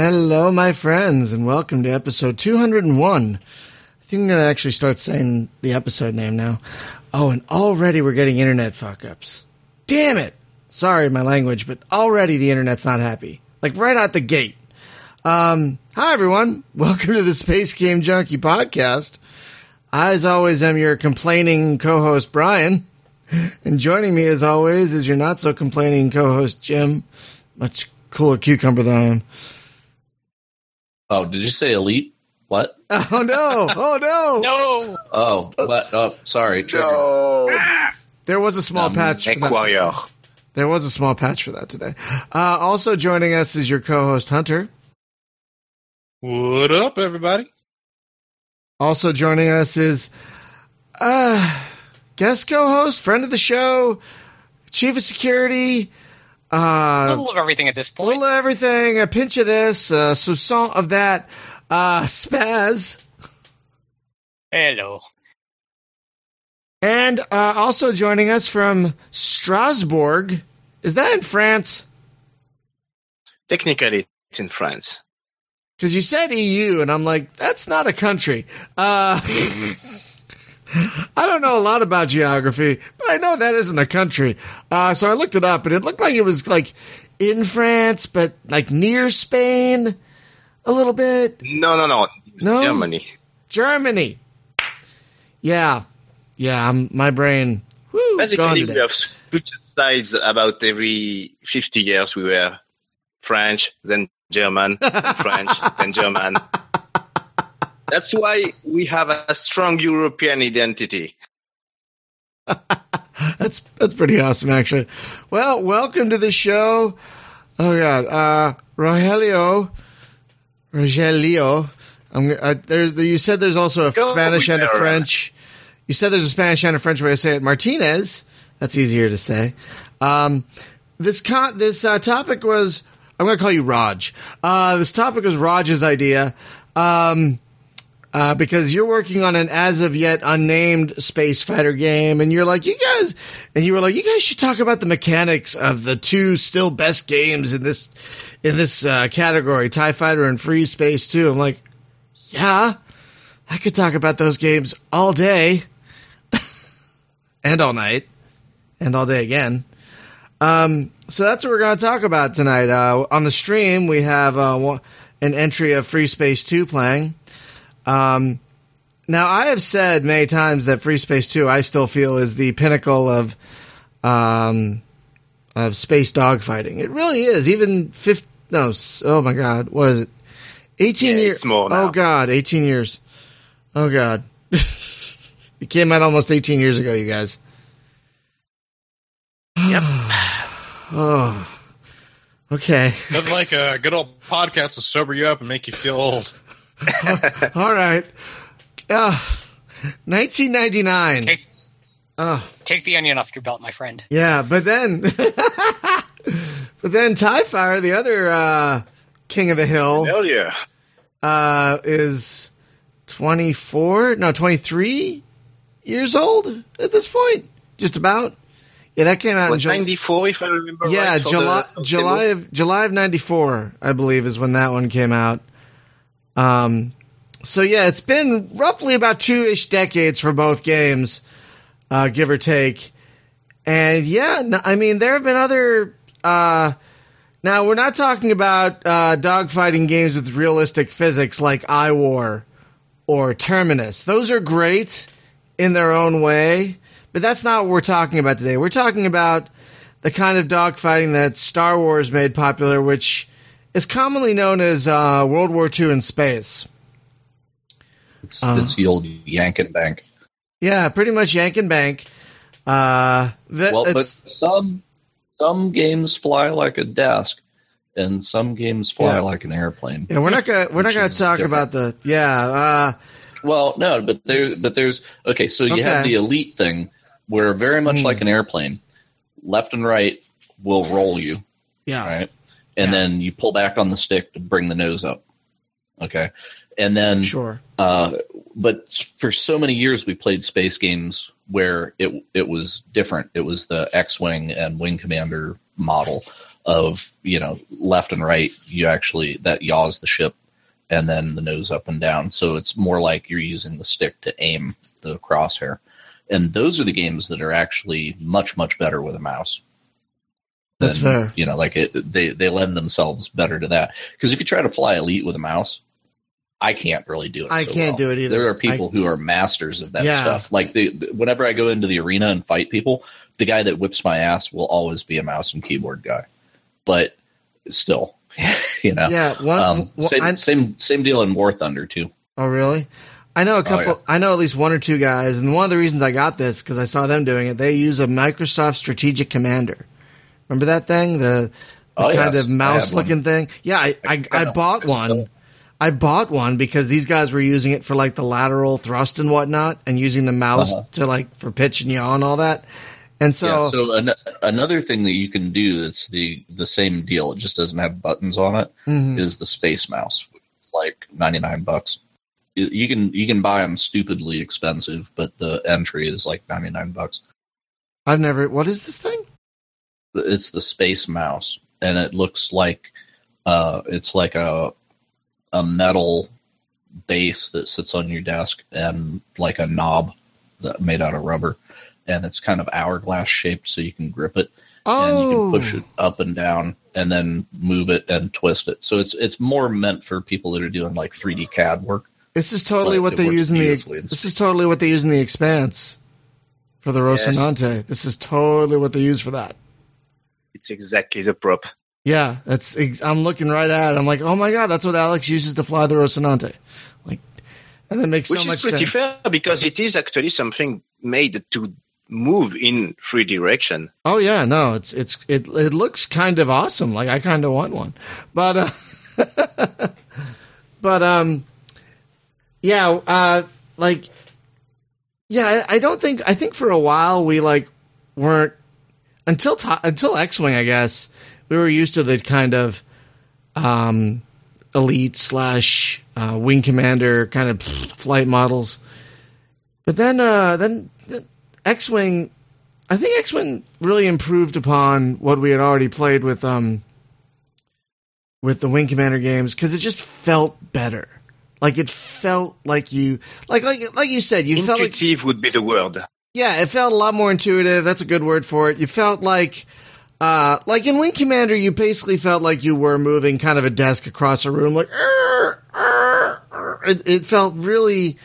Hello, my friends, and welcome to episode 201. I think I'm going to actually start saying the episode name now. Oh, and already we're getting internet fuck ups. Damn it! Sorry, my language, but already the internet's not happy. Like right out the gate. Um, hi, everyone. Welcome to the Space Game Junkie podcast. I, as always, am your complaining co host, Brian. And joining me, as always, is your not so complaining co host, Jim. Much cooler cucumber than I am. Oh, did you say elite? What? Oh no! Oh no! No. Oh, what? Oh, sorry. Trigger. No. There was a small Um, patch. For that Equire. there was a small patch for that today. Uh, also joining us is your co-host Hunter. What up, everybody? Also joining us is uh, guest co-host, friend of the show, chief of security, A uh, little of everything at this a point. little of everything, a pinch of this, a sousson of that. Uh, Spaz. Hello. And uh, also joining us from Strasbourg. Is that in France? Technically, it's in France. Because you said EU, and I'm like, that's not a country. Uh, I don't know a lot about geography, but I know that isn't a country. Uh, so I looked it up, and it looked like it was like in France, but like near Spain a little bit. No, no, no. No? Germany. Germany. Yeah. Yeah, I'm, my brain. Woo, Basically, we have switched sides about every 50 years. We were French, then German, then French, then German. That's why we have a strong European identity. That's that's pretty awesome, actually. Well, welcome to the show. Oh God, uh, Rogelio, Rogelio. I'm uh, there's you said there's also a Go, Spanish and a French. You said there's a Spanish and a French way to say it. Martinez. That's easier to say. Um, this con- this uh, topic was I'm going to call you Raj. Uh, this topic was Raj's idea. Um, uh, because you're working on an as of yet unnamed space fighter game, and you're like, you guys, and you were like, you guys should talk about the mechanics of the two still best games in this in this uh, category, Tie Fighter and Free Space Two. I'm like, yeah, I could talk about those games all day, and all night, and all day again. Um, so that's what we're going to talk about tonight. Uh, on the stream, we have uh, an entry of Free Space Two playing. Um, now I have said many times that Free Space Two I still feel is the pinnacle of um, of space dogfighting. It really is. Even fifth no, oh my god, what is it? Eighteen Yeah, years. it's now. Oh god, eighteen years. Oh god, it came out almost eighteen years ago, you guys. Yep. Oh, okay. Nothing like a good old podcast to sober you up and make you feel old. All right. Uh, 1999. Take, Oh. take the onion off your belt, my friend. Yeah, but then, but then Tie Fire, the other uh, king of the hill, Earlier. uh, is twenty four, no, twenty three years old at this point, just about. Yeah, that came out was in July. 94, if I remember Yeah, right. for July, the- July of July of ninety four, I believe, is when that one came out. Um, so yeah, it's been roughly about two ish decades for both games, uh, give or take. And yeah, I mean, there have been other. Uh, now we're not talking about uh, dogfighting games with realistic physics like iWar or Terminus. Those are great in their own way, but that's not what we're talking about today. We're talking about the kind of dogfighting that Star Wars made popular, which is commonly known as uh, World War II in space. It's, Uh. it's the old yank and bank. Yeah, pretty much yank and bank. Uh, that, Well, but some some games fly like a desk, and some games fly Yeah. like an airplane. yeah, we're not gonna we're not gonna talk different. about the yeah. Uh, Well, no, but there, but there's okay. So you have the elite thing, where very much Hmm. like an airplane, left and right will roll you, yeah, right, and Yeah. then you pull back on the stick to bring the nose up. Okay, and then sure. Uh, but for so many years, we played space games where it it was different. It was the X-wing and Wing Commander model of you know left and right. You actually that yaws the ship, and then the nose up and down. So it's more like you're using the stick to aim the crosshair. And those are the games that are actually much much better with a mouse. That's than, fair. You know, like it, they they lend themselves better to that. Because if you try to fly elite with a mouse, I can't really do it. I so can't well. do it either. There are people who are masters of that Yeah. stuff. Like the, the- whenever I go into the arena and fight people, the guy that whips my ass will always be a mouse and keyboard guy. But still, you know. Yeah, one, Um, one- same, I- same same deal in War Thunder too. Oh, really? I know a couple. yeah. I know at least one or two guys, and one of the reasons I got this because I saw them doing it. They use a Microsoft Strategic Commander. Remember that thing, the, the Oh, kind yes. of mouse looking thing? Yeah, I I, I, I bought one. still- I bought one because these guys were using it for like the lateral thrust and whatnot, and using the mouse Uh-huh. to like for pitch and yaw and all that. And so, yeah. So an- another thing that you can do that's the the same deal. It just doesn't have buttons on it. mhm. Is the space mouse, like ninety nine bucks. You- You can you can buy them stupidly expensive, but the entry is like ninety nine bucks. I've never. What is this thing? It's the space mouse and it looks like uh it's like a a metal base that sits on your desk and like a knob that made out of rubber and it's kind of hourglass shaped so you can grip it and you Oh, can push it up and down and then move it and twist it so it's it's more meant for people that are doing like 3d cad work this is totally what they use in the. This is totally what they use in the Expanse for the Yes. This is totally what they use for that. It's exactly the prop. Yeah, that's. I'm looking right at it. I'm like, oh my god, that's what Alex uses to fly the Rocinante. Like, and that makes Which so is much pretty sense. fair because it is actually something made to move in three direction. Oh yeah, no, it's it's it it looks kind of awesome. Like I kind of want one, but uh, but um, yeah, uh, like yeah, I, I don't think I think for a while we like weren't until ti until X Wing, I guess we were used to the kind of um elite slash uh, wing commander kind of flight models, but then uh then. X Wing I think X Wing really improved upon what we had already played with um with the Wing Commander games because it just felt better. Like it felt like you like like like you said, you felt like Intuitive would be the word. Yeah, it felt a lot more intuitive. That's a good word for it. You felt like uh like in Wing Commander you basically felt like you were moving kind of a desk across a room like "Arr, arr, arr." it, it felt really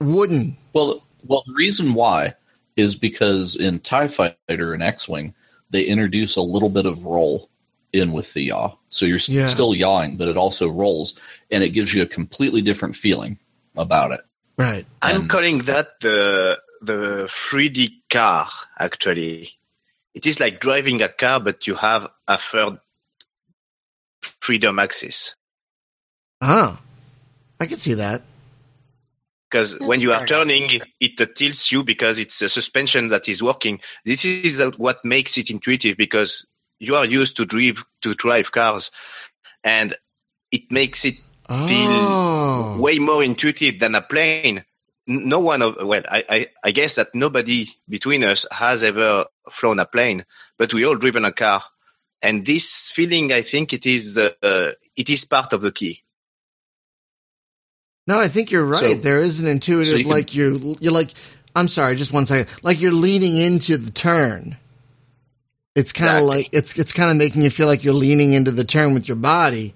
wooden. Well, well, the reason why is because in Tie Fighter and X Wing, they introduce a little bit of roll in with the yaw, so you're Yeah. still yawing, but it also rolls, and it gives you a completely different feeling about it. Right. I'm And- calling that the the 3D car. Actually, it is like driving a car, but you have a third freedom axis. Oh. I can see that. Because when you are turning, it, it uh, tilts you because it's a suspension that is working. This is uh, what makes it intuitive because you are used to drive to drive cars, and it makes it Oh. way more intuitive than a plane. No one of well, I, I, I guess that nobody between us has ever flown a plane, but we all driven a car, and this feeling, I think, it is uh, uh, it is part of the key. No, I think you're right. So- there is an intuitive, so you can- like you're, you're like, I'm sorry, just one second. Like you're leaning into the turn. It's kind of Exactly. like, it's, it's kind of making you feel like you're leaning into the turn with your body.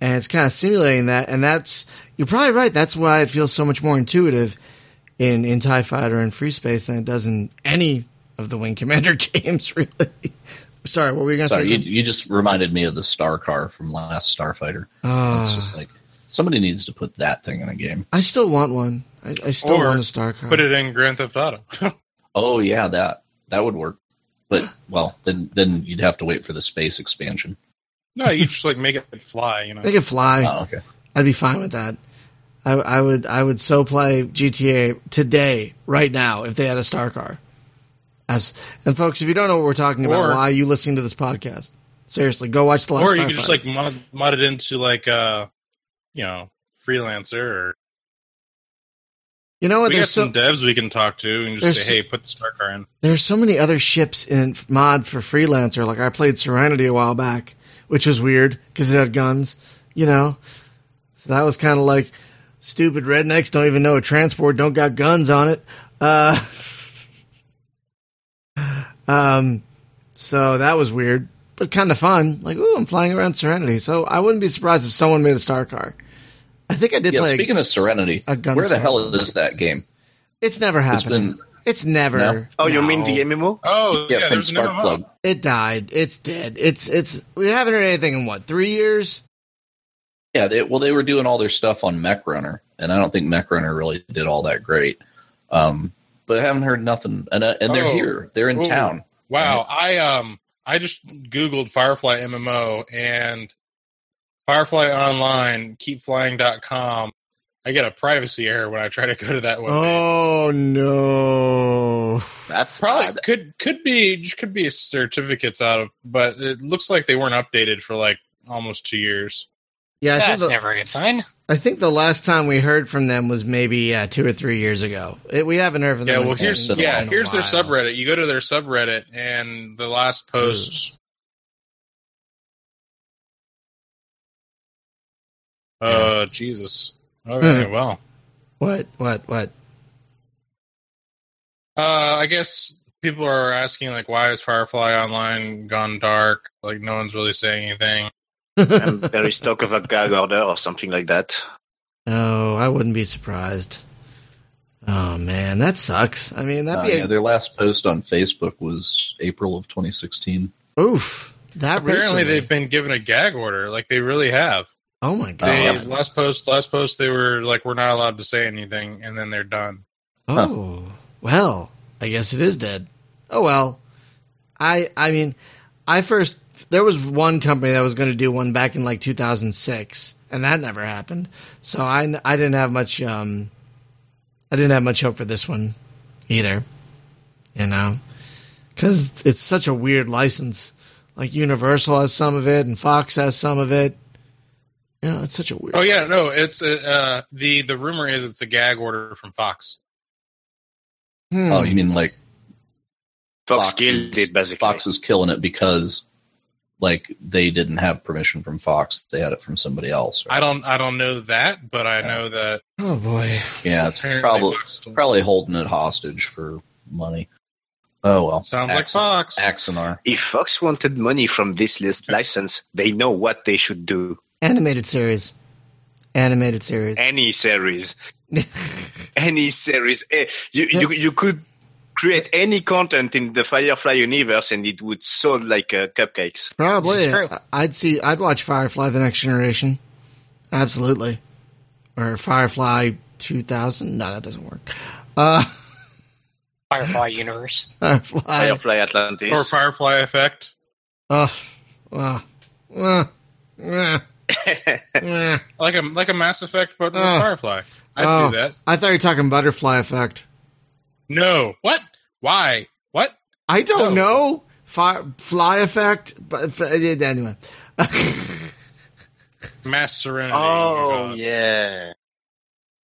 And it's kind of simulating that. And that's, you're probably right. That's why it feels so much more intuitive in, in TIE Fighter and Free Space than it does in any of the Wing Commander games, really. sorry, what were you going to say? you, you just reminded me of the Star Car from last Starfighter. Ah. It's just like somebody needs to put that thing in a game. I still want one. I, I still Or want a Star Car. Put it in Grand Theft Auto. Oh yeah, that that would work. But well, then then you'd have to wait for the space expansion. No, you just like make it fly. You know. Make it fly. Oh, okay. I'd be fine with that. I, I would I would so play GTA today, right now, if they had a star car. And folks, if you don't know what we're talking about, Or- why are you listening to this podcast? Seriously, go watch the last. or you could just like mod, mod it into like uh, you know, freelancer or You know what? We got There's so some devs we can talk to and just say, "Hey, put the star car in." there's so many other ships in mod for freelancer. Like I played Serenity a while back, which was weird because it had guns. You know, so that was kind of like stupid rednecks don't even know a transport don't got guns on it. Uh, um, so that was weird, but kind of fun. Like, ooh, I'm flying around Serenity. So I wouldn't be surprised if someone made a star car. I think I did Yeah, play. speaking of Serenity, a gun where the hell is that game? it's never been It's never. No? Oh, you mean No. the MMO? Oh, yeah, from there's an MMO. Sparkplug. It died. It's dead. It's it's. We haven't heard anything in what three years. Yeah, they, well, they were doing all their stuff on Mech Runner, and I don't think Mech Runner really did all that great. Um, but I haven't heard nothing, and uh, and they're Oh. here, they're in Ooh. town. Wow, I um I just googled Firefly MMO and Firefly Online, keepflying.com. I get a privacy error when I try to go to that webpage. Oh no! That's Probably bad. could could be could be certificates out of, but it looks like they weren't updated for like almost two years. Yeah, I think, That's the, never a good sign. I think the last time we heard from them was maybe uh, two or three years ago. It, we haven't heard from Yeah, them. well in- here's in a yeah here's their subreddit. You go to their subreddit and the last post. Uh, Jesus. Okay, well. What? What? What? Uh, I guess people are asking like, why is Firefly Online gone dark? Like, no one's really saying anything. and there is talk of a gag order or something like that. Oh, I wouldn't be surprised. Oh man, that sucks. I mean, that'd Uh, be yeah, their last post on Facebook was April of 2016. oof. That Apparently, recently. they've been given a gag order. Like, they really have. Oh my god. They last post, last post, they were like, we're not allowed to say anything, and then they're done. Oh well, I guess it is dead. Oh well. I I mean, I first there was one company that was going to do one back in like 2006, and that never happened. So I I didn't have much um I didn't have much hope for this one either. You know, because it's such a weird license. Like Universal has some of it, and Fox has some of it. You know, it's such a weird. Oh yeah, no, it's uh, uh the the rumor is it's a gag order from Fox. Hmm. Oh, you mean like Fox Fox killed is- it, basically. Fox is killing it because like they didn't have permission from Fox; they had it from somebody else. right? I don't I don't know that, but I know that Oh boy. yeah, it's apparently probably probably holding it hostage for money. Oh well, sounds like Fox. Axinar. If Fox wanted money from this list license, they know what they should do. Animated series. Animated series. Any series, any series, Eh, you, you you could create any content in the Firefly universe, and it would sold like uh, cupcakes. Probably. This is true. I'd see. I'd watch Firefly: The Next Generation. Absolutely. Or Firefly 2000. No, that doesn't work. Uh, Firefly universe. Firefly. Firefly Atlantis. or Firefly Effect. Oh, uh, uh, uh, uh. Like a like a Mass Effect, but with Oh. Firefly. I'd Oh. do that. I thought you were talking Butterfly Effect. No. What? Why? What? I don't No. know. Fi- fly Effect. But f- anyway. Mass Serenity. oh yeah.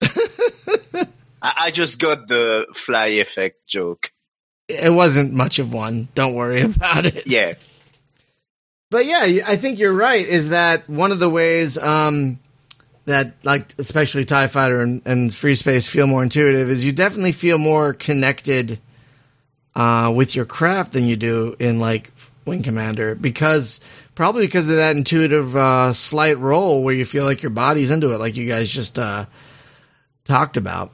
I, I just got the fly effect joke. it wasn't much of one. Don't worry about it. Yeah, But yeah, I think you're right. Is that one of the ways um, that, like, especially Tie Fighter and, and Free Space feel more intuitive? Is you definitely feel more connected uh, with your craft than you do in like Wing Commander because probably because of that intuitive uh, slight roll where you feel like your body's into it, like you guys just uh, talked about.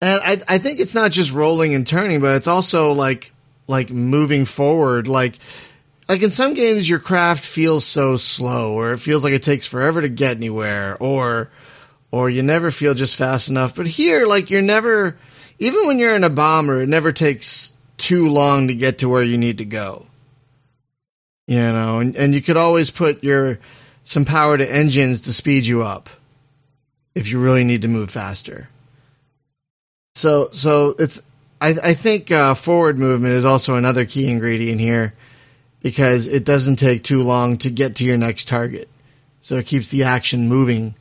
And I, I think it's not just rolling and turning, but it's also like like moving forward, like like in some games your craft feels so slow or it feels like it takes forever to get anywhere or or you never feel just fast enough. But here like you're never even when you're in a bomber it never takes too long to get to where you need to go. You know and, and you could always put your some power to engines to speed you up if you really need to move faster. So so it's i i think uh, forward movement is also another key ingredient here because it doesn't take too long to get to your next target. So it keeps the action moving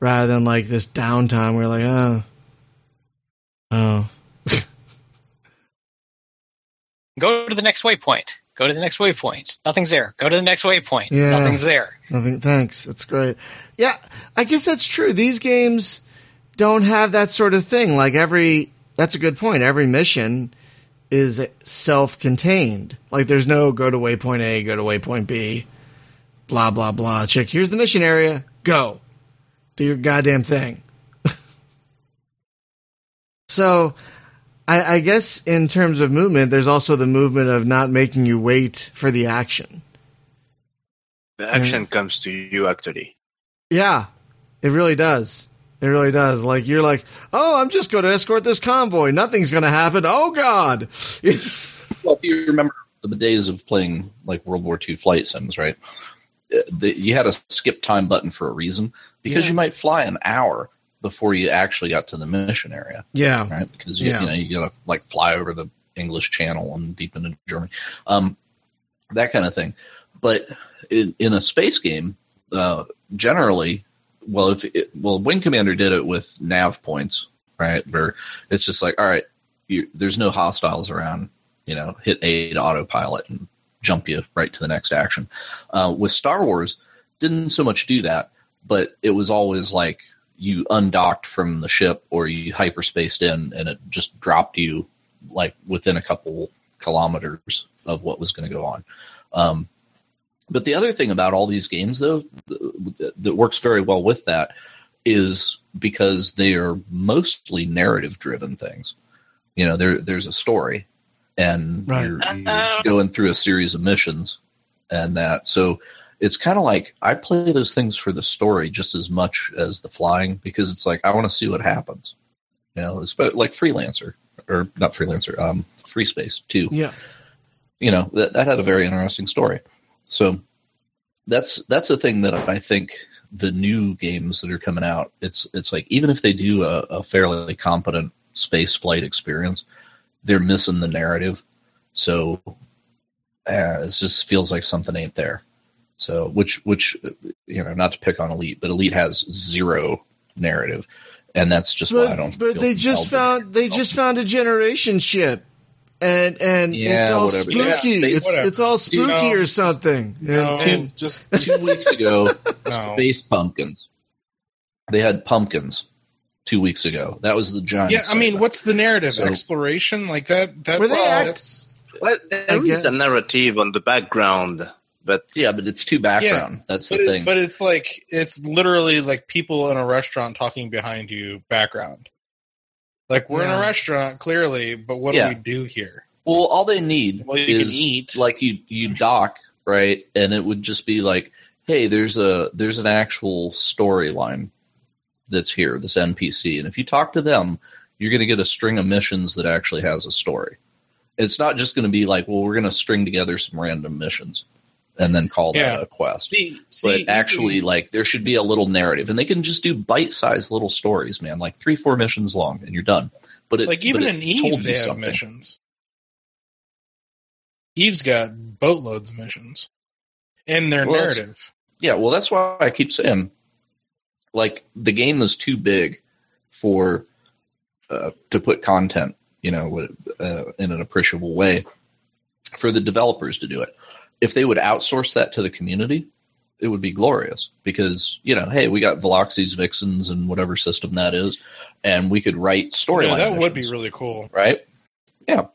rather than like this downtime where like, oh, Oh, Go to the next waypoint. Go to the next waypoint. Nothing's there. Go to the next waypoint. Yeah. Nothing's there. nothing. Thanks. That's great. Yeah, I guess that's true. These games don't have that sort of thing. Like every, that's a good point. Every mission is self-contained. Like there's no go to waypoint A, go to waypoint B, blah blah blah. Check. Here's the mission area. Go. Do your goddamn thing. so, I, I guess in terms of movement, there's also the movement of not making you wait for the action. The action comes to you actually. Yeah, it really does. It really does. Like you're like, oh, I'm just going to escort this convoy. Nothing's going to happen. Oh God. Well, if you remember the days of playing like World War II flight sims, right? Uh, The, you had a skip time button for a reason because Yeah. you might fly an hour before you actually got to the mission area, yeah. right? Because you, Yeah. you know you gotta like fly over the English Channel and deep into Germany, um, that kind of thing. But in, in a space game, uh, generally, well, if it, well, Wing Commander did it with nav points, right? Where it's just like, all right, you, there's no hostiles around, you know, hit A to autopilot and jump you right to the next action. Uh, with Star Wars, didn't so much do that, but it was always like you undocked from the ship or you hyperspaced in and it just dropped you like within a couple kilometers of what was going to go on. Um, but the other thing about all these games, though, that, that works very well with that is because they are mostly narrative driven things. You know, there there's a story, and Right. you're, you're going through a series of missions, and that so it's kind of like I play those things for the story just as much as the flying because it's like I want to see what happens. You know, it's about- like freelancer or not freelancer, um, free space too Yeah. you know that, that had a very interesting story so that's that's a thing that i think the new games that are coming out it's it's like even if they do a, a fairly competent space flight experience they're missing the narrative. So uh, it just feels like something ain't there. So which which you know not to pick on elite but elite has zero narrative. And that's just why i But, don't but they just found they just found a generation ship. And and Yeah, it's all whatever. Spooky. space- it's whatever. it's all spooky know, or something. No, And- and- just two weeks ago no. space pumpkins. They had pumpkins two weeks ago. That was the giant. Yeah, I mean, segment. what's the narrative? So- Exploration like that? That's, Were they act- that's Well, there is guess. a narrative on the background, but yeah, but it's too background. That's the but, thing. but it's like it's literally like people in a restaurant talking behind you background. Like we're in a restaurant, clearly, but what Yeah. do we do here? well, all they need Well, you can is eat. like you you dock right, and it would just be like, hey, there's a there's an actual storyline that's here, this NPC, and if you talk to them, you're going to get a string of missions that actually has a story. It's not just going to be like, well, we're going to string together some random missions and then call Yeah. that a quest. See, but actually like there should be a little narrative and they can just do bite-sized little stories man like three four missions long and you're done but it like even but in Eve, they have something. missions. Eve's got boatloads of missions and their Well, narrative. yeah well that's why i keep saying like the game is too big for uh, to put content you know uh, in an appreciable way for the developers to do it if they would outsource that to the community it would be glorious because you know hey we got veloxi's vixens and whatever system that is and we could write storyline Yeah, that would be really cool. right? Yeah.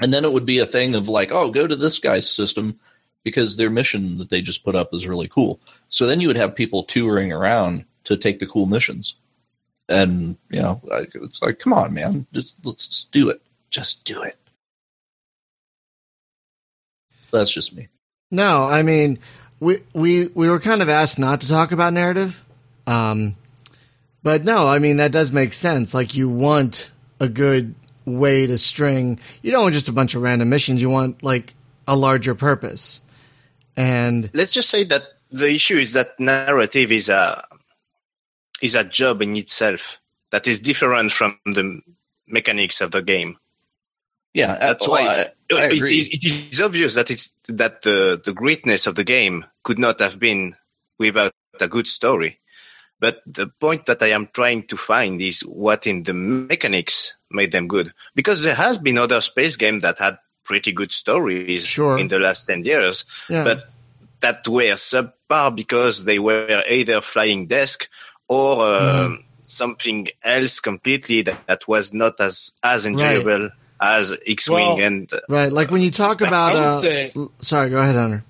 And then it would be a thing of like, oh, go to this guy's system because their mission that they just put up is really cool. So then you would have people touring around to take the cool missions. And, you know, it's like, come on, man, just let's just do it. Just do it. That's just me. No, I mean, we we we were kind of asked not to talk about narrative, um, but no, I mean that does make sense. Like you want a good way to string. You don't want just a bunch of random missions. You want like a larger purpose, and let's just say that the issue is that narrative is a is a job in itself that is different from the mechanics of the game. Yeah, That's well, why I, I it, it is obvious that it's that the the greatness of the game could not have been without a good story. But the point that I am trying to find is what in the mechanics made them good. Because there has been other space games that had pretty good stories Sure. in the last 10 years, Yeah. but that were subpar because they were either flying desk or um, something else completely that, that was not as, as enjoyable as X-Wing Well- and right. Like when you talk I about. would Uh, say sorry, go ahead, Hunter.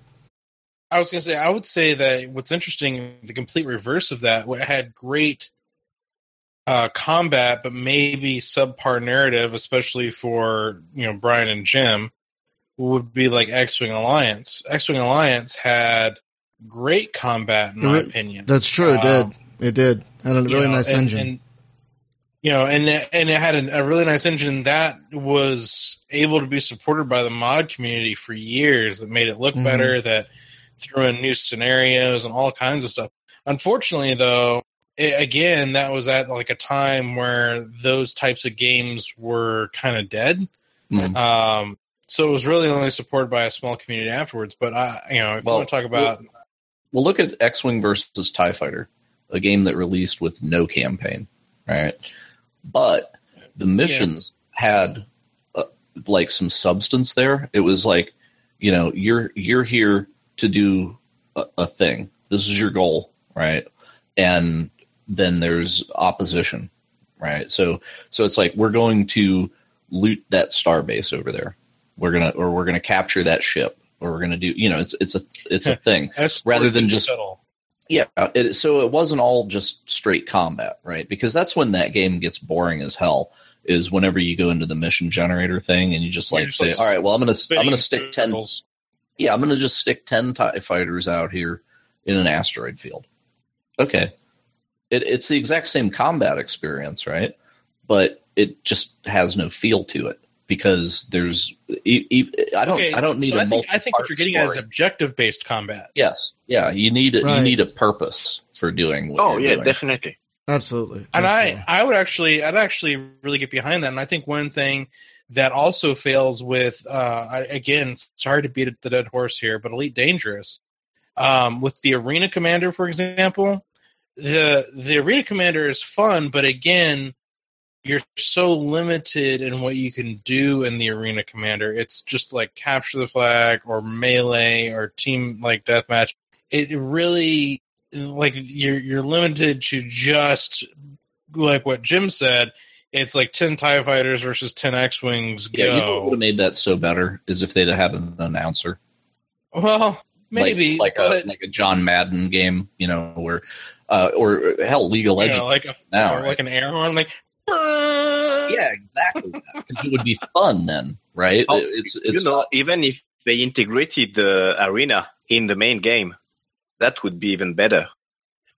I was going to say, I would say that what's interesting, the complete reverse of that, what had great uh, combat, but maybe subpar narrative, especially for you know Brian and Jim, would be like X Wing Alliance. X Wing Alliance had great combat, in my It re- opinion. That's true. It did. Um, It did. Had a really know, nice and- engine. and, you know, and and it had a, a really nice engine that was able to be supported by the mod community for years. That made it look Mhm. better. That threw in new scenarios and all kinds of stuff. Unfortunately, though, it, again, that was at like a time where those types of games were kind of dead. Mhm. Um, so it was really only supported by a small community afterwards. But I, you know, if Well, you want to talk about Well, look at X Wing versus TIE Fighter, a game that released with no campaign, right? But the missions had uh, like some substance there. It was like, you know, you're you're here to do a, a thing. This is your goal, right? And then there's opposition, right? So so it's like we're going to loot that star base over there. We're gonna or we're gonna capture that ship, or we're gonna do. You know, it's it's a it's a thing. rather than just- shuttle. Yeah, it, so it wasn't all just straight combat, right? Because that's when that game gets boring as hell. Is whenever you go into the mission generator thing and you just like say, like, "All right, well, I'm gonna I'm gonna stick ten, circles. yeah, I'm gonna just stick ten Tie fighters out here in an asteroid field." Okay, it, it's the exact same combat experience, right? But it just has no feel to it because there's e- e- I don't Okay, I don't need so a I think I think what you're getting at is objective based combat. yes, yeah, you need a, Right. you need a purpose for doing what Oh you're yeah, doing. definitely. Absolutely. And Absolutely. I I would actually I'd actually really get behind that. And I think one thing that also fails with uh I, again sorry to beat the dead horse here, but Elite Dangerous um with the Arena Commander for example, the the Arena Commander is fun, but again you're so limited in what you can do in the arena commander. It's just like capture the flag or melee or team like deathmatch. It really like you're you're limited to just like what Jim said. It's like ten Tie Fighters versus ten X Wings. Yeah, you know what would have made that so better is if they'd have had an announcer, well, maybe like, like but, a like a John Madden game, you know, where uh, or hell, League of you Legends. know, like a now, or right? like an air horn, like yeah, exactly. Because it would be fun then, right? Oh, it's it's you know, not- even if they integrated the arena in the main game, that would be even better.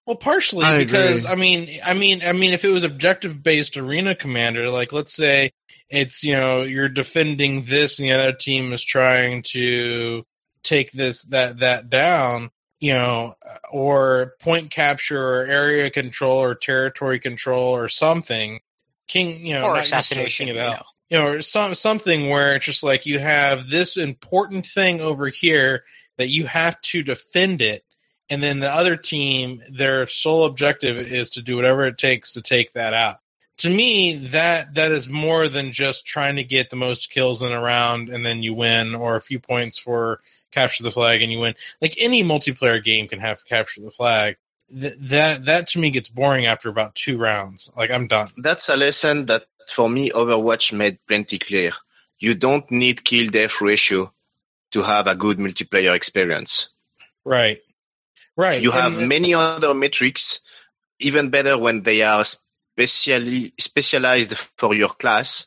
Well, partially I because agree. I mean, I mean, I mean, if it was objective based arena commander, like let's say it's you know you're defending this and the other team is trying to take this that that down, you know, or point capture or area control or territory control or something. King, you know, or assassination. King You know. You know, or some something where it's just like you have this important thing over here that you have to defend it, and then the other team, their sole objective is to do whatever it takes to take that out. To me, that that is more than just trying to get the most kills in a round and then you win, or a few points for capture the flag and you win. Like any multiplayer game can have capture the flag. Th- that that to me gets boring after about two rounds. Like I'm done. That's a lesson that for me Overwatch made plenty clear. You don't need kill death ratio to have a good multiplayer experience. Right. Right. You have the- many other metrics, even better when they are specially specialized for your class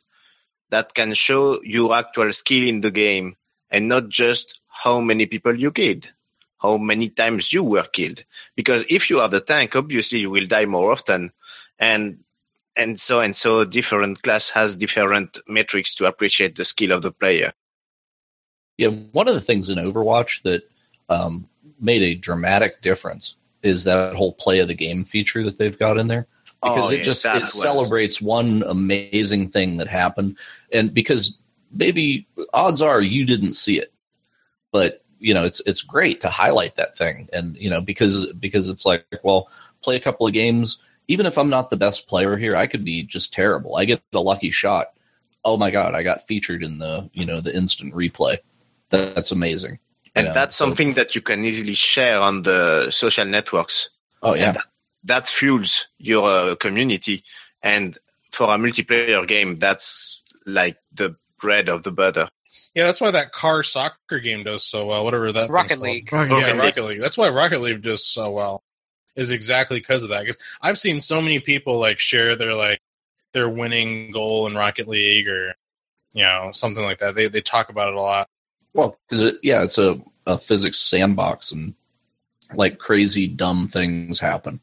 that can show your actual skill in the game and not just how many people you killed, how many times you were killed. Because if you are the tank, obviously you will die more often. And and so and so different class has different metrics to appreciate the skill of the player. yeah. One of the things in Overwatch that um, made a dramatic difference is that whole play of the game feature that they've got in there. because Oh, it yeah, just it was- celebrates one amazing thing that happened and because maybe odds are you didn't see it but you know it's it's great to highlight that thing. And you know because because it's like well play a couple of games. Even if i'm not the best player here i could be just terrible. I get a lucky shot. Oh my god i got featured in the you know the instant replay. That, that's amazing. And know, that's so- something that you can easily share on the social networks. oh yeah. That, that fuels your uh, community. And for a multiplayer game, that's like the bread of the butter. Yeah, that's why that car soccer game does so well. Whatever that Rocket. League. Rocket Yeah, Rocket League. Rocket League. That's why Rocket League does so well. Is exactly because of that. Because I've seen so many people like share their like their winning goal in Rocket League or you know something like that. They they talk about it a lot. Well, because it, yeah, it's a, a physics sandbox, and like crazy dumb things happen,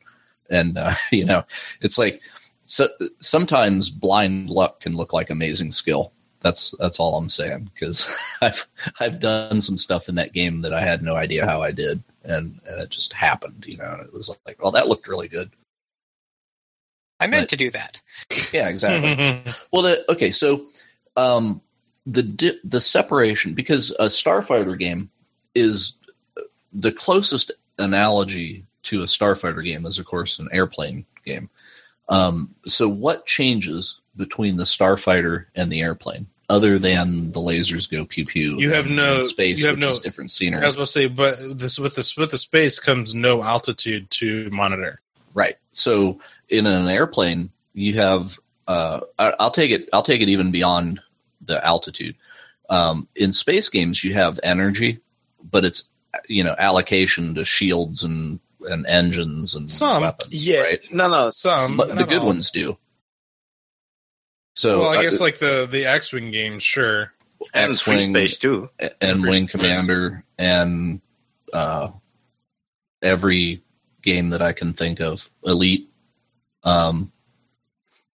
and uh, you know, it's like so, sometimes blind luck can look like amazing skill. That's that's all I'm saying because I've I've done some stuff in that game that I had no idea how I did, and, and it just happened. You know, and it was like, well, that looked really good. I meant Right. to do that. Yeah, exactly. Well, the, okay, so um, the di- the separation because a Starfighter game is the closest analogy to a Starfighter game is, of course, an airplane game. Um, so, what changes between the Starfighter and the airplane, other than the lasers go pew pew? You have no- space, you have which no- is different scenery. I was about to say, but this with this with the space comes no altitude to monitor. right? So, in an airplane, you have. Uh, I, I'll take it. I'll take it even beyond the altitude. Um, in space games, you have energy, but it's you know allocation to shields and and engines and Some, weapons. Yeah. right? No, no. Some, But the good all. ones do. So well, I uh, guess like the the X Wing games, sure. And free X-Wing space too. and Free Wing Space. Commander and uh, every game that I can think of, Elite. Um,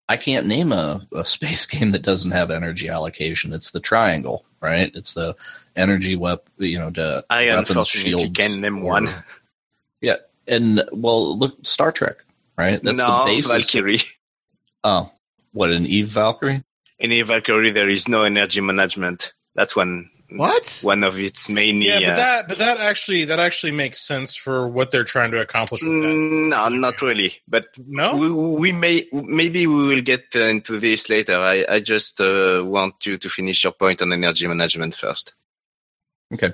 I can't name a, a space game that doesn't have energy allocation. It's the triangle, right? It's the energy wep, you know, the I weapons, unfortunately shields, can name or- one. Yeah, and well, look, Star Trek, right? That's no, the basis. Valkyrie. Oh, what an Eve Valkyrie? In Eve Valkyrie, there is no energy management. That's one What? one of its main. Yeah, uh, but that but that actually that actually makes sense for what they're trying to accomplish with that. Mm, No, not really. But No, we, we may maybe we will get uh, into this later. I, I just uh, want you to finish your point on energy management first. Okay.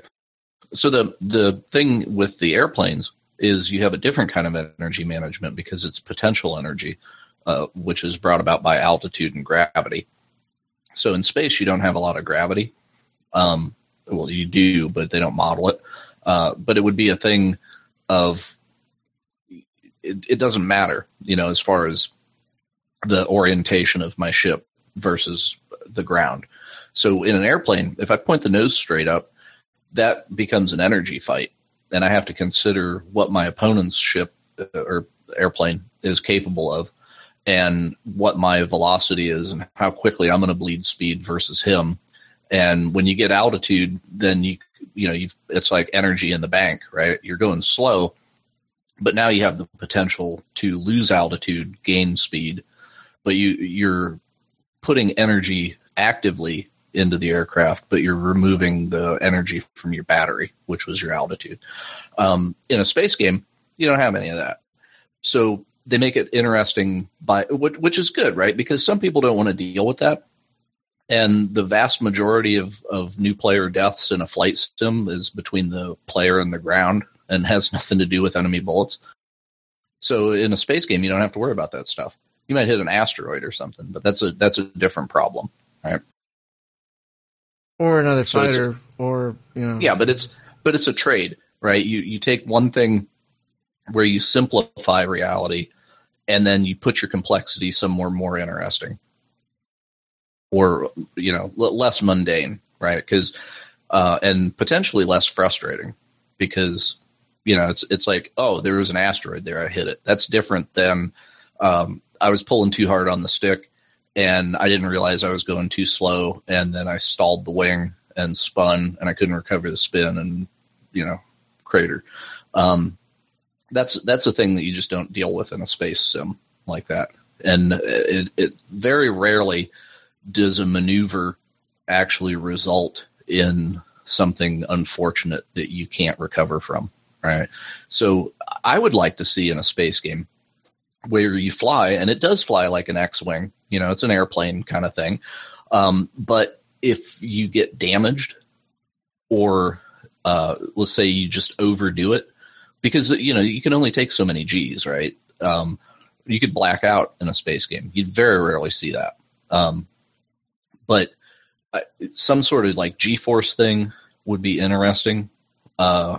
So the the thing with the airplanes is you have a different kind of energy management because it's potential energy, uh, which is brought about by altitude and gravity. So in space, you don't have a lot of gravity. Um, well, you do, but they don't model it. Uh, but it would be a thing of it, it doesn't matter, you know, as far as the orientation of my ship versus the ground. So in an airplane, if I point the nose straight up, that becomes an energy fight, and I have to consider what my opponent's ship uh, or airplane is capable of, and what my velocity is, and how quickly I'm going to bleed speed versus him. And when you get altitude, then you you know you've it's like energy in the bank, right? You're going slow, but now you have the potential to lose altitude, gain speed, but you you're putting energy actively into the aircraft, but you're removing the energy from your battery, which was your altitude. Um, in a space game, you don't have any of that. So they make it interesting by which, which is good, right? Because some people don't want to deal with that. And the vast majority of, of new player deaths in a flight sim is between the player and the ground and has nothing to do with enemy bullets. So in a space game, you don't have to worry about that stuff. You might hit an asteroid or something, but that's a that's a different problem. Right? Or another So fighter, or you know. Yeah, but it's but it's a trade, right? You you take one thing where you simplify reality, and then you put your complexity somewhere more interesting, or you know less mundane, right? Because uh, and potentially less frustrating, because you know it's it's like oh there was an asteroid there I hit it. That's different than um, I was pulling too hard on the stick and I didn't realize I was going too slow, and then I stalled the wing and spun, and I couldn't recover the spin, and you know, crater. Um, that's that's a thing that you just don't deal with in a space sim like that, and it, it very rarely does a maneuver actually result in something unfortunate that you can't recover from. Right. So I would like to see in a space game where you fly, and it does fly like an X-wing. You know, it's an airplane kind of thing. Um, but if you get damaged, or uh, let's say you just overdo it, because you know you can only take so many G's, right? Um, you could black out in a space game. You'd very rarely see that. Um, but uh, some sort of like G-force thing would be interesting. Uh,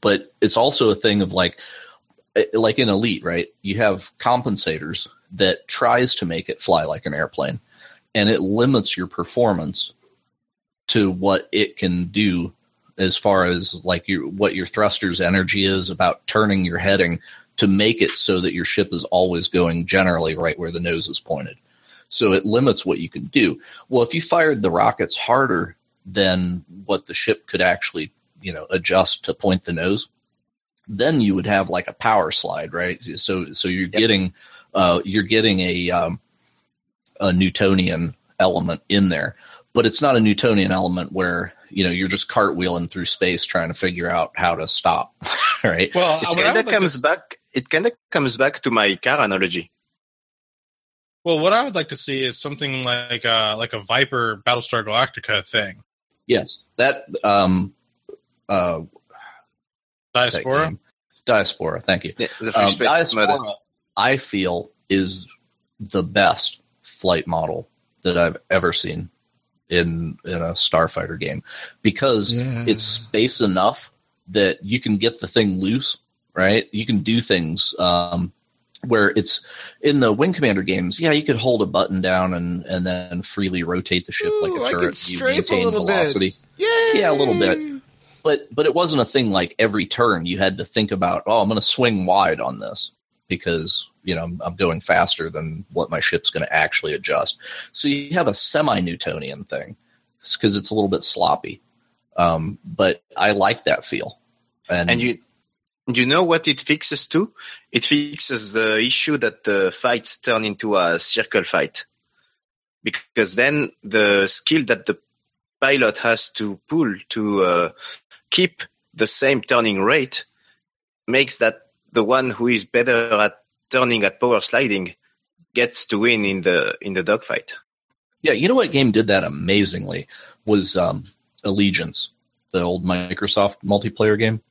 but it's also a thing of like, uh, like in Elite, right? You have compensators that tries to make it fly like an airplane, and it limits your performance to what it can do as far as like your what your thruster's energy is about turning your heading to make it so that your ship is always going generally right where the nose is pointed. So it limits what you can do. Well, if you fired the rockets harder than what the ship could actually, you know, adjust to point the nose, then you would have like a power slide, right? So so you're yep. getting uh, you're getting a um, a Newtonian element in there, but it's not a Newtonian element where you know you're just cartwheeling through space trying to figure out how to stop, right? Well, it kind of comes to... back. It kind of comes back to my car analogy. Well, what I would like to see is something like a, like a Viper Battlestar Galactica thing. Yes, that um, uh, Diaspora. Diaspora. Thank you. Yeah, um, Diaspora, I feel, is the best flight model that I've ever seen in in a starfighter game because yeah. it's space enough that you can get the thing loose right? You can do things um, where it's in the wing commander games yeah you could hold a button down and and then freely rotate the ship Ooh, like a turret. you maintain velocity. Yeah yeah a little bit. But but it wasn't a thing like every turn. You had to think about oh i'm going to swing wide on this because you know I'm, I'm going faster than what my ship's going to actually adjust. So you have a semi-Newtonian thing because it's a little bit sloppy, um, but I like that feel. And, and you you know what it fixes too? It fixes the issue that the fights turn into a circle fight. Because then the skill that the pilot has to pull to uh, keep the same turning rate makes that the one who is better at turning at power sliding gets to win in the in the dogfight. Yeah, you know what game did that amazingly was um, Allegiance, the old Microsoft multiplayer game.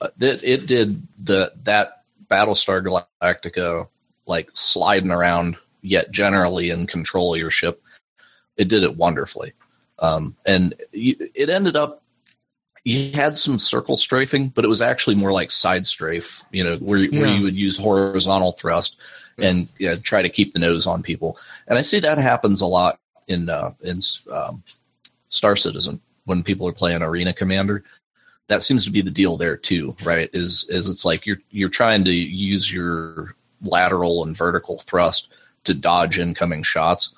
Uh, it, it did the that Battlestar Galactica like sliding around, yet generally in control of your ship. It did it wonderfully, um, and it ended up you had some circle strafing, but it was actually more like side strafe, you know, where, yeah. where you would use horizontal thrust and you know, try to keep the nose on people. And I see that happens a lot in uh, in um, Star Citizen when people are playing Arena Commander. That seems to be the deal there too, right? Is is it's like you're you're trying to use your lateral and vertical thrust to dodge incoming shots,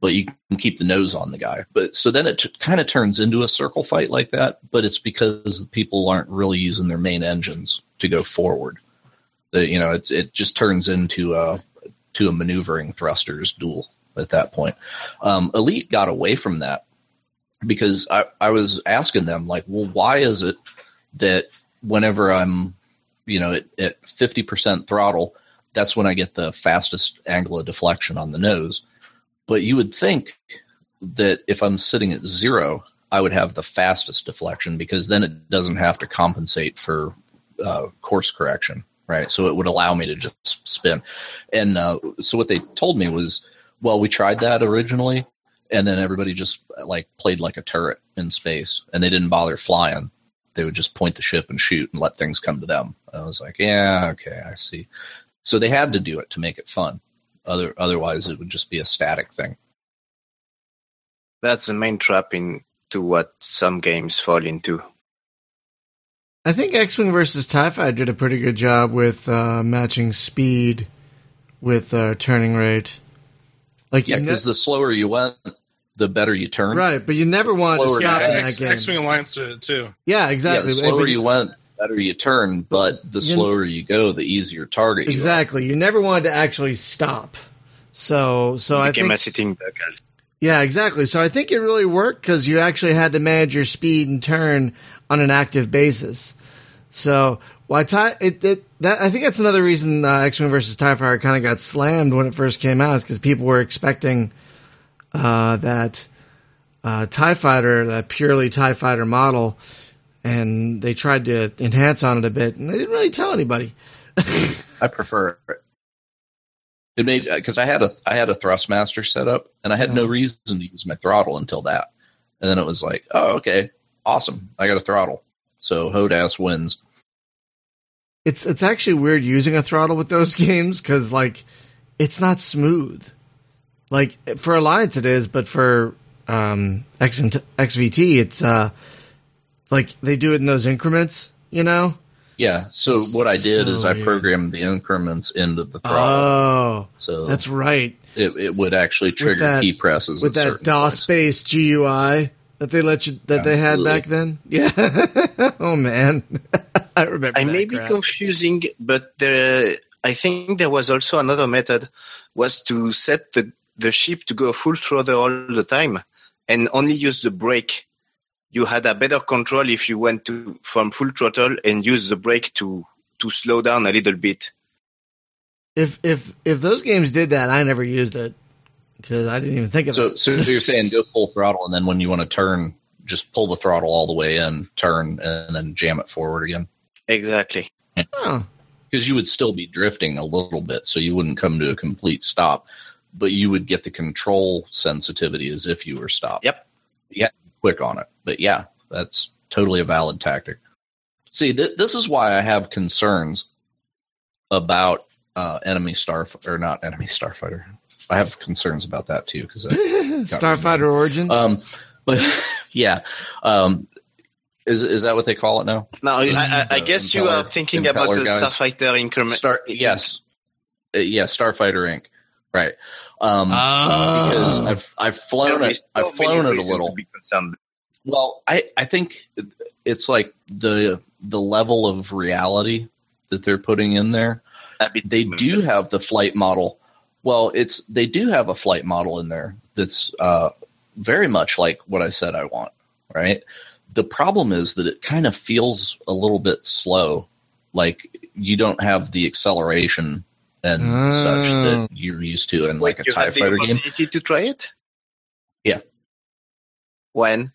but you can keep the nose on the guy. But so then it t- kind of turns into a circle fight like that, but it's because people aren't really using their main engines to go forward. You know, it's, it just turns into a to a maneuvering thrusters duel at that point. Um, Elite got away from that because I, I was asking them like, well, why is it that whenever I'm, you know, at, at 50% throttle, that's when I get the fastest angle of deflection on the nose but you would think that if I'm sitting at zero, I would have the fastest deflection because then it doesn't have to compensate for uh, course correction, right? So it would allow me to just spin. And uh, so what they told me was, well, we tried that originally, and then everybody just like played like a turret in space, and they didn't bother flying. They would just point the ship and shoot and let things come to them. I was like, yeah, okay, I see. So they had to do it to make it fun. Other otherwise, it would just be a static thing. That's the main trap into what some games fall into. I think X Wing versus TIE Fighter did a pretty good job with uh, matching speed with uh, turning rate. Like yeah, because ne- the slower you went, the better you turn. Right, but you never want to stop in X, that game. X Wing Alliance did it too. Yeah, exactly. Yeah, the slower you went, better you turn, but the slower you go, the easier target you exactly. Are. You never wanted to actually stop. So, so I think a sitting duck. Yeah, exactly. So I think it really worked because you actually had to manage your speed and turn on an active basis. So why tie it, it that I think that's another reason uh, X Wing versus Tie Fighter kind of got slammed when it first came out is because people were expecting uh, that uh, Tie Fighter, that purely Tie Fighter model, and they tried to enhance on it a bit, and they didn't really tell anybody. I prefer it. It made because I had a I had a Thrustmaster set up, and I had no reason to use my throttle until that, and then it was like, oh, okay, awesome, I got a throttle, so HOTAS wins. It's it's actually weird using a throttle with those games because like it's not smooth. Like for Alliance it is, but for um, X and XVT it's uh like they do it in those increments, you know. Yeah. So what I did So is I weird. programmed the increments into the throttle, Oh, so that's right. it, it would actually trigger that- key presses With at that DOS based GUI that they let you that they had back then. Yeah. oh man, I remember. I that may be confusing, but there, I think there was also another method was to set the, the ship to go full throttle all the time and only use the brake. You had a better control if you went to from full throttle and use the brake to to slow down a little bit. If if if those games did that, I never used it because I didn't even think of So, it. so you're saying go full throttle, and then when you want to turn, just pull the throttle all the way in, turn, and then jam it forward again. Exactly. Oh, Because you would still be drifting a little bit, so you wouldn't come to a complete stop, but you would get the control sensitivity as if you were stopped. Yep. You have to be quick on it. But yeah, that's totally a valid tactic. See, th- this is why I have concerns about uh, enemy star or not enemy starfighter. I have concerns about that too because Starfighter Origin. Um, but yeah, um, is is that what they call it now? Now, I, I, I The guess you are thinking about the impeller guys. Starfighter increment. Star, yes, Uh, yeah, Starfighter Inc. Right. Um, Oh. because I've I've flown it. I've flown it a little. Well, I I think it's like the the level of reality that they're putting in there. They do have the flight model. Well, it's they do have a flight model in there that's uh, very much like what I said I want. Right. The problem is that it kind of feels a little bit slow, like you don't have the acceleration and such Oh. that you're used to in like a you Tie had the Fighter game. opportunity to try it? Yeah. When?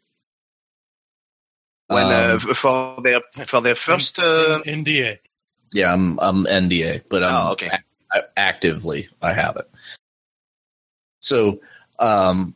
When Um, uh, for their for their first uh, NDA. Yeah, I'm I'm NDA, but I'm Oh, okay. ac- actively I have it. So, um,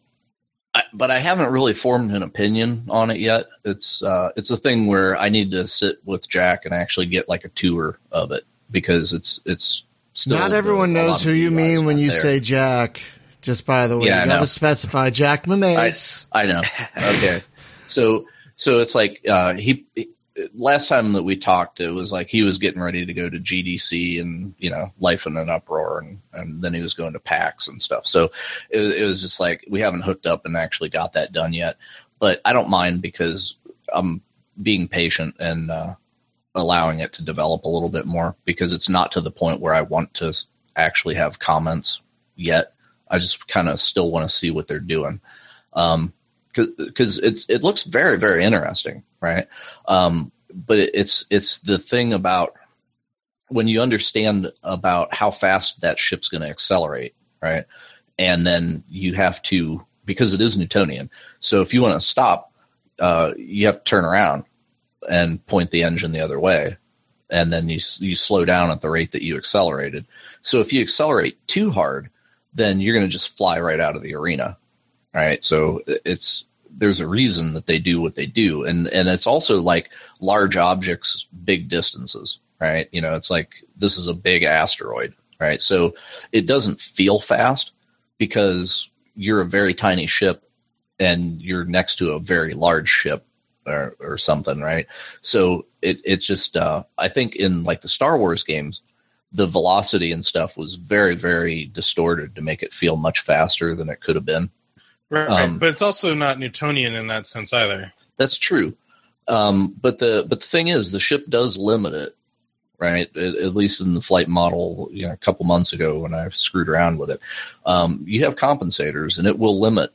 I, but I haven't really formed an opinion on it yet. It's uh, it's a thing where I need to sit with Jack and actually get like a tour of it because it's it's still Not everyone knows who you mean when you there. say Jack. Just by the way, Yeah, I you got to specify Jack Mamais. I know. Okay. so so it's like uh, he, he- last time that we talked, it was like he was getting ready to go to GDC and you know life in an uproar, and and then he was going to PAX and stuff. So it, it was just like we haven't hooked up and actually got that done yet. But I don't mind because I'm being patient and uh, allowing it to develop a little bit more because it's not to the point where I want to actually have comments yet. I just kind of still want to see what they're doing. Um, because it's it looks very very interesting, right? Um, but it, it's it's the thing about when you understand about how fast that ship's going to accelerate, right? And then you have to because it is Newtonian. So if you want to stop, uh, you have to turn around and point the engine the other way, and then you you slow down at the rate that you accelerated. So if you accelerate too hard, then you're going to just fly right out of the arena, right? So it's there's a reason that they do what they do, and and it's also like large objects, big distances, right? You know, it's like this is a big asteroid, right? So it doesn't feel fast because you're a very tiny ship and you're next to a very large ship or, or something, right? So it it's just uh, I think in like the Star Wars games, the velocity and stuff was very very distorted to make it feel much faster than it could have been. Right, Um, but it's also not Newtonian in that sense either. That's true. Um, but the but the thing is, the ship does limit it, right? At, at least in the flight model, you know, a couple months ago when I screwed around with it, um, you have compensators, and it will limit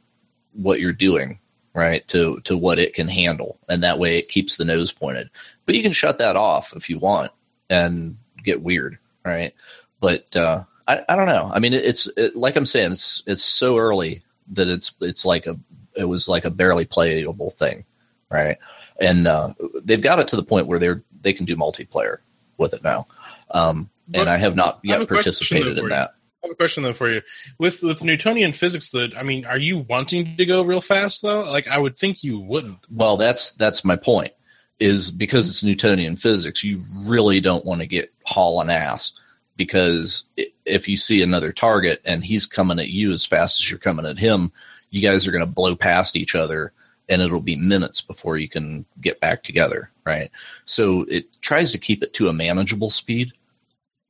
what you're doing, right? To to what it can handle, and that way it keeps the nose pointed. But you can shut that off if you want and get weird, right? But uh, I, I don't know. I mean, it, it's it, like I'm saying, it's it's so early that it's it's like a it was like a barely playable thing, right? And uh, they've got it to the point where they're they can do multiplayer with it now. Um, and I have not have yet participated in that. Have a question though for you. With with Newtonian physics, that I mean, are you wanting to go real fast though? Like, I would think you wouldn't. Well, that's that's my point. Is because it's Newtonian physics, you really don't want to get hauling ass because if you see another target and he's coming at you as fast as you're coming at him, you guys are going to blow past each other and it'll be minutes before you can get back together, right? So it tries to keep it to a manageable speed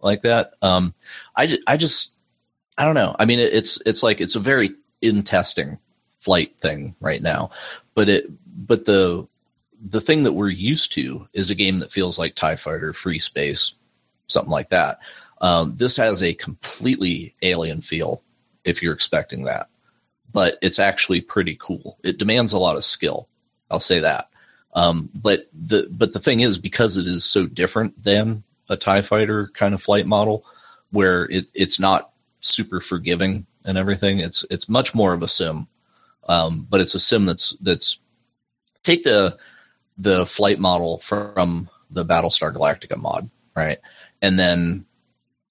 like that. Um, I, I just I don't know. I mean, it, it's it's like it's a very in testing flight thing right now, but it but the the thing that we're used to is a game that feels like Tie Fighter, Free Space, something like that. Um, this has a completely alien feel if you're expecting that, but it's actually pretty cool. It demands a lot of skill. I'll say that. Um, but the but the thing is because it is so different than a Tie Fighter kind of flight model, where it, it's not super forgiving and everything. It's it's much more of a sim, um, but it's a sim that's that's take the the flight model from the Battlestar Galactica mod, right, and then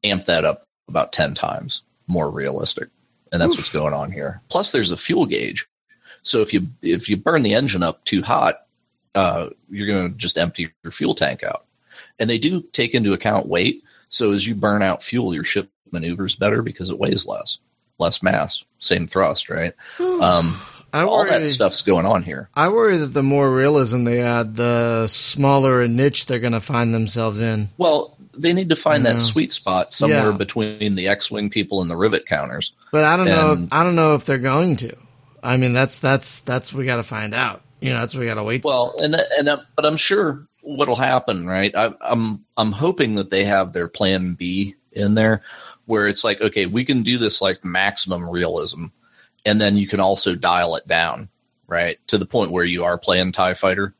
amp that up about ten times more realistic, and that's what's going on here. Plus, there's a fuel gauge, so if you if you burn the engine up too hot, uh, you're going to just empty your fuel tank out, and they do take into account weight. So as you burn out fuel, your ship maneuvers better because it weighs less, less mass, same thrust, right? Um, I all that stuff's going on here. I worry that the more realism they add, the smaller a niche they're going to find themselves in. Well, they need to find Yeah. that sweet spot somewhere Yeah. between the X-wing people and the rivet counters. But I don't know. And- I don't know if they're going to. I mean, that's that's that's what we got to find out. You know, that's what we got to wait. for. Well, and that, and that, but I'm sure what'll happen, right? I, I'm I'm hoping that they have their plan B in there, where it's like, okay, we can do this like maximum realism, and then you can also dial it down, right, to the point where you are playing Tie Fighter,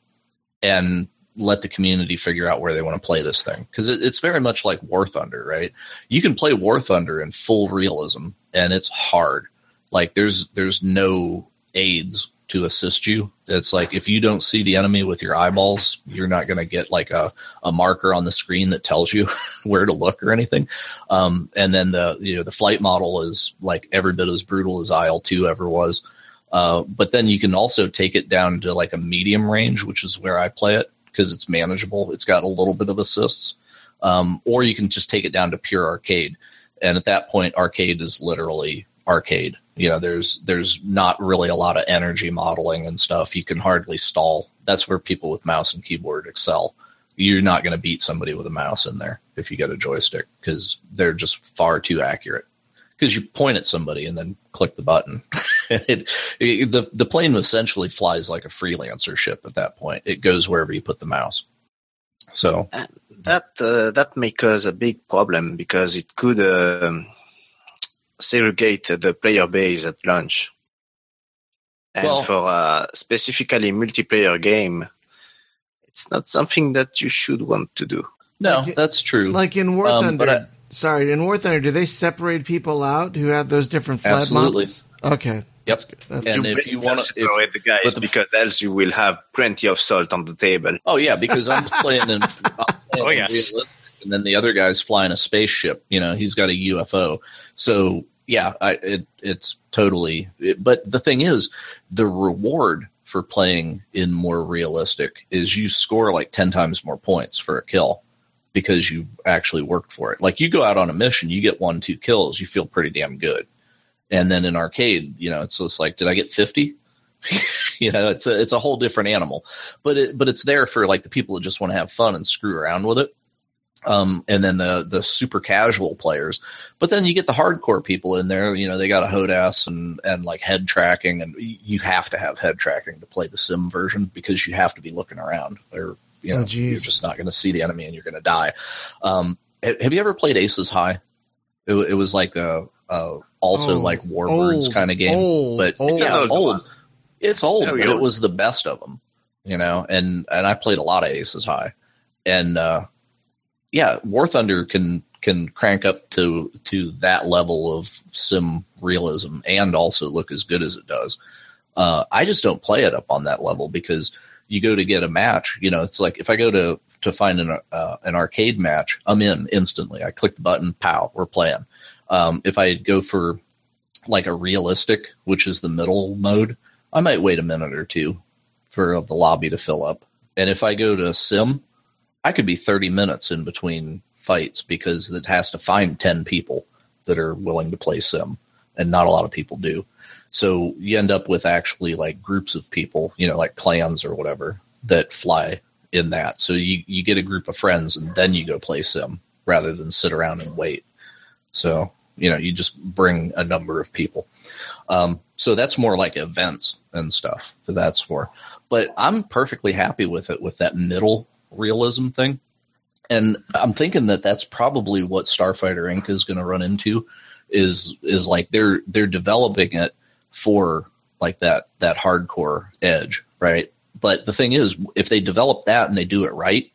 and let the community figure out where they want to play this thing because it, it's very much like War Thunder, right? You can play War Thunder in full realism, and it's hard. Like there's there's no aids to assist you. It's like if you don't see the enemy with your eyeballs, you're not going to get like a, a marker on the screen that tells you where to look or anything. Um, and then the you know the flight model is like every bit as brutal as IL two ever was. Uh, but then you can also take it down to like a medium range, which is where I play it because it's manageable. It's got a little bit of assists. Um, or you can just take it down to pure arcade. And at that point, arcade is literally arcade. You know, there's there's not really a lot of energy modeling and stuff. You can hardly stall. That's where people with mouse and keyboard excel. You're not going to beat somebody with a mouse in there if you get a joystick because they're just far too accurate. Because you point at somebody and then click the button. it, it- the the plane essentially flies like a freelancer ship at that point. It goes wherever you put the mouse. So That uh, that may cause a big problem because it could um, segregate the player base at launch. And Well- for a specifically multiplayer game, it's not something that you should want to do. no, Like- that's true. like in War Um, Thunder. but I- sorry, in War Thunder, do they separate people out who have those different flight Absolutely. models? Okay, yep. that's And good. if you want to, separate the guys the- because else you will have plenty of salt on the table. Oh yeah, because I'm playing in. I'm playing Oh, in yes. realistic, and then the other guy's flying a spaceship. You know, he's got a UFO. So yeah, I, it, it's totally. It, but the thing is, the reward for playing in more realistic is you score like ten times more points for a kill because you actually worked for it. Like you go out on a mission, you get one, two kills, you feel pretty damn good. And then in arcade, you know, it's just like, did I get fifty? you know, it's a it's a whole different animal but it but it's there for like the people that just want to have fun and screw around with it. Um, and then the the super casual players, but then you get the hardcore people in there. You know, they got a HOTAS and and like head tracking, and you have to have head tracking to play the sim version because you have to be looking around, or you Oh, know, geez. you're just not going to see the enemy and you're going to die. Um, have you ever played Aces High? It, it was like a, a also Oh, like Warbirds old, kind of game, old, but old. yeah, Old old. It's old, but it was the best of them, you know. And and I played a lot of Aces High, and uh, yeah, War Thunder can can crank up to to that level of sim realism and also look as good as it does. Uh, I just don't play it up on that level because you go to get a match. You know, it's like if I go to to find an uh, an arcade match, I'm in instantly. I click the button, pow, we're playing. Um, if I go for like a realistic, which is the middle mode, I might wait a minute or two for the lobby to fill up. And if I go to sim, I could be 30 minutes in between fights because it has to find 10 people that are willing to play sim, and not a lot of people do. So you end up with actually like groups of people, you know, like clans or whatever that fly in that. So you, you get a group of friends and then you go play sim rather than sit around and wait. So, you know, you just bring a number of people. Um, so that's more like events and stuff that that's for. But I'm perfectly happy with it with that middle realism thing. And I'm thinking that that's probably what Starfighter Inc. is going to run into is is like they're they're developing it for like that that hardcore edge, right? But the thing is, if they develop that and they do it right,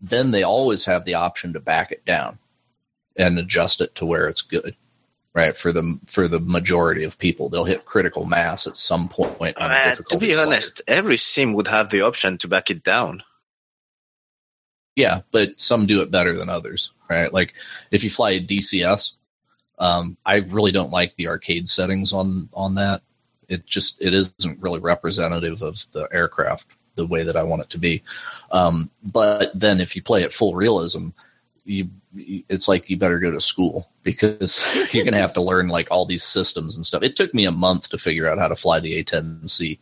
then they always have the option to back it down and adjust it to where it's good, right? For the for the majority of people, they'll hit critical mass at some point on a Uh, to be slider. honest, every sim would have the option to back it down. Yeah, but some do it better than others, right? Like if you fly a DCS, um, I really don't like the arcade settings on on that. It just it isn't really representative of the aircraft the way that I want it to be. Um, but then if you play it full realism, you it's like you better go to school because you're going to have to learn like all these systems and stuff. It took me a month to figure out how to fly the A10C,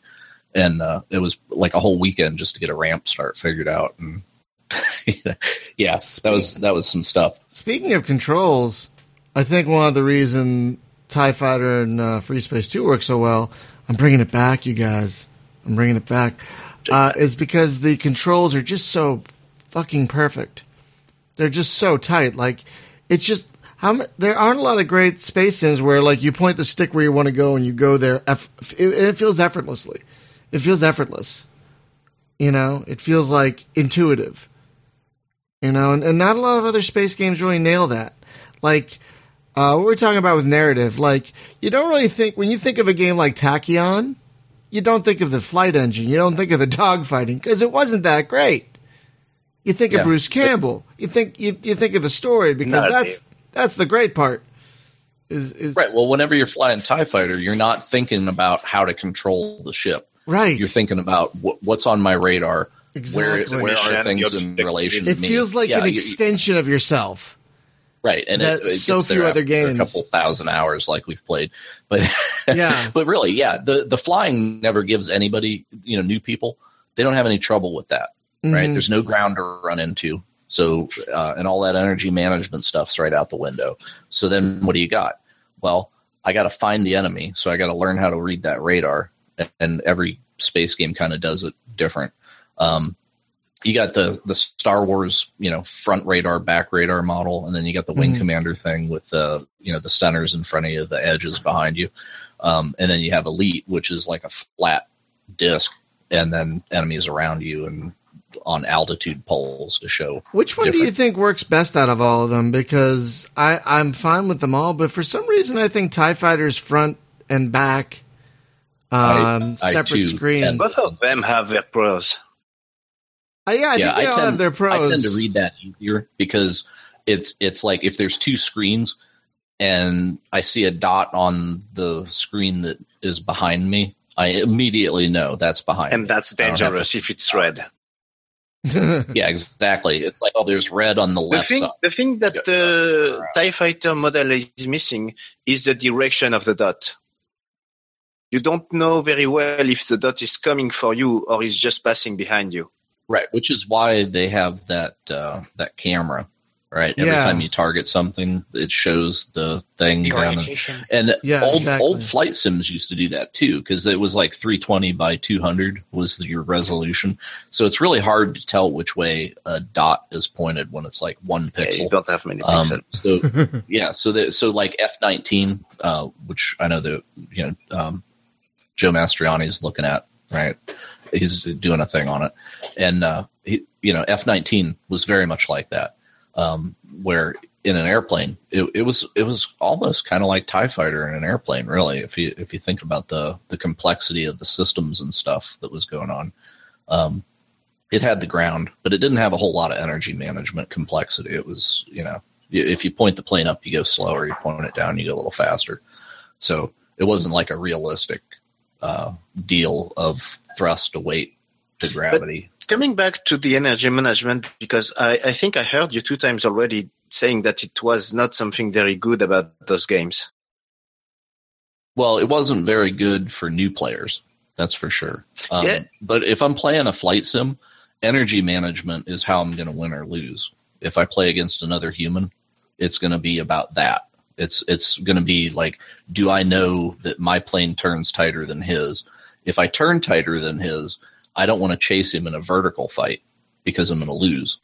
and uh, it was like a whole weekend just to get a ramp start figured out. And yeah, that was that was some stuff. Speaking of controls, I think one of the reason Tie Fighter and uh, Free Space Two work so well, I'm bringing it back, you guys. I'm bringing it back, uh, is because the controls are just so fucking perfect. They're just so tight. Like it's just how there aren't a lot of great space sims where like you point the stick where you want to go and you go there. Eff- it, it feels effortlessly. It feels effortless. You know, it feels like intuitive. You know, and, and not a lot of other space games really nail that. Like, uh, what we're talking about with narrative, like, you don't really think, when you think of a game like Tachyon, you don't think of the flight engine, you don't think of the dogfighting, because it wasn't that great. You think Yeah. of Bruce Campbell, you think, you, you think of the story, because Not that's, that's the great part. Is, is, Right. Well, whenever you're flying Tie Fighter, you're not thinking about how to control the ship. right. You're thinking about what, what's on my radar. Where, Exactly. where are things in relation it feels like Yeah, an you- extension of yourself. right and that it, it so few other games- a couple thousand hours like we've played. But Yeah. but really yeah the the flying never gives anybody you know new people. They don't have any trouble with that right? Mhm. there's no ground to run into. So uh, and all that energy management stuff's right out the window. So then what do you got? Well i got to find the enemy so i got to learn how to read that radar. And every space game kind of does it different um, you got the the Star Wars, you know, front radar, back radar model, and then you got the wing Mhm. commander thing with the you know the centers in front of you, the edges behind you, um, and then you have elite, which is like a flat disc, and then enemies around you and on altitude poles to show. Which one do you think works best out of all of them? Because I, I'm fine with them all, but for some reason I think TIE Fighters front and back, um, I separate too screens. Both of them have their pros. Uh, yeah, I yeah, think they I all tend have their pros. I tend to read that easier because it's it's like if there's two screens and I see a dot on the screen that is behind me, I immediately know that's behind And me. that's I to- dangerous if it's red. Yeah, exactly. It's like oh, there's red on the The left thing, side. the thing that Yeah. the TIE fighter model is missing is the direction of the dot. You don't know very well if the dot is coming for you or is just passing behind you. Right, which is why they have that uh, that camera. Right, every Yeah. time you target something, it shows the thing The orientation. And Yeah, old exactly. old flight sims used to do that too, because it was like 320 by 200 was your resolution. So it's really hard to tell which way a dot is pointed when it's like one Yeah, you pixel. don't have many Um, pixels. so yeah, so that so like F19, uh, which I know that you know um, Joe is looking at. Right, he's doing a thing on it, and uh, he, you know, F nineteen was very much like that, um, where in an airplane, it, it was it was almost kind of like Tie Fighter in an airplane, really. If you if you think about the the complexity of the systems and stuff that was going on, um, it had the ground, but it didn't have a whole lot of energy management complexity. It was you know if you point the plane up, you go slower. You point it down, you go a little faster. So it wasn't like a realistic uh, deal of thrust to weight to gravity. But coming back to the energy management, because I, I think I heard you two times already saying that it was not something very good about those games. Well, it wasn't very good for new players. That's for sure. Um, yeah. But if I'm playing a flight sim, energy management is how I'm going to win or lose. If I play against another human, it's going to be about that. It's it's going to be like, do I know that my plane turns tighter than his? If I turn tighter than his, I don't want to chase him in a vertical fight because I'm going to lose.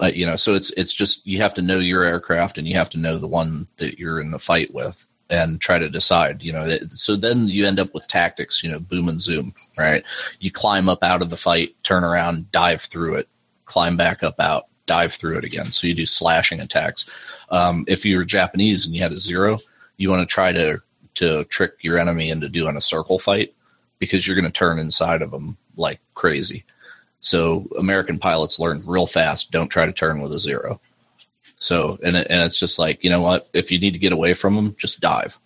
Uh, you know, so it's it's just you have to know your aircraft and you have to know the one that you're in the fight with and try to decide. You know, that, so then you end up with tactics. You know, boom and zoom. Right? You climb up out of the fight, turn around, dive through it, climb back up out, dive through it again. So you do slashing attacks. Um, if you're Japanese and you had a zero, you want to try to to trick your enemy into doing a circle fight because you're going to turn inside of them like crazy. So American pilots learned real fast: don't try to turn with a zero. So and it, and it's just like you know what? If you need to get away from them, just dive.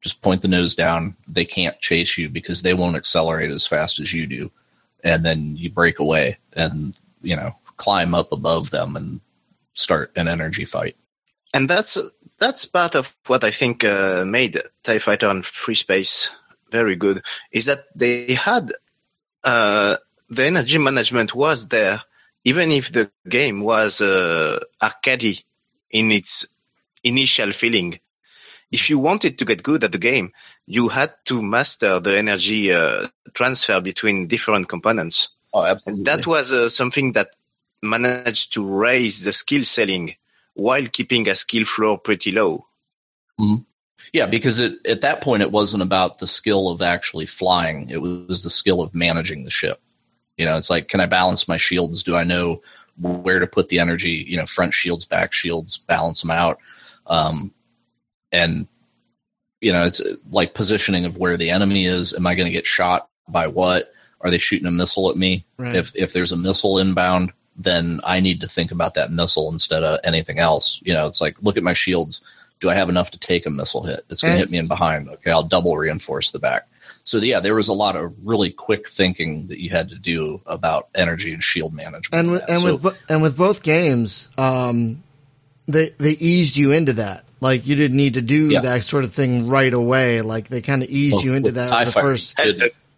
Just point the nose down. They can't chase you because they won't accelerate as fast as you do, and then you break away and you know climb up above them and start an energy fight and that's that's part of what I think uh, made Tie Fighter and Free Space very good. Is that they had uh, the energy management was there, even if the game was uh, arcadey in its initial feeling. If you wanted to get good at the game, you had to master the energy uh, transfer between different components. Oh, absolutely. And that was uh, something that managed to raise the skill ceiling while keeping a skill floor pretty low. Mm-hmm. Yeah, because it, at that point it wasn't about the skill of actually flying; it was the skill of managing the ship. You know, it's like, can I balance my shields? Do I know where to put the energy? You know, front shields, back shields, balance them out, um, and you know, it's like positioning of where the enemy is. Am I going to get shot by what? Are they shooting a missile at me? Right. If if there's a missile inbound, then I need to think about that missile instead of anything else. You know, it's like, look at my shields. Do I have enough to take a missile hit? It's going to hit me in behind. Okay, I'll double reinforce the back. So yeah, there was a lot of really quick thinking that you had to do about energy and shield management. And with, and so, with and with both games, um, they they eased you into that. Like you didn't need to do yeah. that sort of thing right away. Like they kind of eased well, you into that the first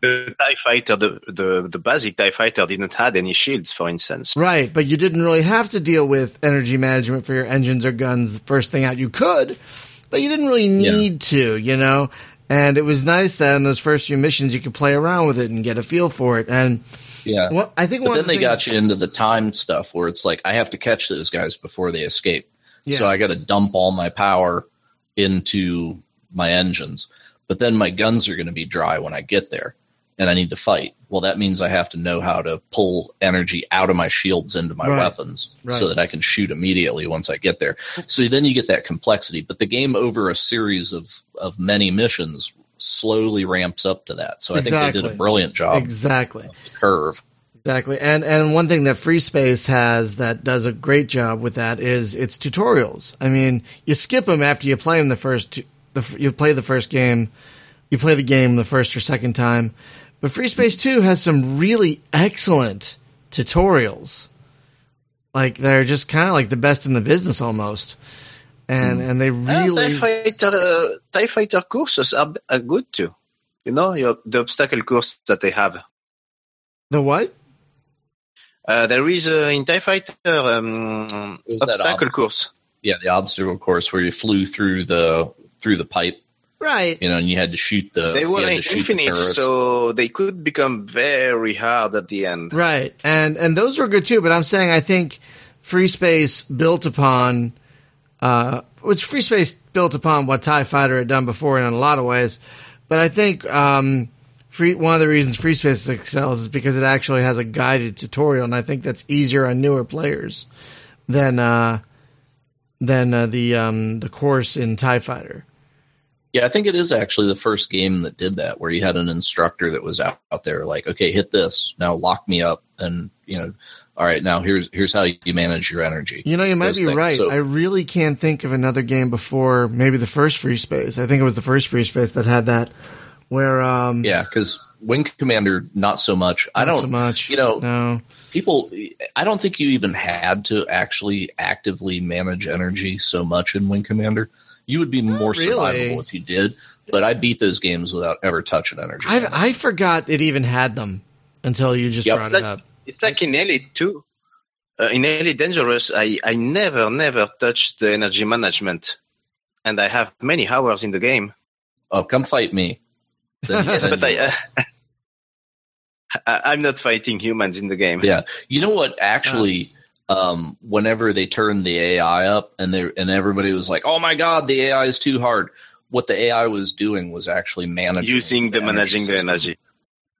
the TIE fighter, the, the, the basic TIE fighter didn't have any shields, for instance. Right, but you didn't really have to deal with energy management for your engines or guns first thing out. You could, but you didn't really need yeah. to, you know? And it was nice that in those first few missions you could play around with it and get a feel for it. And yeah, well, I think but then the they got you into the time stuff where it's like I have to catch those guys before they escape. Yeah. So I got to dump all my power into my engines, but then my guns are going to be dry when I get there and I need to fight. Well, that means I have to know how to pull energy out of my shields into my right. weapons right. so that I can shoot immediately once I get there. So then you get that complexity. But the game over a series of, of many missions slowly ramps up to that. So I exactly. think they did a brilliant job. Exactly. curve. Exactly. And and one thing that Free Space has that does a great job with that is its tutorials. I mean, you skip them after you play them the first the you play the first game, you play the game the first or second time, but Free Space 2 has some really excellent tutorials. Like they're just kind of like the best in the business almost. And mm. and they really TIE Fighter uh, TIE Fighter courses are, are good too. You know, your, the obstacle course that they have. The what? Uh, there is uh, in TIE Fighter um, obstacle ob- course. Yeah, the obstacle course where you flew through the through the pipe Right. You know, and you had to shoot the. They were infinite, the so they could become very hard at the end. Right, and and those were good too. But I'm saying I think Free Space built upon, uh, which Free Space built upon what Tie Fighter had done before in a lot of ways. But I think um, free one of the reasons Free Space excels is because it actually has a guided tutorial, and I think that's easier on newer players than uh, than uh, the um, the course in Tie Fighter. Yeah, I think it is actually the first game that did that, where you had an instructor that was out, out there, like, okay, hit this now, lock me up, and you know, all right, now here's here's how you manage your energy. You know, you might be things. right. So- I really can't think of another game before maybe the first Free Space. I think it was the first Free Space that had that, where um, Yeah, because Wing Commander, not so much. I don't. so much. You know, no. people. I don't think you even had to actually actively manage energy so much in Wing Commander. You would be more really. survivable if you did. But I beat those games without ever touching energy. I I forgot it even had them until you just Yep. brought It's it like, up. it's like in Elite too. Uh, in Elite Dangerous, I, I never, never touched the energy management. And I have many hours in the game. oh, come fight me. Then- Yes, but you- I, uh, I, I'm not fighting humans in the game. Yeah, you know what? Actually, um, whenever they turned the AI up, and they and everybody was like, "Oh my god, the AI is too hard." What the AI was doing was actually managing Using the managing the energy.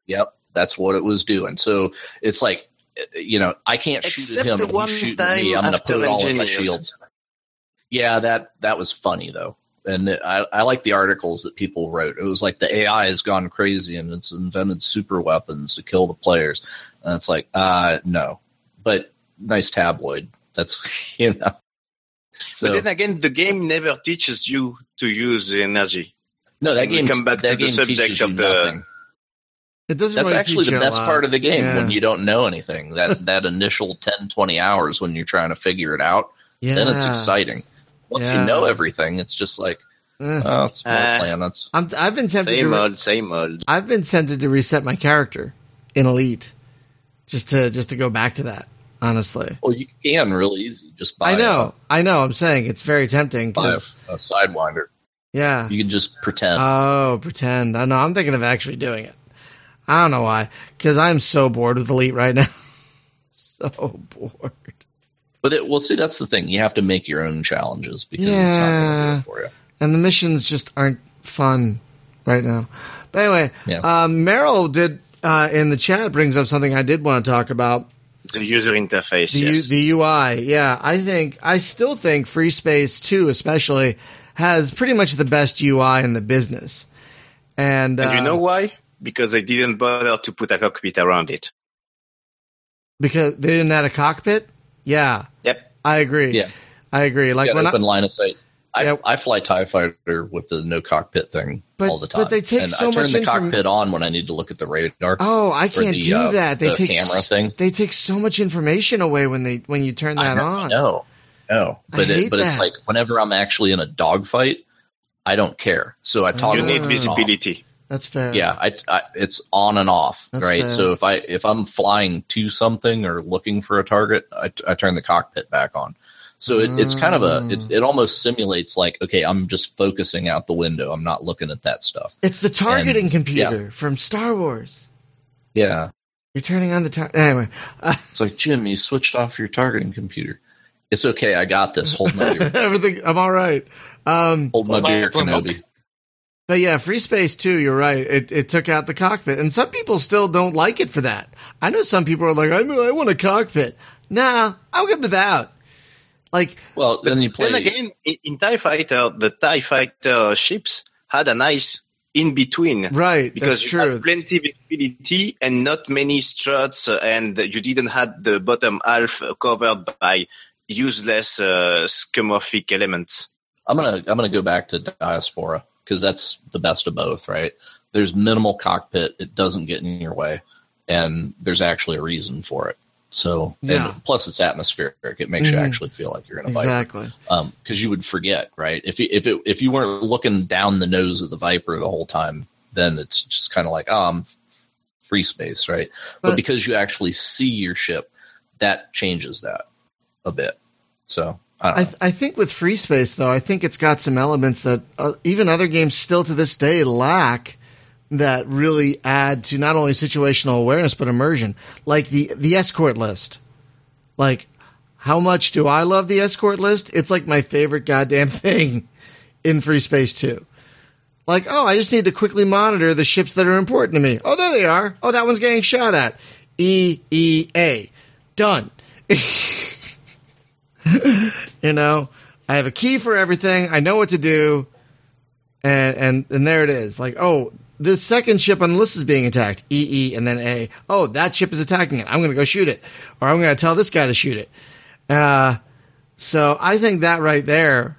Yep, that's what it was doing. So it's like, uh, you know, I can't shoot at him. one he's shooting at me. I'm going to after put it all in my shields. Yeah, that that was funny though, and it, I I like the articles that people wrote. It was like the AI has gone crazy and it's invented super weapons to kill the players, and it's like, uh, no, but nice tabloid. That's you know. So but then again, the game never teaches you to use energy. no, that we game come back that to the game subject teaches of the- nothing. It doesn't. That's really actually the best part of the game Yeah. when you don't know anything. That that initial 10, 20 hours when you're trying to figure it out, Yeah. then it's exciting. Once Yeah. you know everything, it's just like, Ugh. oh, it's more Uh, planets. I'm, I've been tempted Same to. old, same old. I've been tempted to reset my character in Elite, just to just to go back to that. Honestly, Well, you can really easy. Just buy I know, I know. I'm saying it's very tempting a, buy a, a sidewinder. yeah. You can just pretend. Oh, pretend. I know. I'm thinking of actually doing it. I don't know why. Because I'm so bored with Elite right now. so bored. but it, well, see, that's the thing. You have to make your own challenges because it's not going to Yeah. do it for you. And the missions just aren't fun right now. But anyway, Yeah. um, Meryl did uh, in the chat brings up something I did want to talk about. The user interface, The, U- yes. the UI. Yeah, I think, I still think Free Space 2 especially has pretty much the best UI in the business. And, and uh, you know why? Because they didn't bother to put a cockpit around it. because they didn't add a cockpit? Yeah, Yep. I agree. Yeah. I agree. Like Like when I, open line of sight. I, Yeah. I fly Tie Fighter with the no cockpit thing But- all the time. but they take and so I turn much the inform- cockpit on when I need to look at the radar. Oh, I can't the, do uh, that. They the take camera thing. They take so much information away when they when you turn that I know, on. No, no. I But hate it, but it's like whenever I'm actually in a dogfight, I don't care. So I toggle You need visibility. That's fair. Yeah, I, I, it's on and off, That's right? fair. So if I if I'm flying to something or looking for a target, I, I turn the cockpit back on. So it, it's kind of a Mm. it, it almost simulates like okay, I'm just focusing out the window. I'm not looking at that stuff. It's the targeting And- computer from Star Wars. Yeah, You're turning on the tar- anyway. Uh, it's like Jim, you switched off your targeting computer. It's okay, I got this. Hold my beer. everything. I'm all right. Um, Hold my my beer, remote. Kenobi. but yeah, Free Space 2, You're right. It it took out the cockpit, and some people still don't like it for that. I know some people are like, I I want a cockpit. Nah, I'm good without. Like, Well, then you play. Then again, in, in TIE Fighter, the TIE Fighter ships had a nice in between. right? Because that's you true. had plenty of visibility and not many struts, and you didn't have the bottom half covered by useless uh, skeuomorphic elements. I'm gonna I'm gonna go back to Diaspora because that's the best of both, right? There's minimal cockpit; it doesn't get in your way, and there's actually a reason for it. So, Yeah. and plus it's atmospheric; it makes Mhm. you actually feel like you're in a Viper. Exactly. Um, because you would forget, right? If you, if it, if you weren't looking down the nose of the Viper the whole time, then it's just kind of like, oh, I'm f- free space, right? But, But- because you actually see your ship, that changes that a bit. So I I, th- I think with Free Space, though, I think it's got some elements that uh, even other games still to this day lack that really add to not only situational awareness but immersion, like the the escort list. Like, how much do I love the escort list? It's like my favorite goddamn thing in Free Space Two. Like, oh, I just need to quickly monitor the ships that are important to me. Oh, there they are. Oh, that one's getting shot at. E E A. Done. you know, I have a key for everything. I know what to do. And and and there it is. Like, oh, the second ship on the list is being attacked. E E and then A. Oh, that ship is attacking it. I'm going to go shoot it, or I'm going to tell this guy to shoot it. Uh, so I think that right there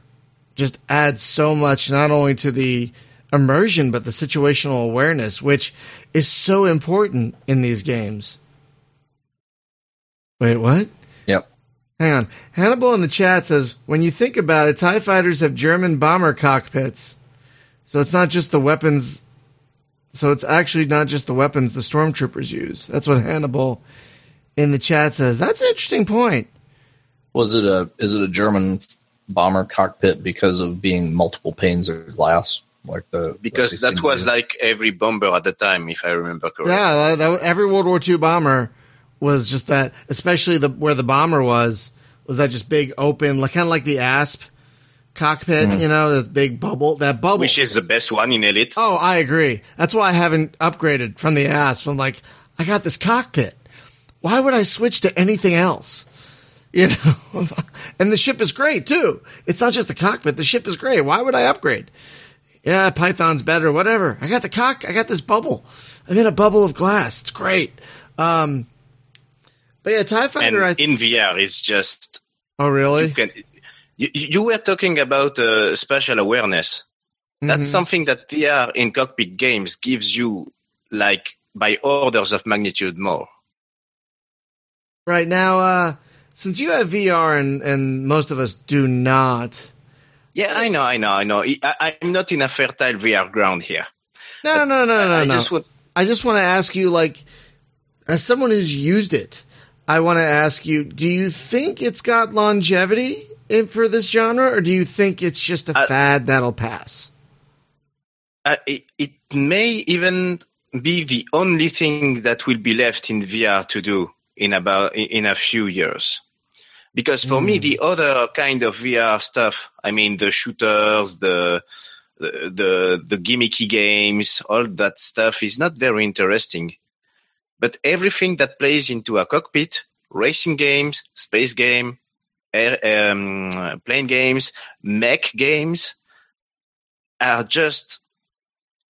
just adds so much, not only to the immersion, but the situational awareness, which is so important in these games. Wait, what? Yep. Hang on. Hannibal in the chat says, when you think about it, TIE fighters have German bomber cockpits. So it's not just the weapons. So it's actually not just the weapons the stormtroopers use. That's what Hannibal in the chat says. That's an interesting point. Was it a is it a German bomber cockpit because of being multiple panes of glass? Like the because that was like every bomber at the time, if I remember correctly. Yeah, that, that, every World War II bomber was just that, especially the where the bomber was, was that just big open, like kind of like the Asp cockpit, Mhm. you know, the big bubble, that bubble. Which is the best one in Elite. Oh, I agree. That's why I haven't upgraded from the Asp. I'm like, I got this cockpit. Why would I switch to anything else? You know, and the ship is great too. It's not just the cockpit. The ship is great. Why would I upgrade? Yeah, Python's better. Whatever. I got the cock. I got this bubble. I'm in a bubble of glass. It's great. Um, but yeah, Tie and Fighter. I in VR, it's just oh, really? you can. You, you were talking about uh, spatial awareness. That's Mhm. something that VR in cockpit games gives you, like by orders of magnitude more. right now. Uh, since you have VR and and most of us do not. Yeah, I know, I know, I know. I, I'm not in a fertile VR ground here. No, no, no, no, no. I no. just would. I just want to ask you, like, as someone who's used it, I want to ask you: Do you think it's got longevity in, for this genre, or do you think it's just a Uh, fad that'll pass? Uh, it, it may even be the only thing that will be left in VR to do in about in a few years. Because for me, Mm. the other kind of VR stuff, I mean, the shooters, the the the, the gimmicky games, all that stuff is not very interesting. But everything that plays into a cockpit, racing games, space game, um, plane games, mech games, are just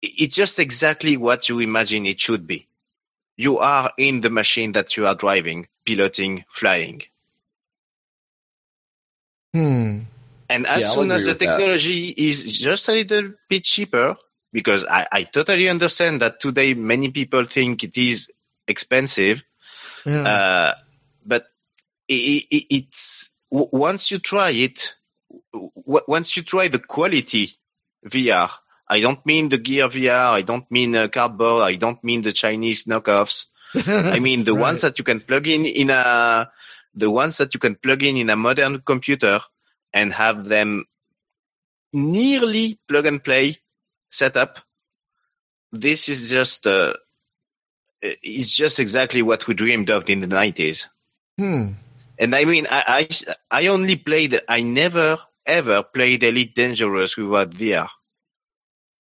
it's just exactly what you imagine it should be. You are in the machine that you are driving, piloting, flying. Hmm. And as Yeah, soon as the technology is just a little bit cheaper, because I, I totally understand that today many people think it is expensive, Yeah. uh, but it, it, it's w- once you try it, w- once you try the quality VR. I don't mean the Gear VR. I don't mean uh, cardboard. I don't mean the Chinese knockoffs. I mean the Right. ones that you can plug in in a the ones that you can plug in in a modern computer and have them nearly plug and play setup. This is just uh, it's just exactly what we dreamed of in the nineties. Hmm. And I mean, I, I I only played. I never ever played Elite Dangerous without VR.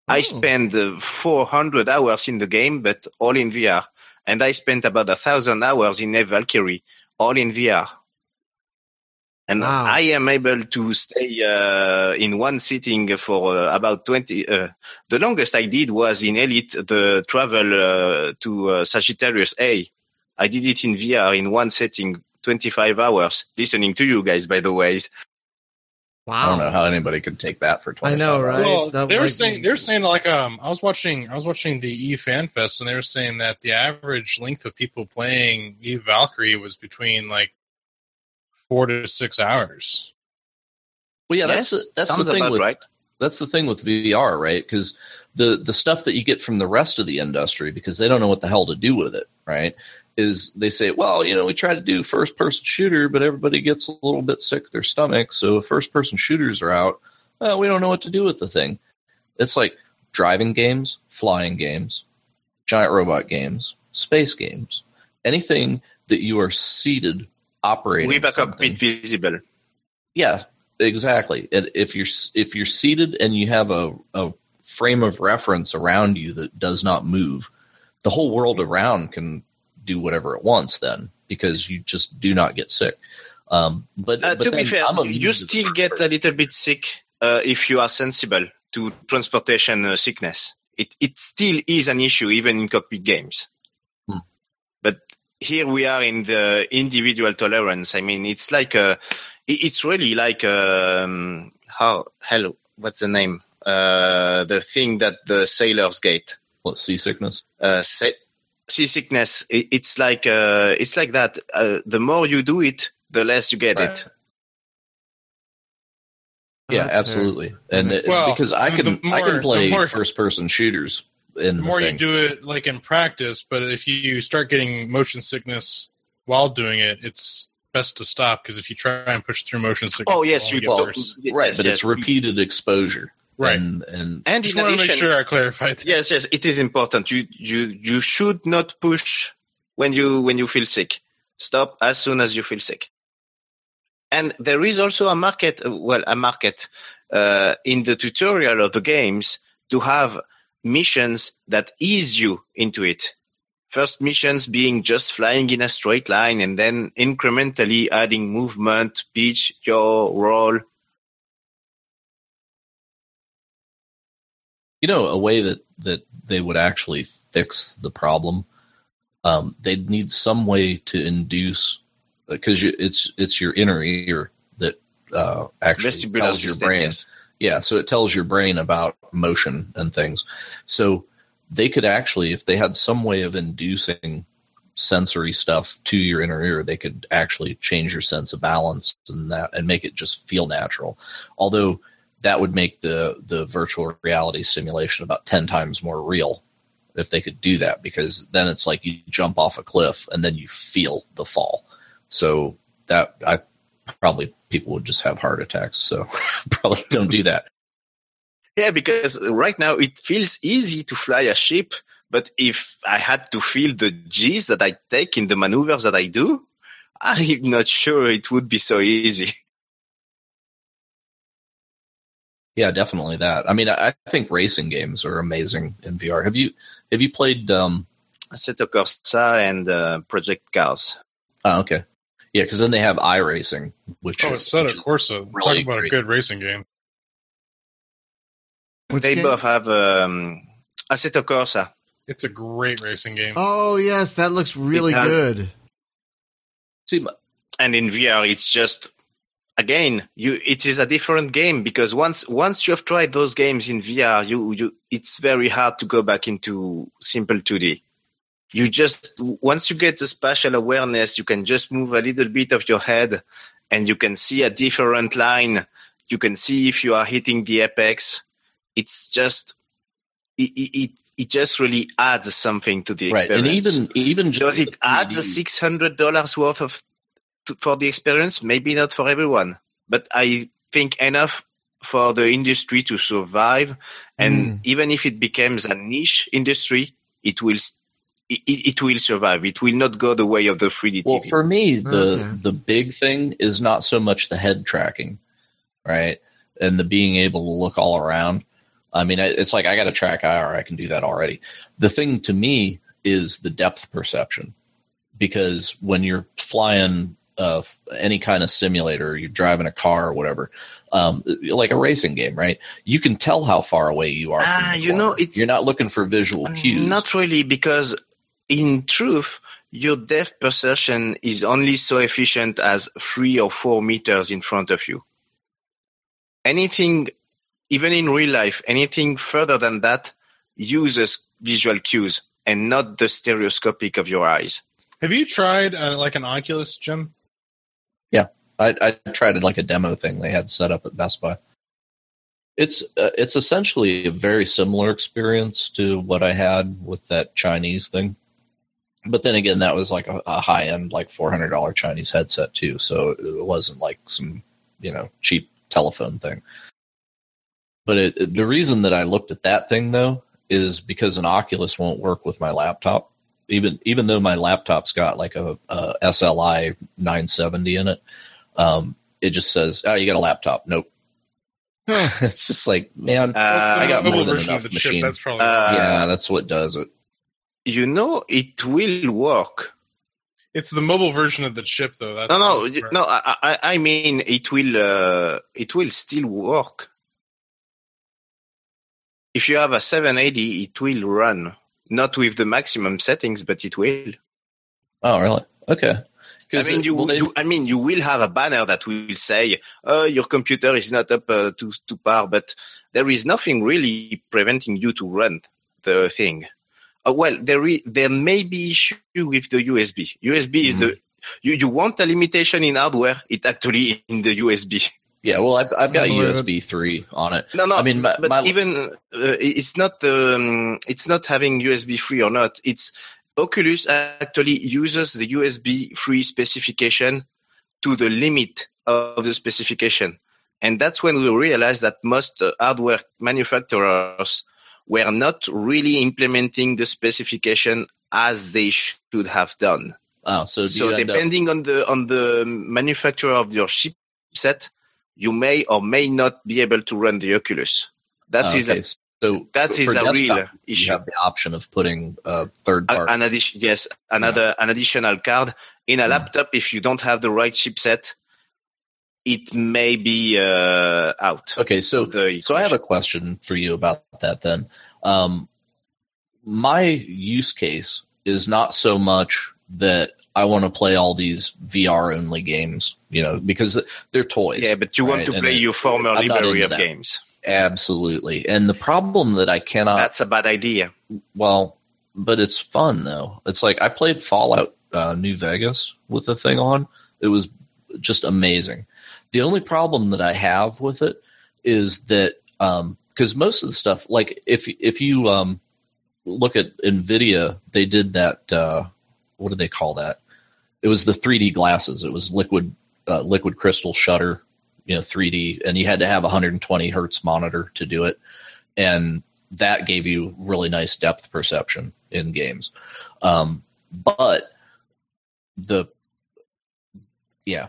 I Oh. spent uh, 400 hours in the game, but all in VR. And I spent about a thousand hours in a Valkyrie, all in VR. And Wow. I am able to stay uh, in one sitting for uh, about 20. Uh, the longest I did was in Elite, the travel uh, to uh, Sagittarius A. I did it in VR in one setting, 25 hours, listening to you guys, by the way. Wow. I don't know how anybody could take that for twenty. I know, right? Well, That they were like- saying they were saying like um I was watching I was watching the E Fan Fest and they were saying that the average length of people playing E Valkyrie was between like four to six hours. Well, yeah, yes, that's the, that's the thing about with right. that's the thing with VR, right? Because the the stuff that you get from the rest of the industry, because they don't know what the hell to do with it, right? Is they say, well, you know, we try to do first person shooter, but everybody gets a little bit sick their stomach, so if first person shooters are out. Well, we don't know what to do with the thing. It's like driving games, flying games, giant robot games, space games, anything that you are seated operating With a cockpit visible. Yeah, exactly. And if you're if you're seated and you have a, a frame of reference around you that does not move, the whole world around can do whatever it wants then because you just do not get sick. Um, but, Uh, but to be fair, you still get a little bit sick uh, if you are sensible to transportation uh, sickness. It it still is an issue even in cockpit games. Hmm. But here we are in the individual tolerance. I mean, it's like a, it's really like um, how hello, what's the name? Uh, the thing that the sailors get. What, seasickness. uh, sa- seasickness. It, it's like uh, it's like that. Uh, the more you do it, the less you get Right. it. Oh, yeah, that's fair. absolutely. And it- sense. because I can the I can play more- first person shooters in The the more you do it like in practice, but if you start getting motion sickness while doing it, it's best to stop because if you try and push through motion sickness, Oh it'll yes, only you get well, worse. right, yes, but yes. it's repeated exposure. Right. And, and And Just want to make sure I clarified that. yes, yes, it is important. You you you should not push when you when you feel sick. Stop as soon as you feel sick. And there is also a market, well, a market uh, in the tutorial of the games to have missions that ease you into it. First missions being just flying in a straight line and then incrementally adding movement, pitch, yaw, roll. You know a way that that they would actually fix the problem um, they'd need some way to induce because it's it's your inner ear that uh, actually Vestibular tells your brain. yes. yeah so it tells your brain about motion and things. So they could actually if they had some way of inducing sensory stuff to your inner ear they could actually change your sense of balance and that and make it just feel natural. Although that would make the the virtual reality simulation about 10 times more real if they could do that because then it's like you jump off a cliff and then you feel the fall so that i probably people would just have heart attacks so probably don't do that Yeah, because right now it feels easy to fly a ship, but if I had to feel the G's that I take in the maneuvers that I do, I'm not sure it would be so easy. Yeah definitely that i mean i, I think racing games are amazing in vr have you have you played um Assetto Corsa and uh, Project Cars. oh, okay yeah because then they have iRacing, which Oh, is, Assetto which is- Corsa. Talk really about a good racing game. Which they game? both have um, Assetto Corsa. It's a great racing game. Oh yes, that looks really has- good. see and in VR, it's just again, you it is a different game because once once you have tried those games in VR, you you it's very hard to go back into simple 2D. You just once you get the spatial awareness, you can just move a little bit of your head, and you can see a different line. You can see if you are hitting the apex. It's just it it, it, just really adds something to the right and experience. even even just Does it the add the six hundred dollars worth of for the experience? Maybe not for everyone, but I think enough for the industry to survive. And Mm. even if it becomes a niche industry, it will it, it it will survive. It will not go the way of the 3D Well, TV. for me, the Okay. the big thing is not so much the head tracking, right, and the being able to look all around. I mean, it's like I got a track IR, I can do that already. The thing to me is the depth perception, because when you're flying uh, any kind of simulator, you're driving a car or whatever, um, like a racing game, right? You can tell how far away you are. from Ah, the you know, corner. it's- you're not looking for visual cues. Not really, because in truth, your depth perception is only so efficient as three or four meters in front of you. Anything, even in real life, anything further than that uses visual cues and not the stereoscopic of your eyes. Have you tried uh, like an Oculus, Jim? I, I tried like a demo thing they had set up at Best Buy. It's uh, it's essentially a very similar experience to what I had with that Chinese thing, but then again, that was like a, a high end, like four hundred dollar Chinese headset too. So it wasn't like some you know cheap telephone thing. But it, it- the reason that I looked at that thing though is because an Oculus won't work with my laptop. Even even though my laptop's got like a, a SLI 970 in it, um, it just says, "Oh, you got a laptop." Nope. it's just like, man, Uh, I got more than enough of the chip. machine. That's probably Uh, yeah, that's what does it. you know, it will work. it's the mobile version of the chip, though. That's No, no, that's you- correct. no. I, I, I mean, it will, uh, it will still work. If you have a 780, it will run. Not with the maximum settings, but it will. Oh, really? Okay. I 'Cause mean, you, well, they- you, I mean, you will have a banner that will say, "Oh, your computer is not up uh, to to par," but there is nothing really preventing you to run the thing. Uh, well, there is, there may be issue with the USB. USB is the you, you want a limitation in hardware. It actually in the USB. yeah, well, I've, I've got Yeah, but- USB three on it. No, no. I mean, my- but my- even uh, it's not um, it's not having USB free or not. It's Oculus actually uses the USB free specification to the limit of the specification, and that's when we realized that most uh, hardware manufacturers were not really implementing the specification as they should have done. Oh, so So end up, depending on the on the manufacturer of your chipset, you may or may not be able to run the Oculus. That oh, is okay, a, so that is a real You issue. have the option of putting a third part. An addition, yes, another an additional card in a Hmm. laptop. If you don't have the right chipset, it may be uh, out. okay, so The So I have a question for you about that then. Um, my use case is not so much that I want to play all these VR only games, you know, because they're toys. yeah, but you want right? to play it- your former library of that. games. Absolutely. And the problem that I cannot, That's a bad idea. well, but it's fun though. It's like I played Fallout uh, New Vegas with the thing on. It was just amazing. The only problem that I have with it is that because most of the stuff, like if if you um, look at Nvidia, they did that. Uh, what do they call that? It was the 3D glasses. It was liquid uh, liquid crystal shutter, you know, 3D, and you had to have a 120 hertz monitor to do it, and that gave you really nice depth perception in games. Um, but the yeah.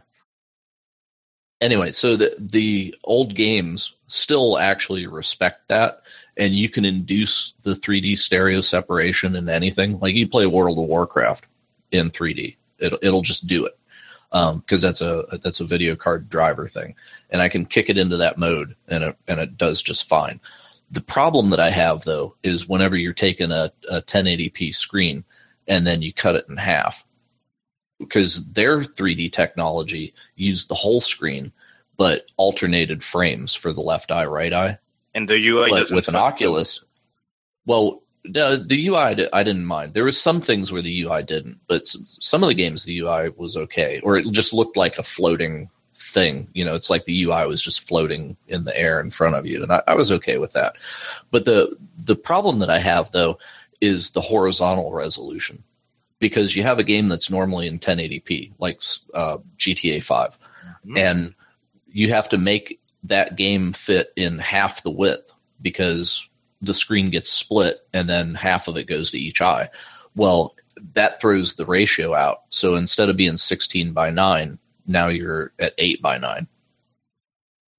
Anyway, so the the old games still actually respect that, and you can induce the 3D stereo separation in anything. Like you play World of Warcraft in 3D, it'll it'll just do it Um, because that's a that's a video card driver thing, and I can kick it into that mode, and it and it does just fine. The problem that I have though is whenever you're taking a, a 1080p screen and then you cut it in half, because their 3D technology used the whole screen but alternated frames for the left eye, right eye. And the UI But with an Oculus, well, no, the UI I didn't mind. There were some things where the UI didn't, but some of the games the UI was okay, or it just looked like a floating thing. You know, it's like the UI was just floating in the air in front of you, and I, I was okay with that. But the the problem that I have though is the horizontal resolution because you have a game that's normally in 1080p, like uh, GTA 5, Mhm. and you have to make that game fit in half the width because the screen gets split and then half of it goes to each eye. Well, that throws the ratio out. So instead of being 16 by 9, now you're at 8 by 9.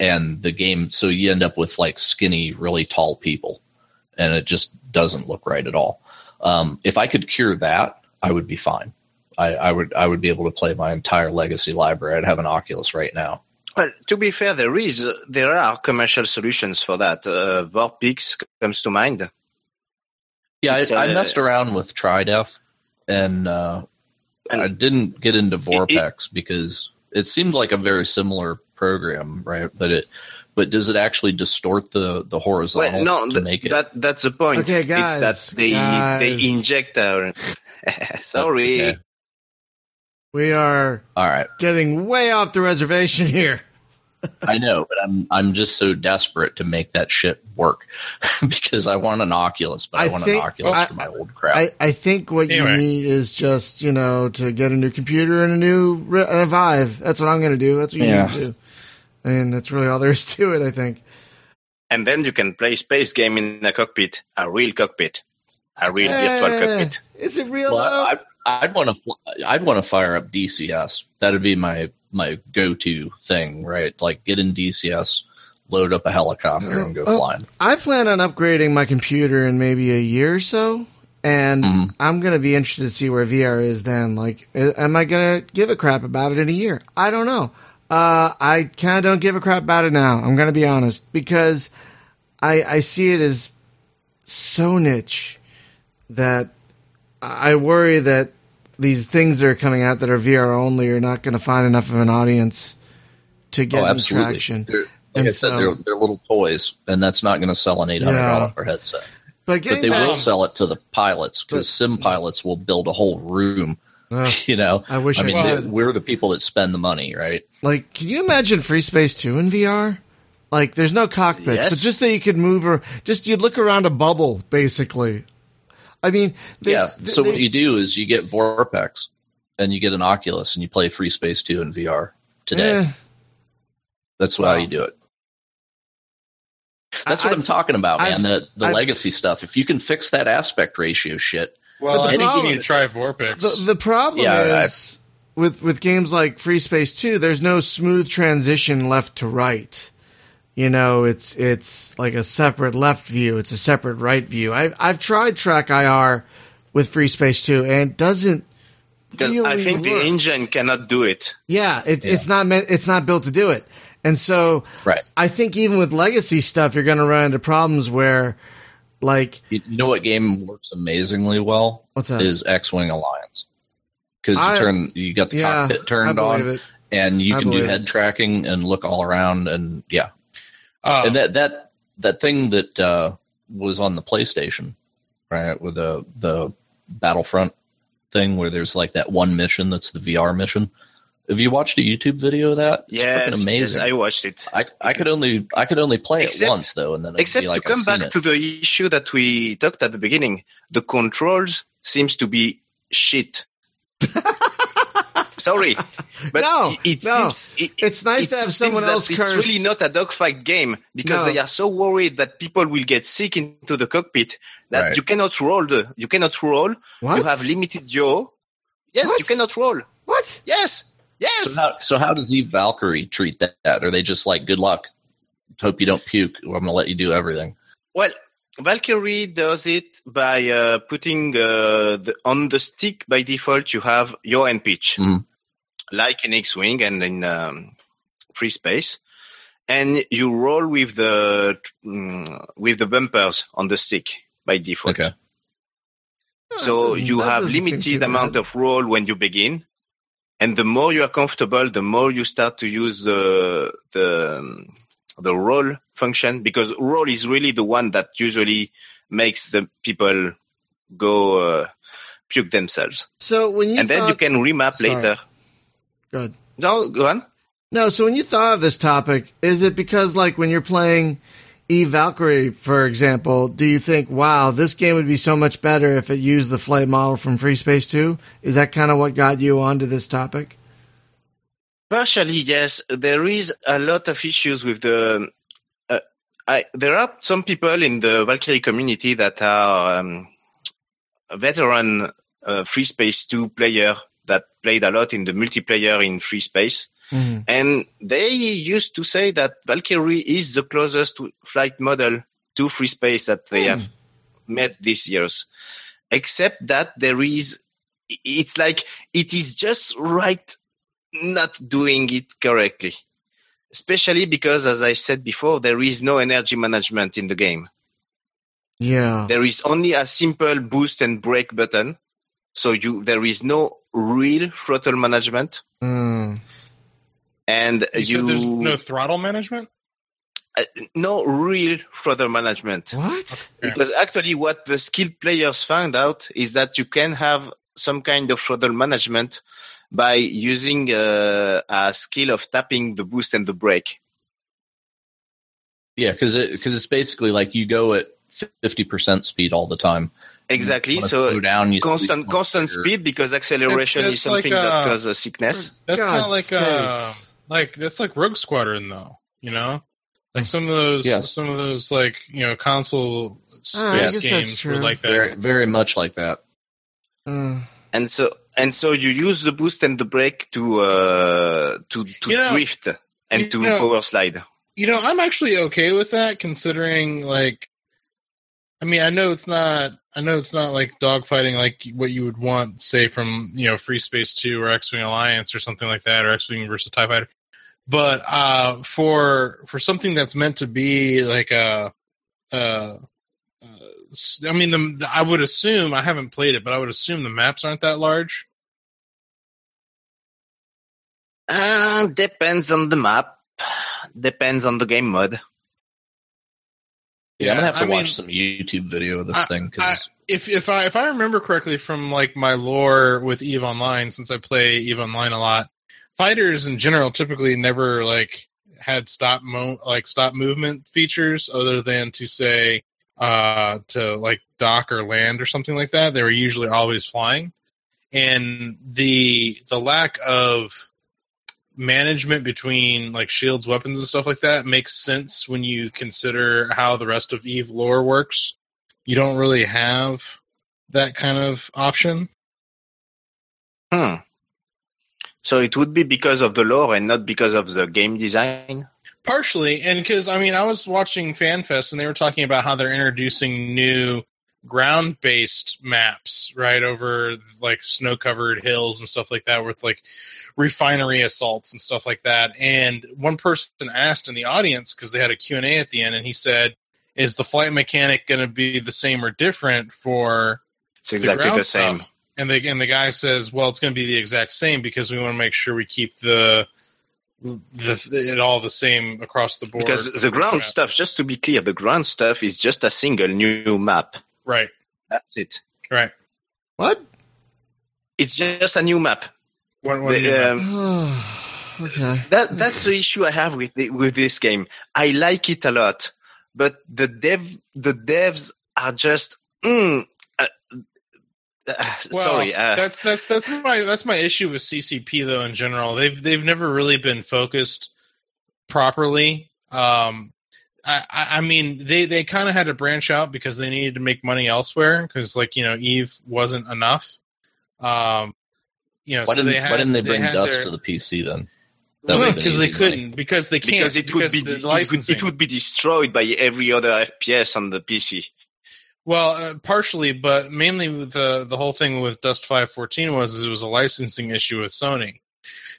And the game, so you end up with like skinny, really tall people, and it just doesn't look right at all. Um, if I could cure that, I would be fine. I, I would I would be able to play my entire legacy library. I'd have an Oculus right now. Well, to be fair, there is there are commercial solutions for that. Uh, VorpX comes to mind. Yeah, It's, I, I uh, messed around with TriDef, and, uh, And- I didn't get into it- VorpX because it seemed like a very similar program, right? But it, but does it actually distort the the horizontal Well, no, to th- make it? that that's the point. Okay, guys, it's that they guys. they inject our. Sorry. Okay. We are All right, getting way off the reservation here. I know, but I'm I'm just so desperate to make that shit work because I want an Oculus, but I, I want think- an Oculus I- for my old crap. I, I think what Anyway. you need is just, you know, to get a new computer and a new ri- and a Vive. That's what I'm going to do. That's what you Yeah. need to do. And that's really all there is to it, I think. And then you can play space game in a cockpit, a real cockpit, a real virtual Eh, cockpit. Is it real? Well, though? I, I'd want to I'd want to fire up DCS. That'd be my my go to thing, right? Like get in DCS, load up a helicopter and go Oh. flying. I plan on upgrading my computer in maybe a year or so, and Mhm. I'm going to be interested to see where VR is then. Like, am I going to give a crap about it in a year? I don't know. Uh, I kind of don't give a crap about it now. I'm going to be honest because I I see it as so niche that I worry that these things that are coming out that are VR only are not going to find enough of an audience to oh, get oh, any traction. They're, like And I said, so- they're, they're little toys, and that's not going to sell an eight hundred dollar headset. But But they back, will sell it to the pilots because sim pilots will build a whole room. Ugh, You know, I wish I mean, we're the people that spend the money, right? Like, can you imagine Freespace 2 in VR? Like, there's no cockpits, Yes. but just that you could move or just you'd look around a bubble, basically. I mean, they- yeah. they- So they- what you do is you get VorpX, and you get an Oculus, and you play Freespace Two in VR today. eh, That's how you do it. That's I- what I'm talking about, man. I've- the the I've- legacy stuff. If you can fix that aspect ratio shit, Well, the I think you problem- need to try VorpX. the, the problem Yeah, I- is with with games like Freespace 2, there's no smooth transition left to right. You know, it's it's like a separate left view, it's a separate right view. I I've tried Track IR with Freespace 2 and it doesn't Because I really think the engine cannot do it. Yeah, it, it's not meant. It's not built to do it. And so, right? I think even with legacy stuff, you're going to run into problems where, like, You, you know what game works amazingly well what's that? is X Wing Alliance because you turn you got the yeah, cockpit turned on, it. and you I can do head it. tracking and look all around, and yeah, Uh, and that that that thing that uh, was on the PlayStation, right, with the the Battlefront thing where there's like that one mission that's the VR mission. Have you watched a YouTube video of that? It's Yes, freaking yes, amazing. I watched it. I, I could only I could only play Except- it once though, and then Except be like to come back it. to the issue that we talked at the beginning, the controls seems to be shit. Sorry, but No, it, it no. seems it, It's nice it to have someone that else It's curse. really not a dogfight game because No. they are so worried that people will get sick into the cockpit that Right. you cannot roll the you cannot roll. What? You have limited yaw. Yes, What? you cannot roll. what? Yes, yes. So how, so how does Eve Valkyrie treat that? Are they just like, good luck, hope you don't puke, or I'm going to let you do everything? Well, Valkyrie does it by uh, putting uh, the, on the stick by default. You have yaw and pitch, Mhm. Like in X-wing and in um, free space, and you roll with the mm, with the bumpers on the stick by default. Okay. So you have limited amount of roll when you begin, and the more you are comfortable, the more you start to use the the um, the roll function because roll is really the one that usually makes the people go uh, puke themselves, So when you and then you can remap Sorry. later. Good. No, go on. No, so when you thought of this topic, is it because like when you're playing Eve Valkyrie, for example, do you think, wow, this game would be so much better if it used the flight model from Freespace 2? Is that kind of what got you onto this topic? Partially, yes. There is a lot of issues with the. Uh, I, there are some people in the Valkyrie community that are um, veteran uh, Freespace 2 player played a lot in the multiplayer in Freespace. Mhm. And they used to say that Valkyrie is the closest to flight model to Freespace that they have met these years. Except that there is, it's like, it is just right not doing it correctly. Especially because, as I said before, there is no energy management in the game. Yeah. There is only a simple boost and brake button. So you, there is no real throttle management. Mm. And you, you, said there's no throttle management. uh, no real throttle management. What? Because actually, what the skilled players found out is that you can have some kind of throttle management by using uh, a skill of tapping the boost and the brake. Yeah, because it, cause it's basically like you go at 50% speed all the time. Exactly. So down, constant, constant your- speed because acceleration It's- is it's like, something that uh, causes sickness. That's kind of like uh, like that's like Rogue Squadron though. You know, like some of those Yes. some of those like you know console Ah, space guess that's games were like that. Very, very much like that. Uh, And so, and so you use the boost and the brake to, uh, to, to You know- drift and to know- power slide. You know, I'm actually okay with that considering like I mean, I know it's not I know it's not like dogfighting like what you would want say from, you know, Freespace 2 or X-Wing Alliance or something like that or X-Wing versus TIE Fighter. But uh for for something that's meant to be like a uh uh, s- I mean, the, the- I would assume I haven't played it, but I would assume the maps aren't that large. Uh, depends on the map. Depends on the game mode. Yeah, I'm gonna have to I mean, watch some YouTube video of this I- thing because if if I if I remember correctly from like my lore with Eve Online, since I play Eve Online a lot, fighters in general typically never like had stop mo like stop movement features other than to say uh to like dock or land or something like that. They were usually always flying. And the the lack of management between like shields, weapons and stuff like that makes sense when you consider how the rest of Eve lore works you don't really have that kind of option. Hmm. So it would be because of the lore and not because of the game design. Partially, and because I mean, I was watching FanFest and they were talking about how they're introducing new ground based maps right over like snow covered hills and stuff like that with like refinery assaults and stuff like that and one person asked in the audience because they had a q&a at the end and he said is the flight mechanic going to be the same or different for It's exactly ground the same. stuff. And the and the guy says, "Well, it's going to be the exact same because we want to make sure we keep the the it all the same across the board." Because the ground stuff, just to be clear, the ground stuff is just a single new map. right, That's it. right. What? It's just a new map. What, what The, um, okay. that that's the issue I have with the, with this game. I like it a lot, but the dev the devs are just mm, uh, uh, Well, sorry. Uh, that's that's that's my that's my issue with CCP though. In general, they've they've never really been focused properly. Um, I, I I mean, they they kind of had to branch out because they needed to make money elsewhere because, like you know, Eve wasn't enough. Um, you know, why so didn't they had, why didn't they bring had Dust their- to the PC then? That would've because they couldn't because they can't because it would be the it would, it would be destroyed by every other FPS on the PC. Well, uh, partially, but mainly the the whole thing with Dust Five Fourteen was is it was a licensing issue with Sony.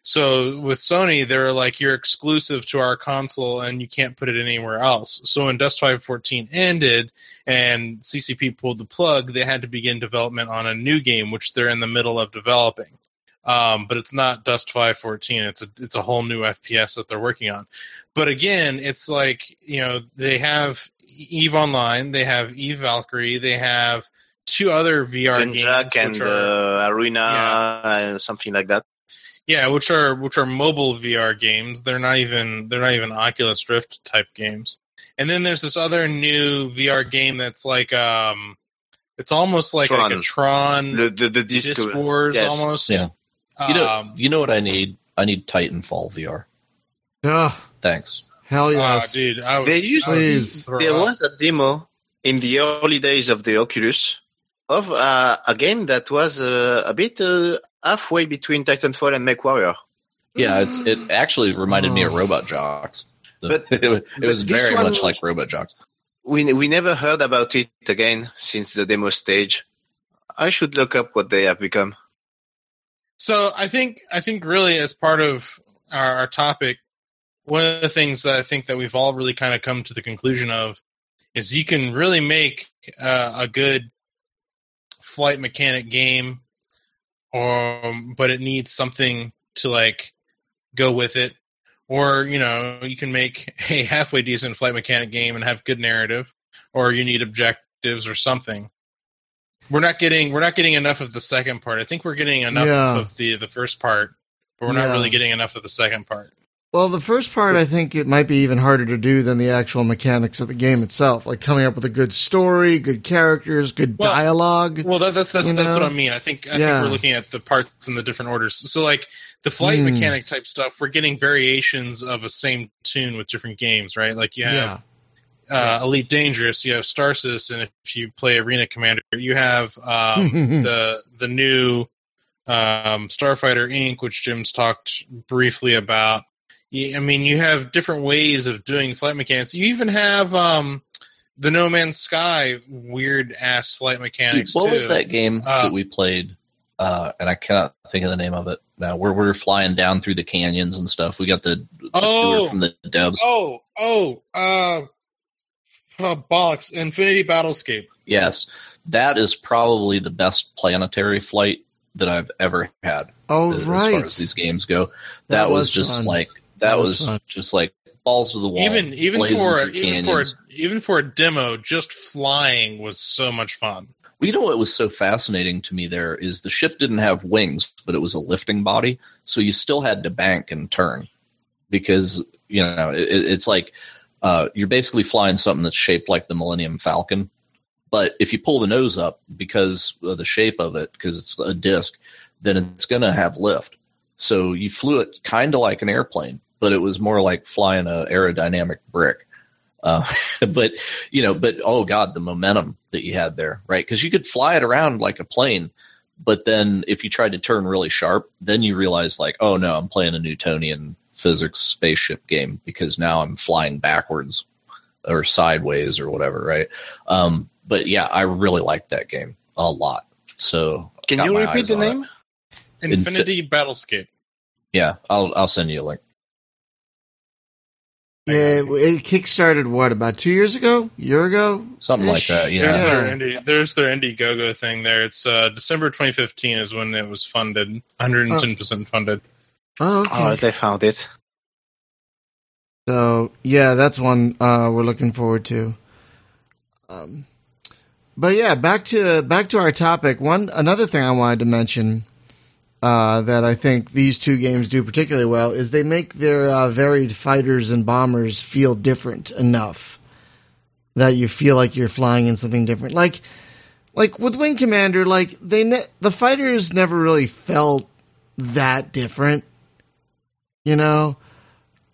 So with Sony, they're like you're exclusive to our console and you can't put it anywhere else. So when Dust Five Fourteen ended and CCP pulled the plug, they had to begin development on a new game, which they're in the middle of developing. Um, but it's not Dust Five Fourteen. It's a it's a whole new FPS that they're working on. But again, it's like you know they have Eve Online, they have Eve Valkyrie, they have two other VR games, and which are uh, Arena, uh, something like that. yeah, which are which are mobile VR games. They're not even they're not even Oculus Rift type games. And then there's this other new VR game that's like um, it's almost like, like a Tron The the, the disc, Disc Wars yes. almost. Yeah. You know, Um, you know what I need? I need Titanfall VR. Oh, Thanks. hell ah, yes. dude, I would, They used I would Please. There up. was a demo in the early days of the Oculus of uh, a game that was uh, a bit uh, halfway between Titanfall and MechWarrior. Yeah, it's it actually reminded me of Oh. Robot Jox. But- it, was- it but was this very much was- like Robot Jox. We we never heard about it again since the demo stage. I should look up what they have become. So I think I think really as part of our, our topic, one of the things that I think that we've all really kind of come to the conclusion of is you can really make uh, a good flight mechanic game, or but it needs something to like go with it, or you know you can make a halfway decent flight mechanic game and have good narrative, or you need objectives or something we're not getting we're not getting enough of the second part. I think we're getting enough Yeah. of the the first part, but we're Yeah. not really getting enough of the second part. Well, the first part, I think it might be even harder to do than the actual mechanics of the game itself. Like coming up with a good story, good characters, good Well, dialogue. Well, that, that's that's that's know? what I mean. I think I Yeah. think we're looking at the parts in the different orders. So like the flight Hmm. mechanic type stuff, we're getting variations of a same tune with different games, right? Like you have yeah. Uh, Elite Dangerous, you have Starsis, and if you play Arena Commander, you have um, the the new um, Starfighter Inc., which Jim's talked briefly about. I mean, you have different ways of doing flight mechanics. You even have um, the No Man's Sky weird ass flight Dude, mechanics. what too. was that game Uh, that we played? Uh, and I cannot think of the name of it now. Where we're flying down through the canyons and stuff. We got the, the Oh. tour from the devs. Oh, oh, uh, uh, bollocks! Infinity Battlescape. Yes, that is probably the best planetary flight that I've ever had. Oh, as right. far as these games go. That, was, just fun. like that, That was was, just like balls to the wall. even even for through even for a, even for a demo, just flying was so much fun. Well, you know what was so fascinating to me there is the ship didn't have wings, but it was a lifting body, so you still had to bank and turn because you know it, it's like uh, you're basically flying something that's shaped like the Millennium Falcon, but if you pull the nose up because of the shape of it, because it's a disc, then it's going to have lift. So you flew it kind of like an airplane, but it was more like flying an aerodynamic brick. Uh, but you know, but oh god, the momentum that you had there, right? Because you could fly it around like a plane, but then if you tried to turn really sharp, then you realize like, oh no, I'm playing a Newtonian physics spaceship game because now I'm flying backwards or sideways or whatever, right? Um, but yeah, I really liked that game a lot. So Can you repeat the on it. name? Infinity Battlescape. Yeah, I'll I'll send you a link. Yeah, it, it kickstarted what about two years ago, year ago, Something like that. Yeah. There's Yeah. their indie. There's their Indiegogo thing there. It's uh, December 2015 is when it was funded. 110 percent funded. Oh, okay. Oh, they found it. So yeah, that's one uh, we're looking forward to. Um, but yeah, back to back to our topic. One another thing I wanted to mention uh, that I think these two games do particularly well is they make their uh, varied fighters and bombers feel different enough that you feel like you're flying in something different. Like like with Wing Commander, like they ne- the fighters never really felt that different. You know,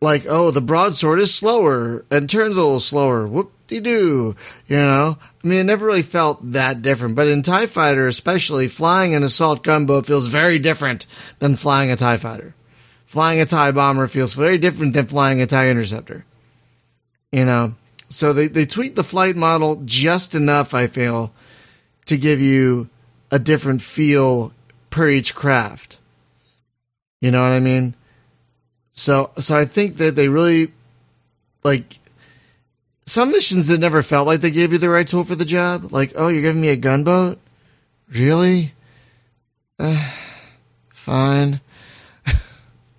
like oh the broadsword is slower and turns a little slower. Whoop de doo you know? I mean it never really felt that different. But in tie fighter especially flying an assault gunboat feels very different than flying a tie fighter. Flying a tie bomber feels very different than flying a tie interceptor you know? So they, they tweaked the flight model just enough i feel to give you a different feel per each craft. You know what i mean so so I think that they really like some missions that never felt like they gave you the right tool for the job. Like, oh, you're giving me a gunboat? Really? Uh, fine.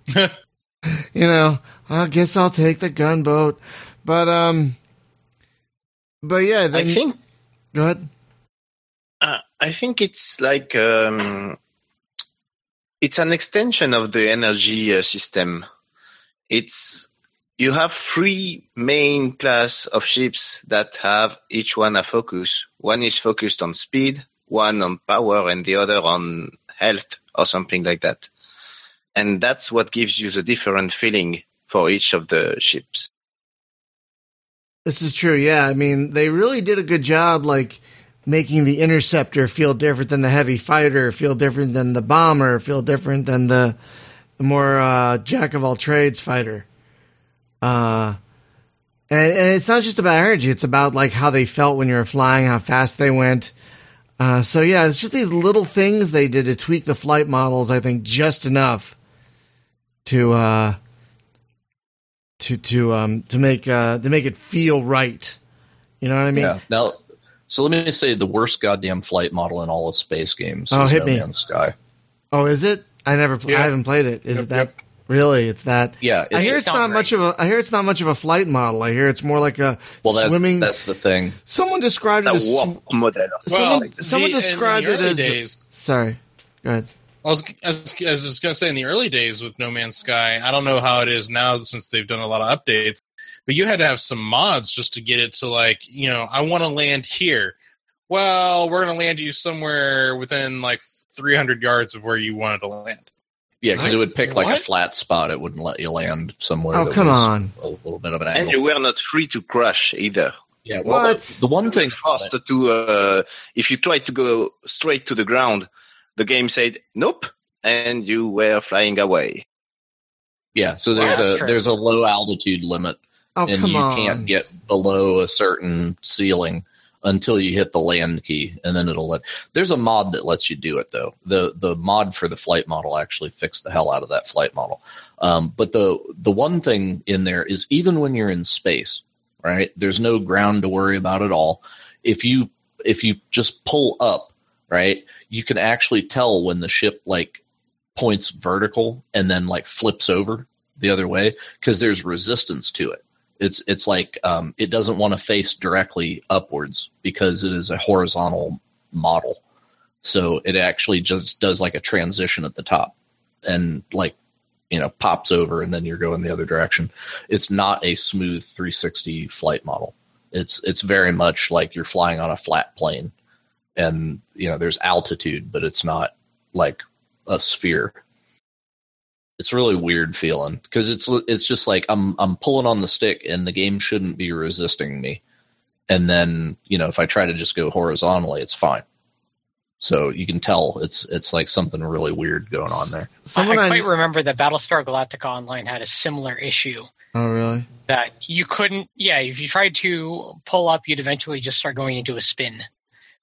you know, I guess I'll take the gunboat. But um but yeah, I think go ahead. uh, I think it's like um, it's an extension of the energy uh, system. It's you have three main class of ships that have each one a focus. One is focused on speed, one on power, and the other on health or something like that. And that's what gives you the different feeling for each of the ships. This is true. Yeah, I mean, they really did a good job, like making the interceptor feel different than the heavy fighter, feel different than the bomber, feel different than the, more uh, jack of all trades fighter. Uh, and, and it's not just about energy; it's about like how they felt when you were flying, how fast they went. Uh, so yeah, it's just these little things they did to tweak the flight models. I think just enough to uh, to to um to make uh to make it feel right. You know what I mean? yeah. Now, so let me say the worst goddamn flight model in all of space games. Oh, is hit no me. Man's Sky. Oh, is it? I never. Pl- Yeah. I haven't played it. Is Yep, it that? yep. Really? It's that. Yeah, I hear it's not not much of a. I hear it's not much of a flight model. I hear it's more like a well, that, swimming. that's the thing. someone described It's it a as. warp model. Someone, Well, someone the- in- in described the it as. days, Sorry. Go ahead. I was, I was, I was going to say in the early days with No Man's Sky, I don't know how it is now since they've done a lot of updates, but you had to have some mods just to get it to like, you know, I want to land here. Well, we're going to land you somewhere within like 300 yards of where you wanted to land. Yeah, because it would pick like a flat spot. It wouldn't let you land somewhere. Oh, that come was on. A little bit of an And angle. you were not free to crash either. yeah. Well, What? the, the one thing. Forced to, uh, if you tried to go straight to the ground, the game said nope, and you were flying away. Yeah, so there's That's a true. there's a low altitude limit, Oh and come you on! can't get below a certain ceiling until you hit the land key, and then it'll let. There's a mod that lets you do it though. the The mod for the flight model actually fixed the hell out of that flight model. Um, but the the one thing in there is even when you're in space, right? There's no ground to worry about at all. If you if you just pull up, right, you can actually tell when the ship like points vertical and then like flips over the other way because there's resistance to it. It's it's like um, it doesn't want to face directly upwards because it is a horizontal model. So it actually just does like a transition at the top and like you know pops over and then you're going the other direction. It's not a smooth 360 flight model. It's it's very much like you're flying on a flat plane and you know there's altitude but it's not like a sphere. It's really weird feeling because it's it's just like I'm I'm pulling on the stick and the game shouldn't be resisting me. And then, you know, if I try to just go horizontally, it's fine. So you can tell it's it's like something really weird going on there. Someone I, I, I quite remember that Battlestar Galactica Online had a similar issue oh really? that you couldn't. Yeah, if you tried to pull up, you'd eventually just start going into a spin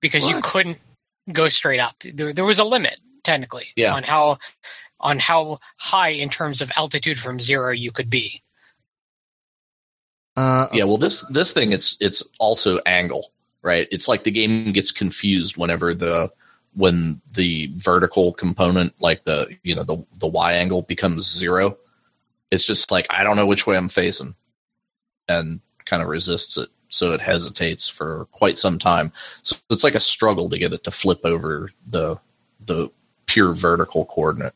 because you couldn't go straight up. There, there was a limit technically Yeah. on how on how high in terms of altitude from zero you could be. Uh, Yeah, well this this thing it's it's also angle, right? It's like the game gets confused whenever the when the vertical component like the you know the the y angle becomes zero. It's just like I don't know which way I'm facing and kind of resists it. So it hesitates for quite some time. So it's like a struggle to get it to flip over the the pure vertical coordinate.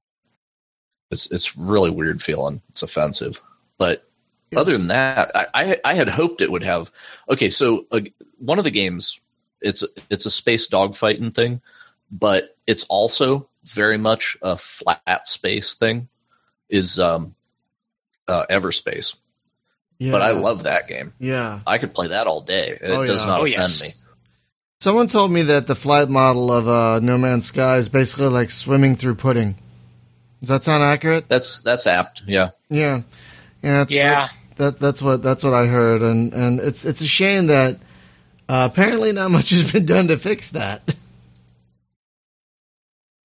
It's it's really weird feeling. It's offensive. But other than that, I, I I had hoped it would have. Okay, so uh, one of the games, it's it's a space dogfighting thing, but it's also very much a flat space thing. Is um, uh, Everspace, yeah. but I love that game. Yeah. I could play that all day. It Oh, does yeah. not Oh, offend yes. me. Someone told me that the flight model of uh, No Man's Sky is basically like swimming through pudding. Does that sound accurate? That's that's apt. Yeah, Yeah. Yeah. It's, Yeah. That that's what that's what I heard, and and it's it's a shame that uh, apparently not much has been done to fix that.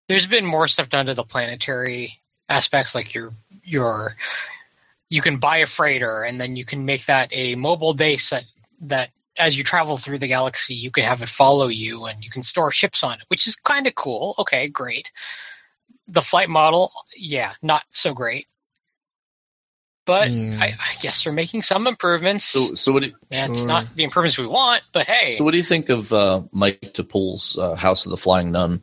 There's been more stuff done to the planetary aspects, like your your you can buy a freighter and then you can make that a mobile base that that as you travel through the galaxy you can have it follow you and you can store ships on it, which is kind of cool. Okay, great. The flight model, yeah, not so great. But Yeah. I, I guess they're making some improvements. So so what do you, yeah, it's Sure. not the improvements we want, but hey, so what do you think of uh, Mike DePool's uh, House of the Flying Nun?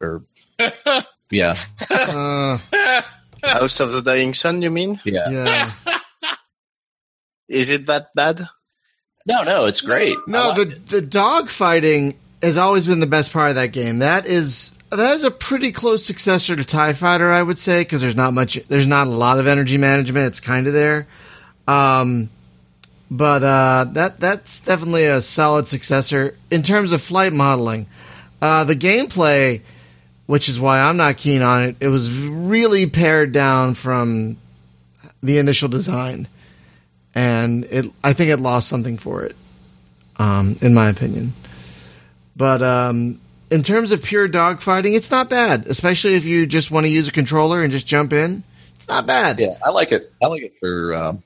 Or yeah, Uh, House of the Dying Sun, you mean? yeah. yeah. Is it that bad? No, no, it's great. I No, like the it. the dog fighting has always been the best part of that game. That is that is a pretty close successor to Tie Fighter, I would say, because there's not much, there's not a lot of energy management. It's kind of there, um, but uh, that that's definitely a solid successor in terms of flight modeling. Uh, the gameplay, which is why I'm not keen on it, it was really pared down from the initial design, and it I think it lost something for it um, in my opinion. But um, in terms of pure dogfighting, it's not bad, especially if you just want to use a controller and just jump in. It's not bad. Yeah, I like it. I like it for um,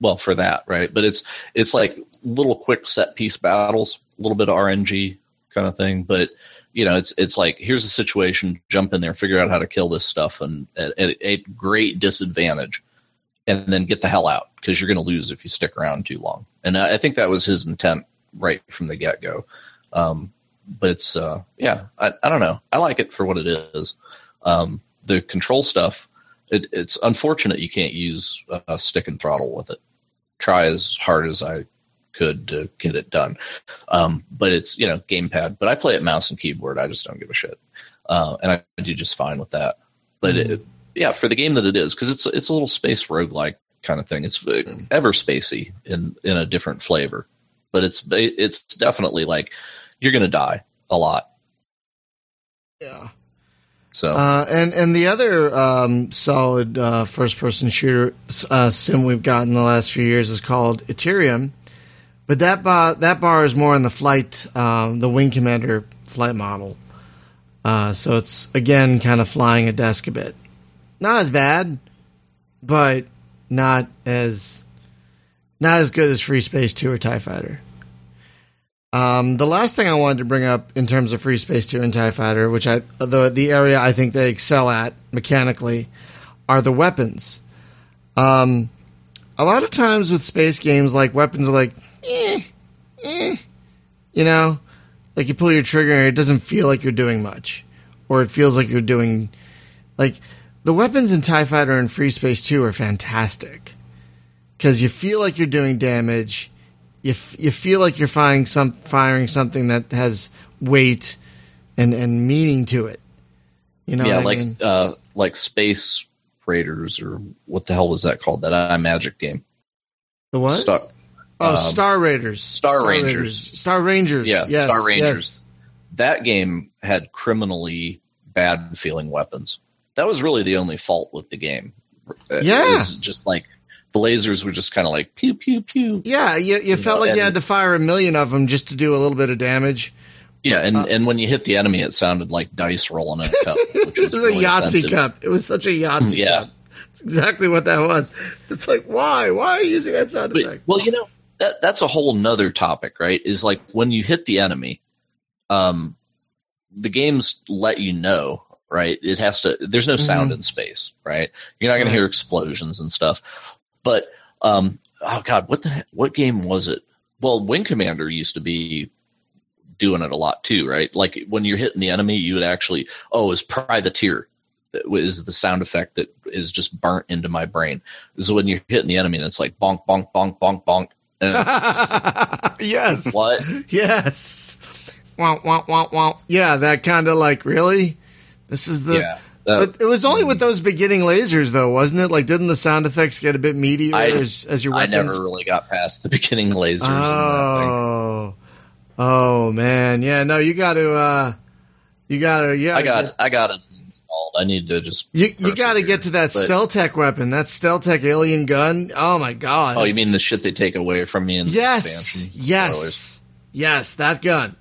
well for that, right? But it's it's like little quick set piece battles, a little bit of RNG kind of thing. But you know, it's it's like here's a situation, jump in there, figure out how to kill this stuff, and at, a great disadvantage, and then get the hell out because you're going to lose if you stick around too long. And I, I think that was his intent right from the get go. Um, but it's uh, yeah, I, I don't know. I like it for what it is. Um, the control stuff, it, it's unfortunate you can't use a stick and throttle with it. Try as hard as I could to get it done. Um, but it's, you know, gamepad. But I play it mouse and keyboard. I just don't give a shit. Uh, and I do just fine with that. But it, yeah, for the game that it is, because it's it's a little space roguelike kind of thing. It's uh, ever spacey in in a different flavor, but it's it's definitely like you're gonna die a lot. Yeah. So Uh, and and the other um, solid uh, first person shooter uh, sim we've got in the last few years is called Ethereum, but that bar that bar is more in the flight um, the Wing Commander flight model. Uh, so it's again kind of flying a desk a bit. Not as bad, but not as not as good as Freespace Two or Tie Fighter. Um, the last thing I wanted to bring up in terms of Freespace Two and Tie Fighter, which I the the area I think they excel at mechanically, are the weapons. Um, a lot of times with space games, like weapons are like, eh, eh, you know, like you pull your trigger and it doesn't feel like you're doing much, or it feels like you're doing, like the weapons in Tie Fighter and Freespace Two are fantastic because you feel like you're doing damage you f- you feel like you're firing some firing something that has weight and and meaning to it. You know, yeah, what I like mean? uh, like Space Raiders or what the hell was that called? That I Magic game. the what? Star, oh, um, Star Raiders. Star Rangers. Star Rangers. Yeah, yes, Star Rangers. yes. that game had criminally bad feeling weapons. That was really the only fault with the game. It Yeah. was just like the lasers were just kind of like pew pew pew. Yeah, you, you felt know, like you had to fire a million of them just to do a little bit of damage. Yeah, and, Uh, and when you hit the enemy, it sounded like dice rolling in a cup, which it was was really a Yahtzee offensive. cup. It was such a Yahtzee Yeah. cup. It's exactly what that was. It's like, why? Why are you using that sound But, effect? well, you know that that's a whole nother topic, right? Is like when you hit the enemy, um, the games let you know, right? It has to. There's no sound in space, right? You're not going to hear explosions and stuff. But um, oh god, what the he- what game was it? Well, Wing Commander used to be doing it a lot too, right? Like when you're hitting the enemy, you would actually oh, it's privateer. is the sound effect that is just burnt into my brain. Is when you're hitting the enemy and it's like bonk, bonk, bonk, bonk, bonk. It's yes. what? Yes. Wow, wow, wow, wow. Yeah, that kind of like, really? This is the. yeah. Uh, But it was only with those beginning lasers, though, wasn't it? Like, didn't the sound effects get a bit meatier I- as, as your I never really got past the beginning lasers. and that thing. Oh, oh man, yeah. No, you got to. uh You got to. Yeah, I got I got it. I need to just You you got to get to that But- Steltek weapon, that Steltek alien gun. Oh my god! Oh, you mean the shit they take away from me in the yes. Spoilers. yes, yes? That gun,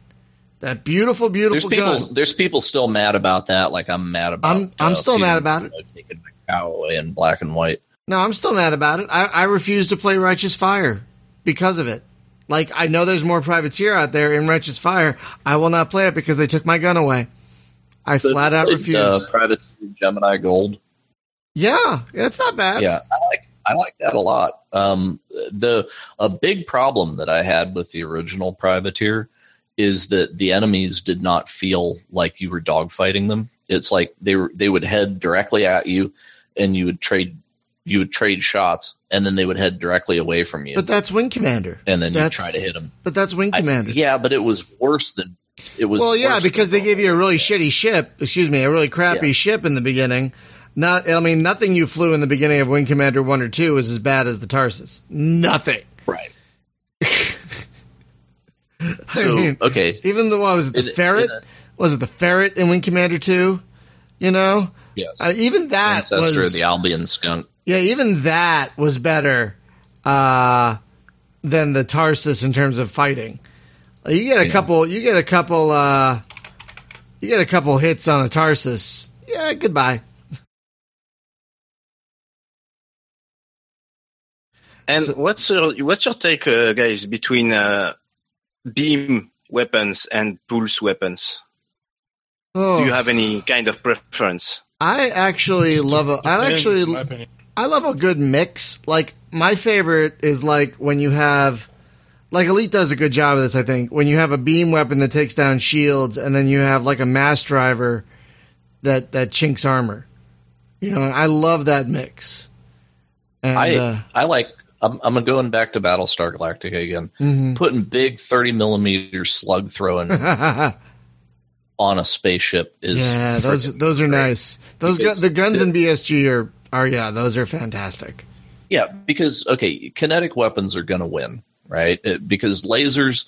that beautiful, beautiful There's people. gun. There's people still mad about that. Like I'm mad about. I'm- I'm still mad about know, taking my cow away in black and white. No, I'm still mad about it. I, I refuse to play Righteous Fire because of it. Like I know there's more Privateer out there in Righteous Fire. I will not play it because they took my gun away. I flat out Like, refuse. Uh, Privateer Gemini Gold. yeah, it's not bad. Yeah, I like I like that a lot. Um, the a big problem that I had with the original Privateer is that the enemies did not feel like you were dogfighting them. It's like they were they would head directly at you, and you would trade you would trade shots, and then they would head directly away from you, But that's Wing Commander. and then you try to hit them. But that's Wing Commander. yeah, but it was worse than it was. well, yeah, because they gave you a really shitty ship. Excuse me, a really crappy Yeah. ship in the beginning. Not, I mean, nothing you flew in the beginning of Wing Commander one or two is as bad as the Tarsus. Nothing. right. I So mean, okay, even the what was it the In- in ferret? a- was it the ferret in Wing Commander two? You know, yes, uh, even that ancestor was of the Albion skunk. yeah, even that was better uh, than the Tarsus in terms of fighting. You get a Yeah. couple. You get a couple. Uh, you get a couple hits on a Tarsus. Yeah, goodbye. And So- what's your what's your take, uh, guys, between uh, beam weapons and pulse weapons? Oh, Do you have any kind of preference? I actually love a. I Depends, in actually. I love a good mix. Like my favorite is like when you have like Elite does a good job of this, I think. When you have a beam weapon that takes down shields and then you have like a mass driver that that chinks armor. You know, I love that mix. And I uh, I like. I'm, I'm going back to Battlestar Galactica again. mhm. Putting big 30 millimeter slug throwing on a spaceship is yeah, those those are great. nice. Those gu- the guns it- in BSG are are yeah, those are fantastic. Yeah, because okay, kinetic weapons are going to win, right? It- because lasers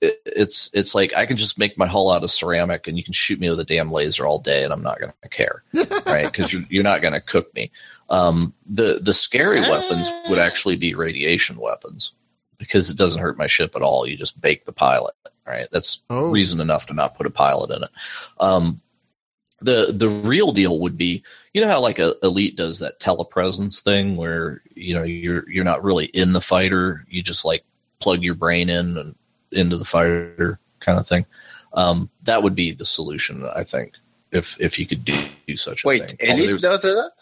it, it's it's like I can just make my hull out of ceramic, and you can shoot me with a damn laser all day, and I'm not going to care, right? Because you're, you're not going to cook me. Um, the the scary weapons would actually be radiation weapons because it doesn't hurt my ship at all. You just bake the pilot, right? That's Oh. reason enough to not put a pilot in it. Um, the the real deal would be, you know how like a elite does that telepresence thing where you know you're you're not really in the fighter, you just like plug your brain in and into the fighter kind of thing. Um, that would be the solution, I think, if if you could do, do such a Wait, thing. Although Elite does that?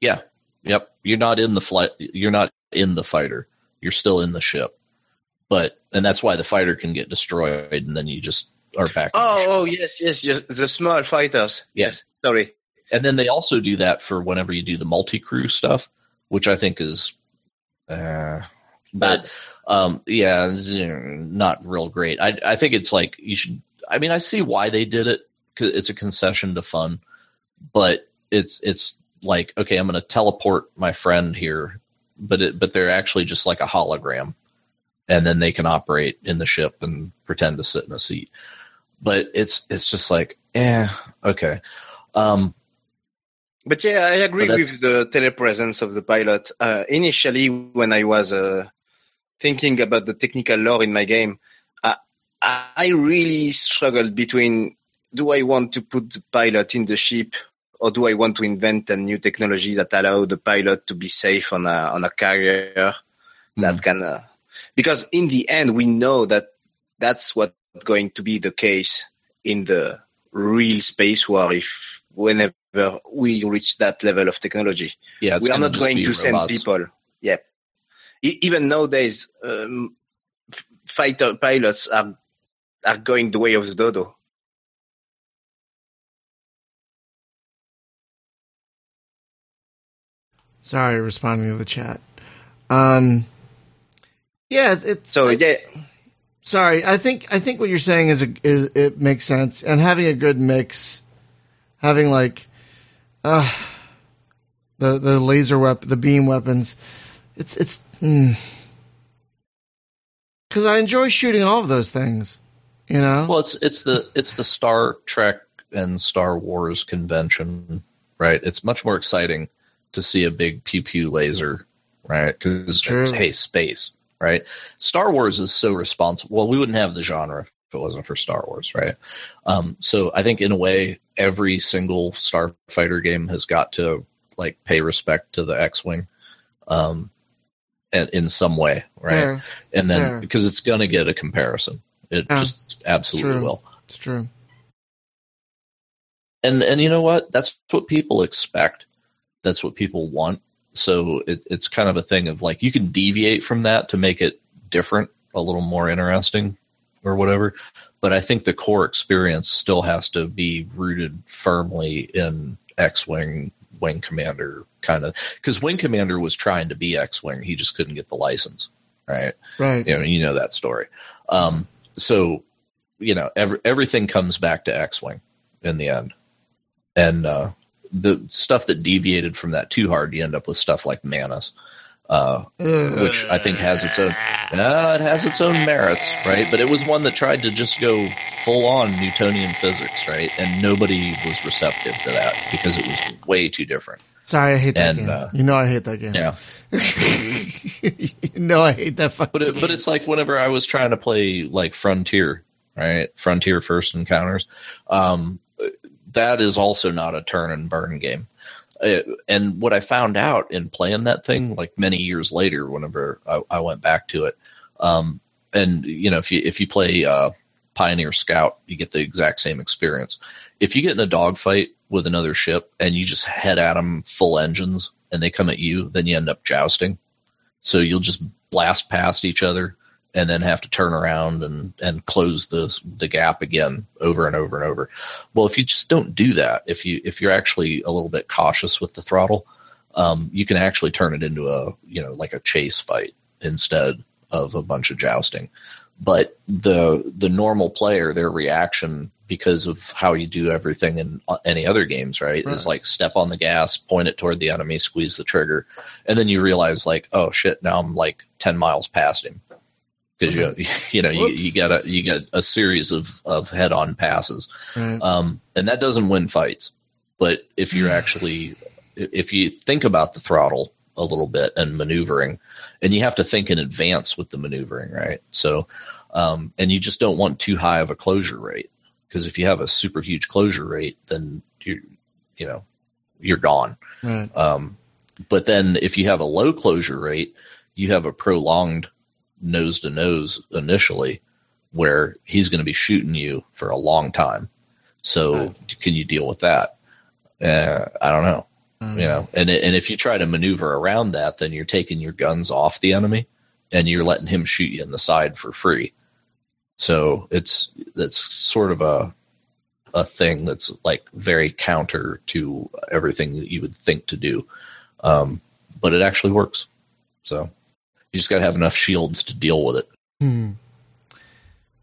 yeah. Yep. You're not in the flight. You're not in the fighter. You're still in the ship. But and that's why the fighter can get destroyed, and then you just are back. Oh, oh, yes, yes, yes. The small fighters. Yes. Sorry. And then they also do that for whenever you do the multi crew stuff, which I think is uh, Bad. um, yeah, uh, not real great. I I think it's like you should. I mean, I see why they did it. 'cause it's a concession to fun, but it's it's like okay, I'm going to teleport my friend here, but it but they're actually just like a hologram, and then they can operate in the ship and pretend to sit in a seat. But it's it's just like, eh, okay. Um, But yeah, I agree with the telepresence of the pilot. Uh, initially, when I was uh, thinking about the technical lore in my game, I, I really struggled between do I want to put the pilot in the ship or do I want to invent a new technology that allow the pilot to be safe on a on a carrier that can uh, because in the end we know that that's what's going to be the case in the real space war if whenever we reach that level of technology. Yeah, we are not going to send people. Yeah. E- even nowadays um, f- fighter pilots are are going the way of the dodo Sorry, responding to the chat. Um, yeah, it's, it's so yeah sorry. I think I think what you're saying is a, is it makes sense, and having a good mix, having like, uh, the the laser weapon, the beam weapons, it's it's because I enjoy shooting all of those things. You know, Well, it's it's the it's the Star Trek and Star Wars convention, right? It's much more exciting to see a big pew pew laser, right? Because hey, space, right? Star Wars is so responsible. Well, we wouldn't have the genre if it wasn't for Star Wars, right? Um, so I think in a way, every single starfighter game has got to like pay respect to the X-wing, um, and in some way, right? Fair. and then Fair. because it's going to get a comparison it Yeah, just absolutely true. will it's true. and and you know what that's what people expect that's what people want. So it, it's kind of a thing of like you can deviate from that to make it different a little more interesting or whatever. But i think the core experience still has to be rooted firmly in x-wing wing commander kind of because wing commander was trying to be x-wing. He just couldn't get the license right? Right. you know, you know that story. Um, so, you know, every, everything comes back to X-wing in the end, and uh, the stuff that deviated from that too hard, you end up with stuff like Manus, uh, which I think has its own. Uh, it has its own merits, right? But it was one that tried to just go full on Newtonian physics, right? And nobody was receptive to that because it was way too different. Sorry, I hate that And, game. uh, you know I hate that game. Yeah. you know I hate that fucking But it, but it's like whenever I was trying to play like Frontier, right? Frontier First Encounters, um, that is also not a turn and burn game. Uh, and what I found out in playing that thing, like many years later, whenever I, I went back to it, um, and you know, if you if you play uh, Pioneer Scout, you get the exact same experience. If you get in a dogfight with another ship and you just head at them full engines and they come at you, then you end up jousting. So you'll just blast past each other and then have to turn around and, and close the the gap again over and over and over. Well, if you just don't do that, if you if you're actually a little bit cautious with the throttle, um, you can actually turn it into a you know like a chase fight instead of a bunch of jousting. But the the normal player, their reaction because of how you do everything in uh, any other games, right, Right. is like step on the gas, point it toward the enemy, squeeze the trigger, and then you realize like, oh shit, now I'm like ten miles past him, because you you know you, you got a you got a series of of head on passes, Right. um, and that doesn't win fights. But if you're actually if you think about the throttle a little bit and maneuvering, and you have to think in advance with the maneuvering, right? So, um, and you just don't want too high of a closure rate because if you have a super huge closure rate, then you you know you're gone. right. Um, but then if you have a low closure rate, you have a prolonged nose to nose initially where he's going to be shooting you for a long time. So Right. can you deal with that? Uh, I don't know. Um, You know, and and if you try to maneuver around that, then you're taking your guns off the enemy, and you're letting him shoot you in the side for free. So it's that's sort of a a thing that's like very counter to everything that you would think to do, um, but it actually works. So you just got to have enough shields to deal with it. Hmm.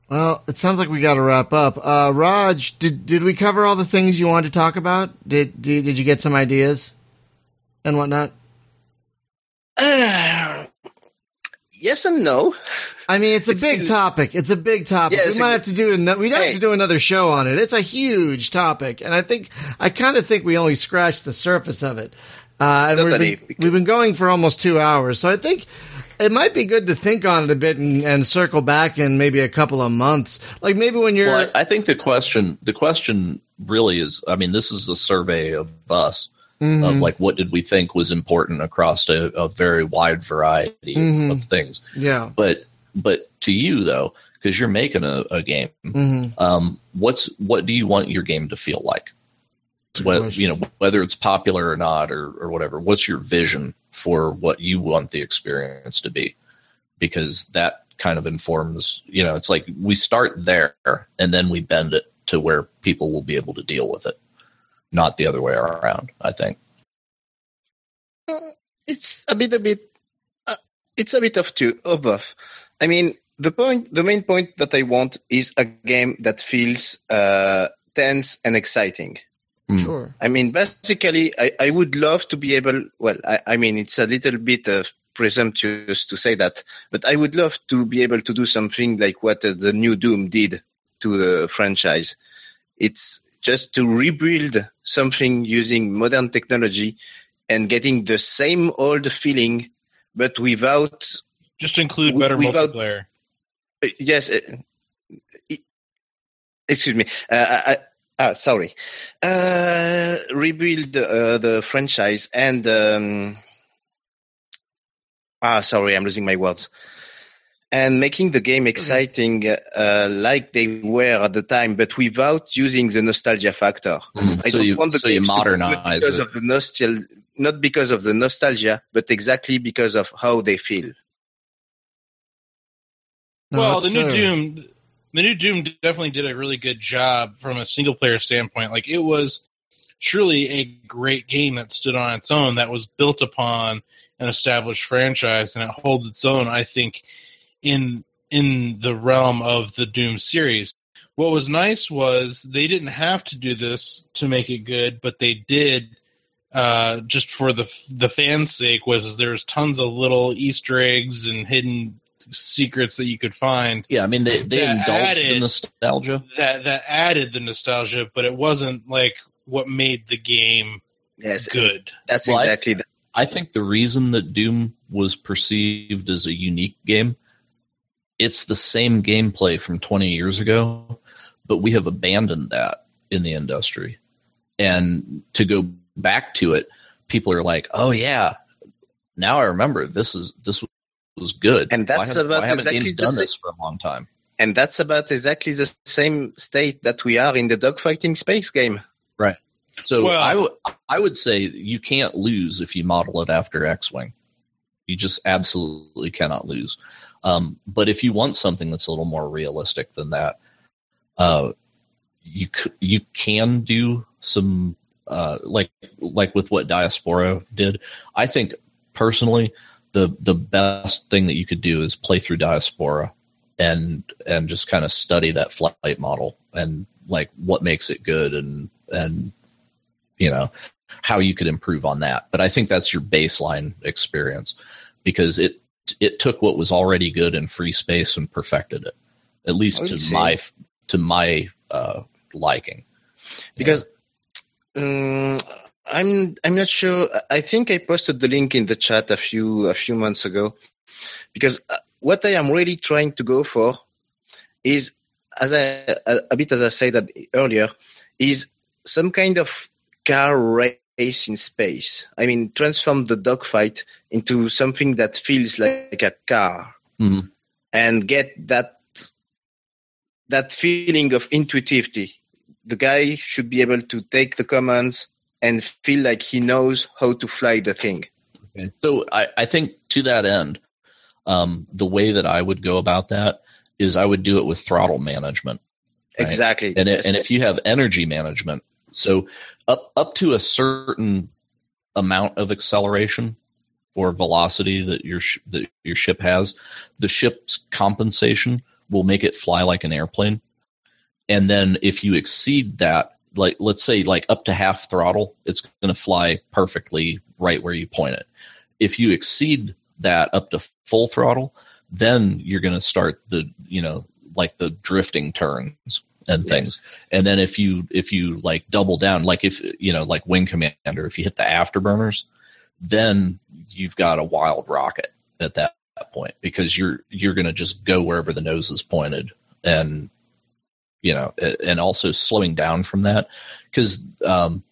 Well, it sounds like we got to wrap up. Uh, Raj, did did we cover all the things you wanted to talk about? Did did, did you get some ideas and whatnot? Uh, yes and no. I mean, it's a It's- big topic. It's a big topic. Yes, we might it- have to do another. We have Hey. to do another show on it. It's a huge topic, and I think I kind of think we only scratched the surface of it. Uh, and we've Totally. been, we've been going for almost two hours, so I think it might be good to think on it a bit and, and circle back in maybe a couple of months. Like maybe when you're Well, I, I think the question the question really is. I mean, this is a survey of us Mhm. of like what did we think was important across a, a very wide variety of, Mhm. of things. yeah. But but to you though, because you're making a, a game, hmm um, what's what do you want your game to feel like? What, you know, whether it's popular or not, or or whatever. What's your vision for what you want the experience to be? Because that kind of informs. You know, it's like we start there and then we bend it to where people will be able to deal with it, not the other way around. I think. It's a bit, a bit. Uh, it's a bit of two of both. I mean, the point, the main point that I want is a game that feels uh, tense and exciting. Sure. I mean, basically, I, I would love to be able. Well, I, I mean, it's a little bit uh, presumptuous to say that, but I would love to be able to do something like what uh, the new Doom did to the franchise. It's just to rebuild something using modern technology and getting the same old feeling, but without Just include better without- multiplayer. uh, yes. Uh, excuse me. Uh, I, ah, sorry. Uh, rebuild uh, the franchise and um, ah, sorry, I'm losing my words. And making the game exciting, uh, like they were at the time, but without using the nostalgia factor. I so don't you want the so you games to be good modernize because it. of the nostal, not because of the nostalgia, but exactly because of how they feel. No, well, the that's new fair. Doom, the new Doom definitely did a really good job from a single player standpoint. Like it was truly a great game that stood on its own, that was built upon an established franchise, and it holds its own. I think in in the realm of the Doom series. What was nice was they didn't have to do this to make it good, but they did uh, just for the the fans' sake. Was there's tons of little Easter eggs and hidden secrets that you could find Yeah, I mean they they That indulged added- in nostalgia. that that added the nostalgia, but it wasn't like what made the game Yes, good. that's Well, I- exactly. I think the reason that Doom was perceived as a unique game, it's the same gameplay from 20 years ago, but we have abandoned that in the industry. And to go back to it, people are like, "Oh yeah, now I remember this is this was good." And that's why have, about why haven't exactly games the done same- this for a long time? And that's about exactly the same state that we are in the dogfighting space game. Right. So Well- I would I would say you can't lose if you model it after X-wing. You just absolutely cannot lose. Um, but if you want something that's a little more realistic than that, uh, you c- you can do some uh, like like with what Diaspora did. I think personally, the the best thing that you could do is play through Diaspora and and just kind of study that flight model and like what makes it good and and you know how you could improve on that but i think that's your baseline experience because it it took what was already good in Freespace and perfected it, at least to see. my to my uh, liking. because um, I'm I'm not sure. I think I posted the link in the chat a few a few months ago. Because uh, what I am really trying to go for is, as I a, a bit as I said that earlier, is some kind of car race in space. I mean, transform the dogfight into something that feels like a car, Mhm. and get that that feeling of intuitivity the guy should be able to take the commands and feel like he knows how to fly the thing. Okay. So I, I think to that end, um, the way that I would go about that is I would do it with throttle management. Right. Exactly. And, it, and if you have energy management, so up up to a certain amount of acceleration or velocity that your sh- that your ship has, the ship's compensation will make it fly like an airplane. And then if you exceed that, like let's say like up to half throttle, it's going to fly perfectly right where you point it. If you exceed that up to full throttle, then you're going to start the you know like the drifting turns and things. And then if you if you like double down, like if you know like Wing Commander, if you hit the afterburners, then you've got a wild rocket at that point because you're you're going to just go wherever the nose is pointed and you know and also slowing down from that. Because um,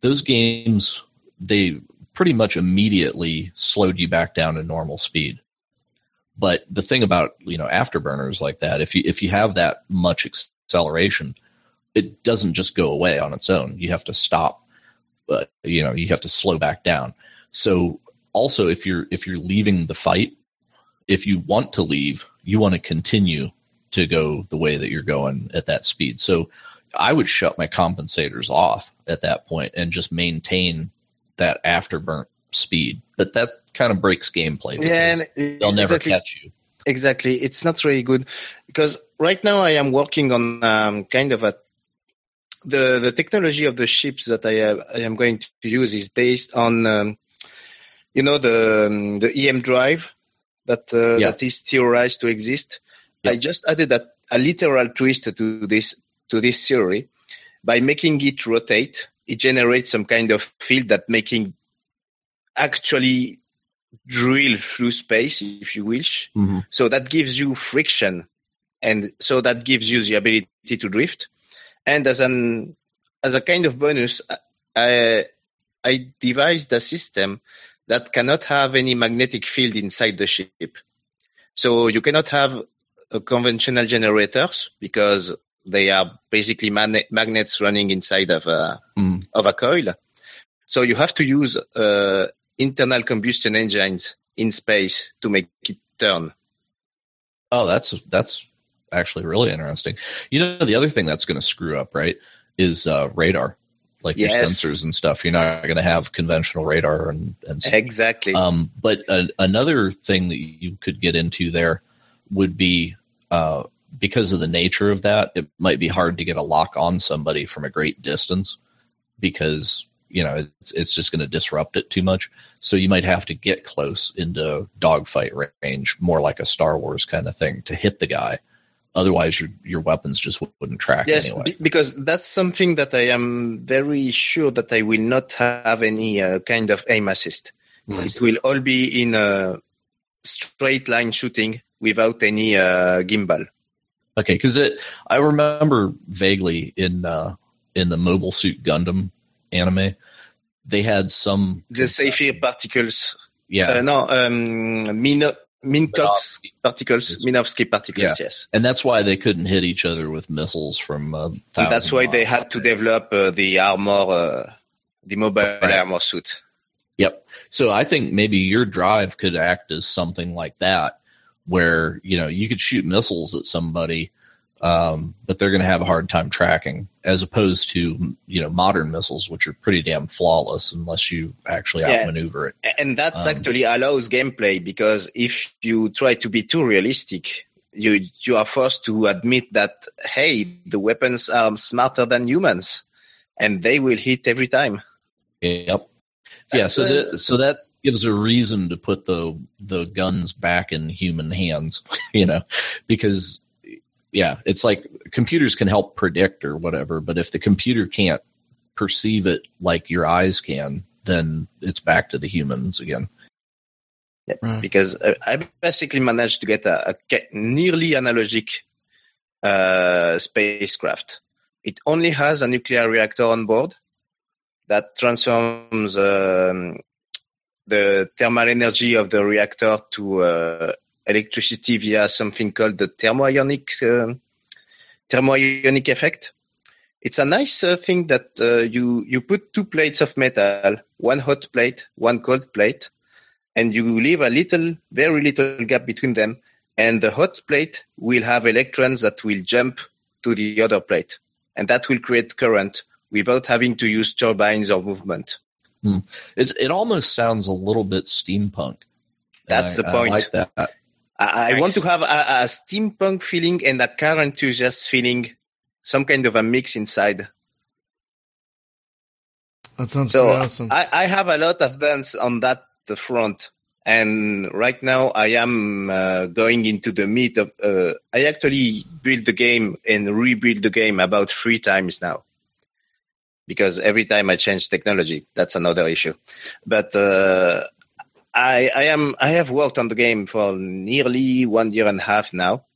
those games they pretty much immediately slowed you back down to normal speed. But the thing about you know afterburners like that if you if you have that much acceleration it doesn't just go away on its own. You have to stop but you know you have to slow back down. So also if you're if you're leaving the fight if you want to leave you want to continue to go the way that you're going at that speed so i would shut my compensators off at that point and just maintain that afterburn speed but that kind of breaks gameplay yeah, they'll never exactly, catch you exactly. It's not really good because right now I am working on um, kind of a the the technology of the ships that I, uh, I am going to use is based on um, you know the um, the EM drive that uh, Yeah. that is theorized to exist. Yeah. I just added a, a literal twist to this to this theory by making it rotate. It generates some kind of field that making actually drill through space, if you wish. Mhm. So that gives you friction, and so that gives you the ability to drift. And as an as a kind of bonus, I I devised a system that cannot have any magnetic field inside the ship. So you cannot have conventional generators because they are basically man- magnets running inside of a Mm. of a coil. So you have to use uh, internal combustion engines in space to make it turn. Oh, that's that's actually really interesting. You know, the other thing that's going to screw up, right, is uh, radar, like your sensors and stuff. You're not going to have conventional radar and and stuff. Exactly. Um, but uh, another thing that you could get into there would be uh, because of the nature of that, it might be hard to get a lock on somebody from a great distance because you know it's, it's just going to disrupt it too much. So you might have to get close into dogfight range, more like a Star Wars kind of thing, to hit the guy. Otherwise, your your weapons just wouldn't track yes, anyway. be- because that's something that I am very sure that I will not have any uh, kind of aim assist. It will all be in a straight line shooting without any uh, gimbal. Okay, because it I remember vaguely in uh, in the Mobile Suit Gundam anime, they had some The Saphir particles, yeah, uh, no, um, Mino- particles, Minovsky particles, yes. and that's why they couldn't hit each other with missiles from. Uh, that's why they had to develop uh, the armor, uh, the mobile Right. armor suit. Yep. So I think maybe your drive could act as something like that, where you know you could shoot missiles at somebody, um, but they're going to have a hard time tracking, as opposed to you know modern missiles, which are pretty damn flawless unless you actually Yes. outmaneuver it. And that's Um, actually allows gameplay because if you try to be too realistic, you you are forced to admit that hey, the weapons are smarter than humans, and they will hit every time. Yep. Yeah, so that so that gives a reason to put the the guns back in human hands, you know, because yeah, it's like computers can help predict or whatever, but if the computer can't perceive it like your eyes can, then it's back to the humans again. Right. because I basically managed to get a, a nearly analogic uh, spacecraft. It only has a nuclear reactor on board that transforms um, the thermal energy of the reactor to uh, electricity via something called the thermoionic uh, thermoionic effect. It's a nice uh, thing that uh, you you put two plates of metal, one hot plate, one cold plate, and you leave a little, very little gap between them, and the hot plate will have electrons that will jump to the other plate, and that will create current without having to use turbines or movement. It's it almost sounds a little bit steampunk. That's I- the I point. like that. I, I Nice. want to have a, a steampunk feeling and a car enthusiast feeling, some kind of a mix inside. That sounds So awesome. I, I have a lot of dance on that front. And right now I am uh, going into the meat of, uh, I actually build the game and rebuild the game about three times now. Because every time I change technology, that's another issue. But, uh, I, I am, I have worked on the game for nearly one year and a half now.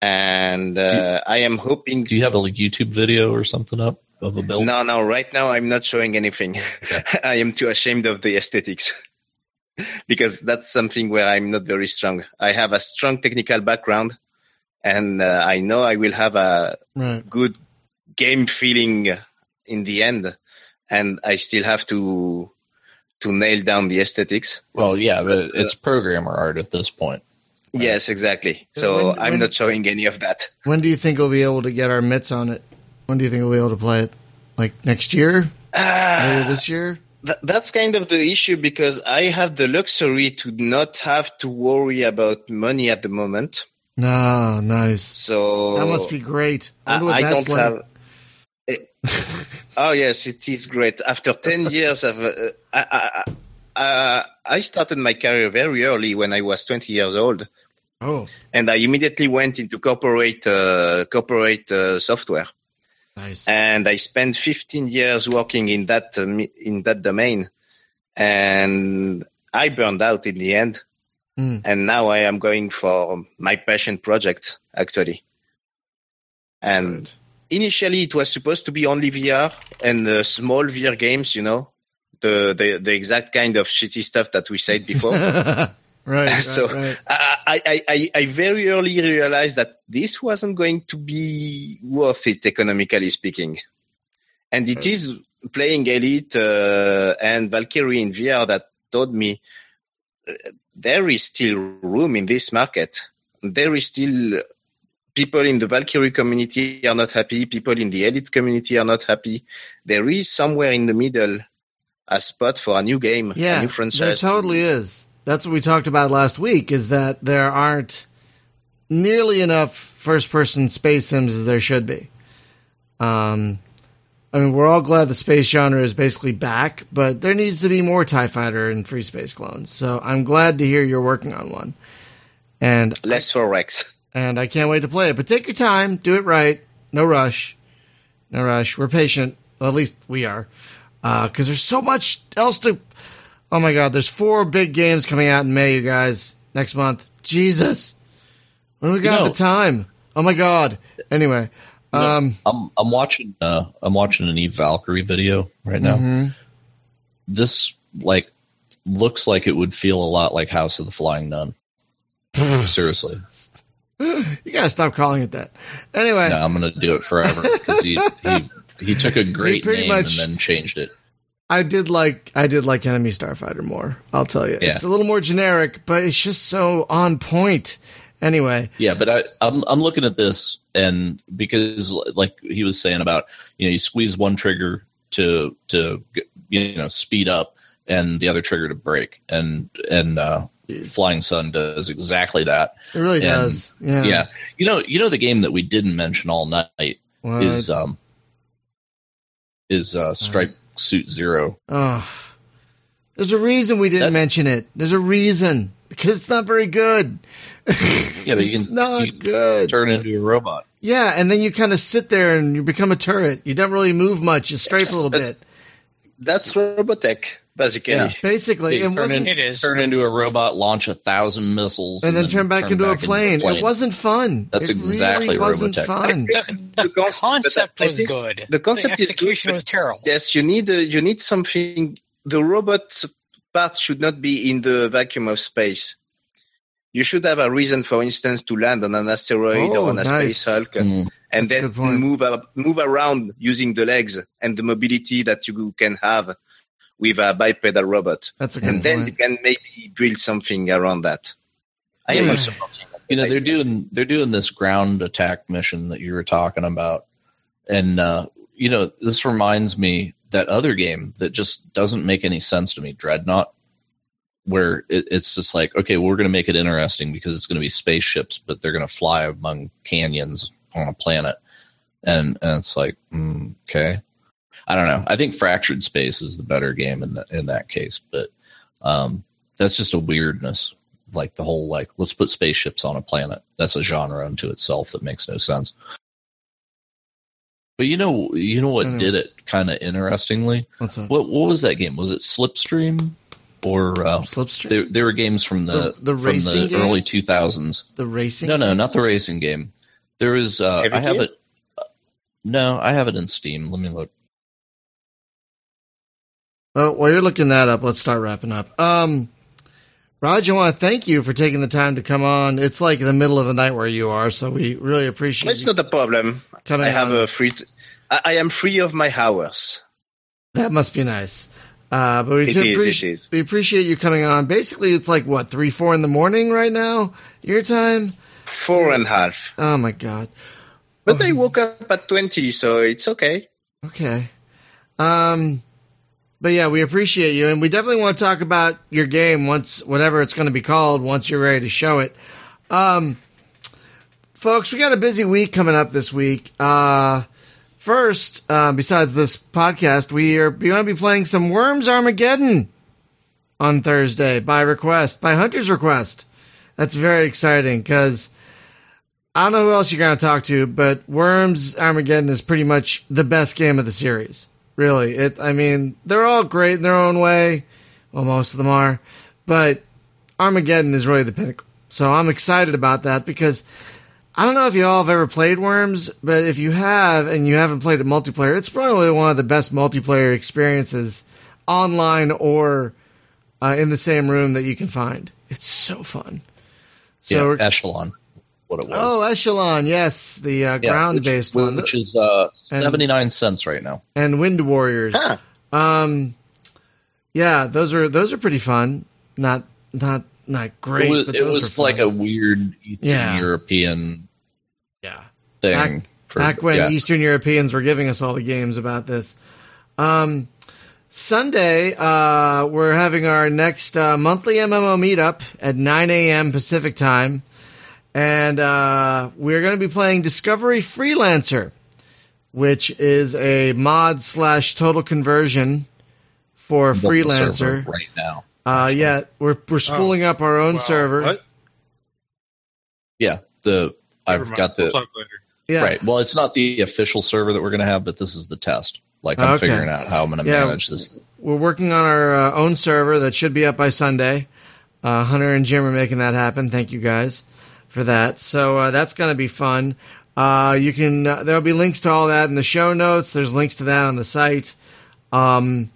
And, uh, I am hoping Do you have a like, YouTube video or something up of a build? no, no. Right now, I'm not showing anything. I am too ashamed of the aesthetics because that's something where I'm not very strong. I have a strong technical background, and uh, I know I will have a right. good game feeling in the end, and I still have to to nail down the aesthetics. Well, yeah, but it's programmer art at this point. Yes, exactly. So When- I'm when- not showing any of that. When do you think we'll be able to get our mitts on it? When do you think we'll be able to play it? Like next year? Later Ah, this year? Th- that's kind of the issue because I have the luxury to not have to worry about money at the moment. No, nice. So That must be great. I, wonder I don't like. have. Oh yes, it is great. After ten years of, uh, I, I, I, uh, I started my career very early when I was twenty years old, Oh, and I immediately went into corporate uh, corporate uh, software. nice. and I spent 15 years working in that um, in that domain, and I burned out in the end. Hmm. And now I am going for my passion project actually. And. Initially, it was supposed to be only VR and uh, small VR games. You know, the the the exact kind of shitty stuff that we said before. right, right, So- right. I, I, I, I very early realized that this wasn't going to be worth it economically speaking. And it is playing Elite uh, and Valkyrie in VR that told me uh, there is still room in this market. There is still people in the Valkyrie community are not happy. People in the Elite community are not happy. There is somewhere in the middle a spot for a new game, a Yeah, new there totally is. That's what we talked about last week. Is that there aren't nearly enough first-person space sims as there should be. Um, I mean, we're all glad the space genre is basically back, but there needs to be more Tie Fighter and Freespace clones. So I'm glad to hear you're working on one, and Less for Rex. And I can't wait to play it. But take your time, do it right, no rush, no rush. We're patient. Well, at least we are, because there's so much else to. Oh my God, there's four big games coming out in May, you guys. Next month, Jesus, when we got know- the time? Oh my God. Anyway, um, I'm I'm watching uh I'm watching an Eve Valkyrie video right now. mhm. This like looks like it would feel a lot like House of the Flying Nun. Seriously, you gotta stop calling it that. Anyway, no, I'm gonna do it forever because he, he he took a great name much- and then changed it. I did like I did like Enemy Starfighter more. I'll tell you, it's a little more generic, but it's just so on point. Anyway, Yeah, but I, I'm I'm looking at this and because like he was saying about you know you squeeze one trigger to to you know speed up and the other trigger to break and and uh, Flying Sun does exactly that. it really And- does. Yeah. Yeah, you know you know the game that we didn't mention all night What? is um is uh Strike Suit Zero. oh, There's a reason we didn't That- mention it. There's a reason because it's not very good. Yeah, but you it's can- not you can good. Turn into a robot. Yeah, and then you kind of sit there and you become a turret. You don't really move much. You strafe a little bit, That's Robotech, basically. Yeah. basically. It turn, wasn't, It is. turn into a robot, launch a thousand missiles, and then turn back into a plane. It wasn't fun. That's it exactly really wasn't Robotech. fun. The, the concept- concept was good. the concept the is good, execution was terrible. Yes, you need a, you need something. The robot part should not be in the vacuum of space. You should have a reason, for instance, to land on an asteroid Oh, or on a nice. space hulk, Mm. and That's then move up, move around using the legs and the mobility that you can have with a bipedal robot. That's a good And then you can maybe build something around that. I am Yeah. also You know, they're doing they're doing this ground attack mission that you were talking about, and uh, you know, this reminds me that other game that just doesn't make any sense to me, Dreadnought, where it, it's just like, okay, we're going to make it interesting because it's going to be spaceships, but they're going to fly among canyons on a planet, and and it's like, mm, okay, I don't know. I think Fractured Space is the better game in that in that case, but um, that's just a weirdness. Like the whole like let's put spaceships on a planet. That's a genre unto itself that makes no sense. But you know you know what know. did it kind of interestingly what what was that game? Was it slipstream? Or uh, Slipstream? there, there were games from the The- the from racing the early 2000s the racing? no no not the racing game. There is uh, Heavy i have it uh, no i have it in steam. Let me look Oh, while you're looking that up, let's start wrapping up. Um, Raj, I want to thank you for taking the time to come on. It's like the middle of the night where you are, so we really appreciate It's not a problem. I have on. a free. T- I, I am free of my hours. that must be nice. Uh, but we, It do is, appreci- it is. we appreciate you coming on. Basically, it's like what three, four in the morning right now, your time. Four and a half. Oh my god. But I woke up at twenty, so it's okay. Okay. Um, but yeah, we appreciate you, and we definitely want to talk about your game once, whatever it's going to be called, once you're ready to show it. Um, folks, we got a busy week coming up this week. Uh, first, uh, besides this podcast, we are going to be playing some Worms Armageddon on Thursday by request, by Hunter's request. That's very exciting because I don't know who else you're going to talk to, but Worms Armageddon is pretty much the best game of the series. Really, it. I mean, they're all great in their own way. Well, most of them are, but Armageddon is really the pinnacle. So I'm excited about that because I don't know if you all have ever played Worms, but if you have and you haven't played it multiplayer, it's probably one of the best multiplayer experiences online or uh, in the same room that you can find. It's so fun. So yeah, echelon what it was Oh, Echelon, yes, the uh, Yeah, ground-based one, which is uh 79 cents right now and Wind Warriors. Huh. Um, yeah, those are those are pretty fun. Not not not great. it was, it was like a weird Eastern Yeah. European yeah. thing. Back- for, Back when yeah. Eastern Europeans were giving us all the games about this. Um, Sunday, uh, we're having our next uh, monthly MMO meetup at 9 a.m. Pacific time. And uh, we're going to be playing Discovery Freelancer, which is a mod slash total conversion for Built Freelancer. right now. Uh, yeah, we're we're spooling up our own Wow. server. What? Yeah, the I've got the We'll talk later. Yeah, right. Well, it's not the official server that we're going to have, but this is the test. Like I'm Okay. figuring out how I'm going to Yeah. manage this. we're working on our uh, own server that should be up by Sunday. Uh, Hunter and Jim are making that happen. Thank you guys for that. So uh, that's going to be fun. Uh, you can uh, there'll be links to all that in the show notes. There's links to that on the site, um,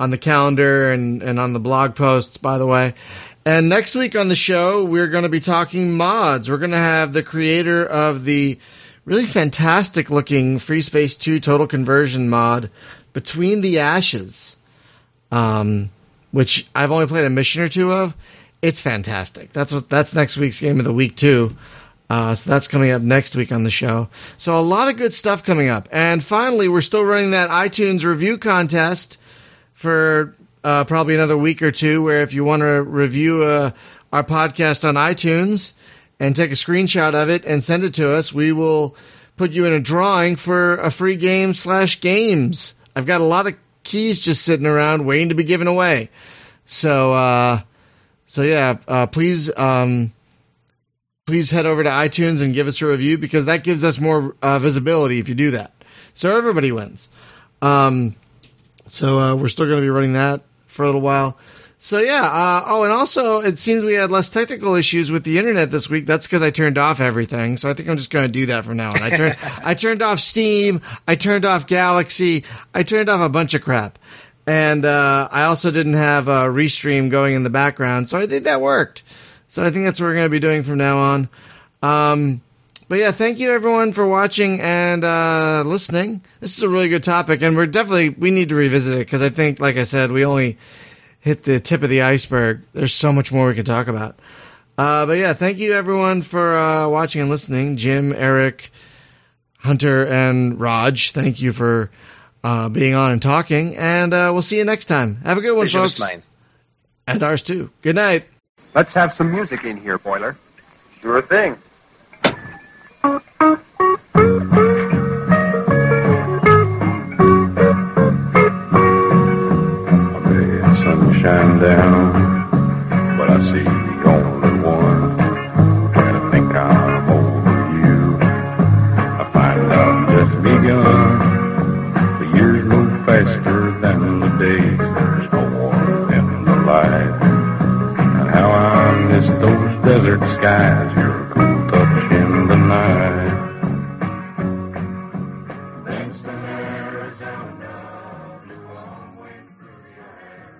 on the calendar, and and on the blog posts. By the way. And next week on the show, we're going to be talking mods. We're going to have the creator of the really fantastic looking Freespace 2 Total Conversion mod, Between the Ashes um, which I've only played a mission or two of. It's fantastic. That's what that's next week's game of the week too. Uh, so that's coming up next week on the show. So a lot of good stuff coming up. And finally, we're still running that iTunes review contest for uh, probably another week or two. Where if you want to review uh, our podcast on iTunes and take a screenshot of it and send it to us, we will put you in a drawing for a free game slash games. I've got a lot of keys just sitting around waiting to be given away. So, uh, so yeah, uh, please, um, please head over to iTunes and give us a review because that gives us more uh, visibility if you do that. So everybody wins. Um, so uh, we're still going to be running that for a little while. So yeah. Uh, oh, and also it seems we had less technical issues with the internet this week. That's because I turned off everything. So I think I'm just going to do that from now on. I turned I turned off Steam. I turned off Galaxy. I turned off a bunch of crap. And uh, I also didn't have a restream going in the background, so I think that worked. So I think that's what we're going to be doing from now on. Um, but yeah, thank you everyone for watching and uh, listening. This is a really good topic, and we're definitely we need to revisit it because I think, like I said, we only hit the tip of the iceberg. There's so much more we could talk about. Uh, but yeah, thank you everyone for uh, watching and listening. Jim, Eric, Hunter, and Raj, thank you for uh, being on and talking. And uh, we'll see you next time. Have a good one, Pleasure folks. mine. And ours too. Good night. Let's have some music in here, Boiler. Sure thing. Red sunshine down,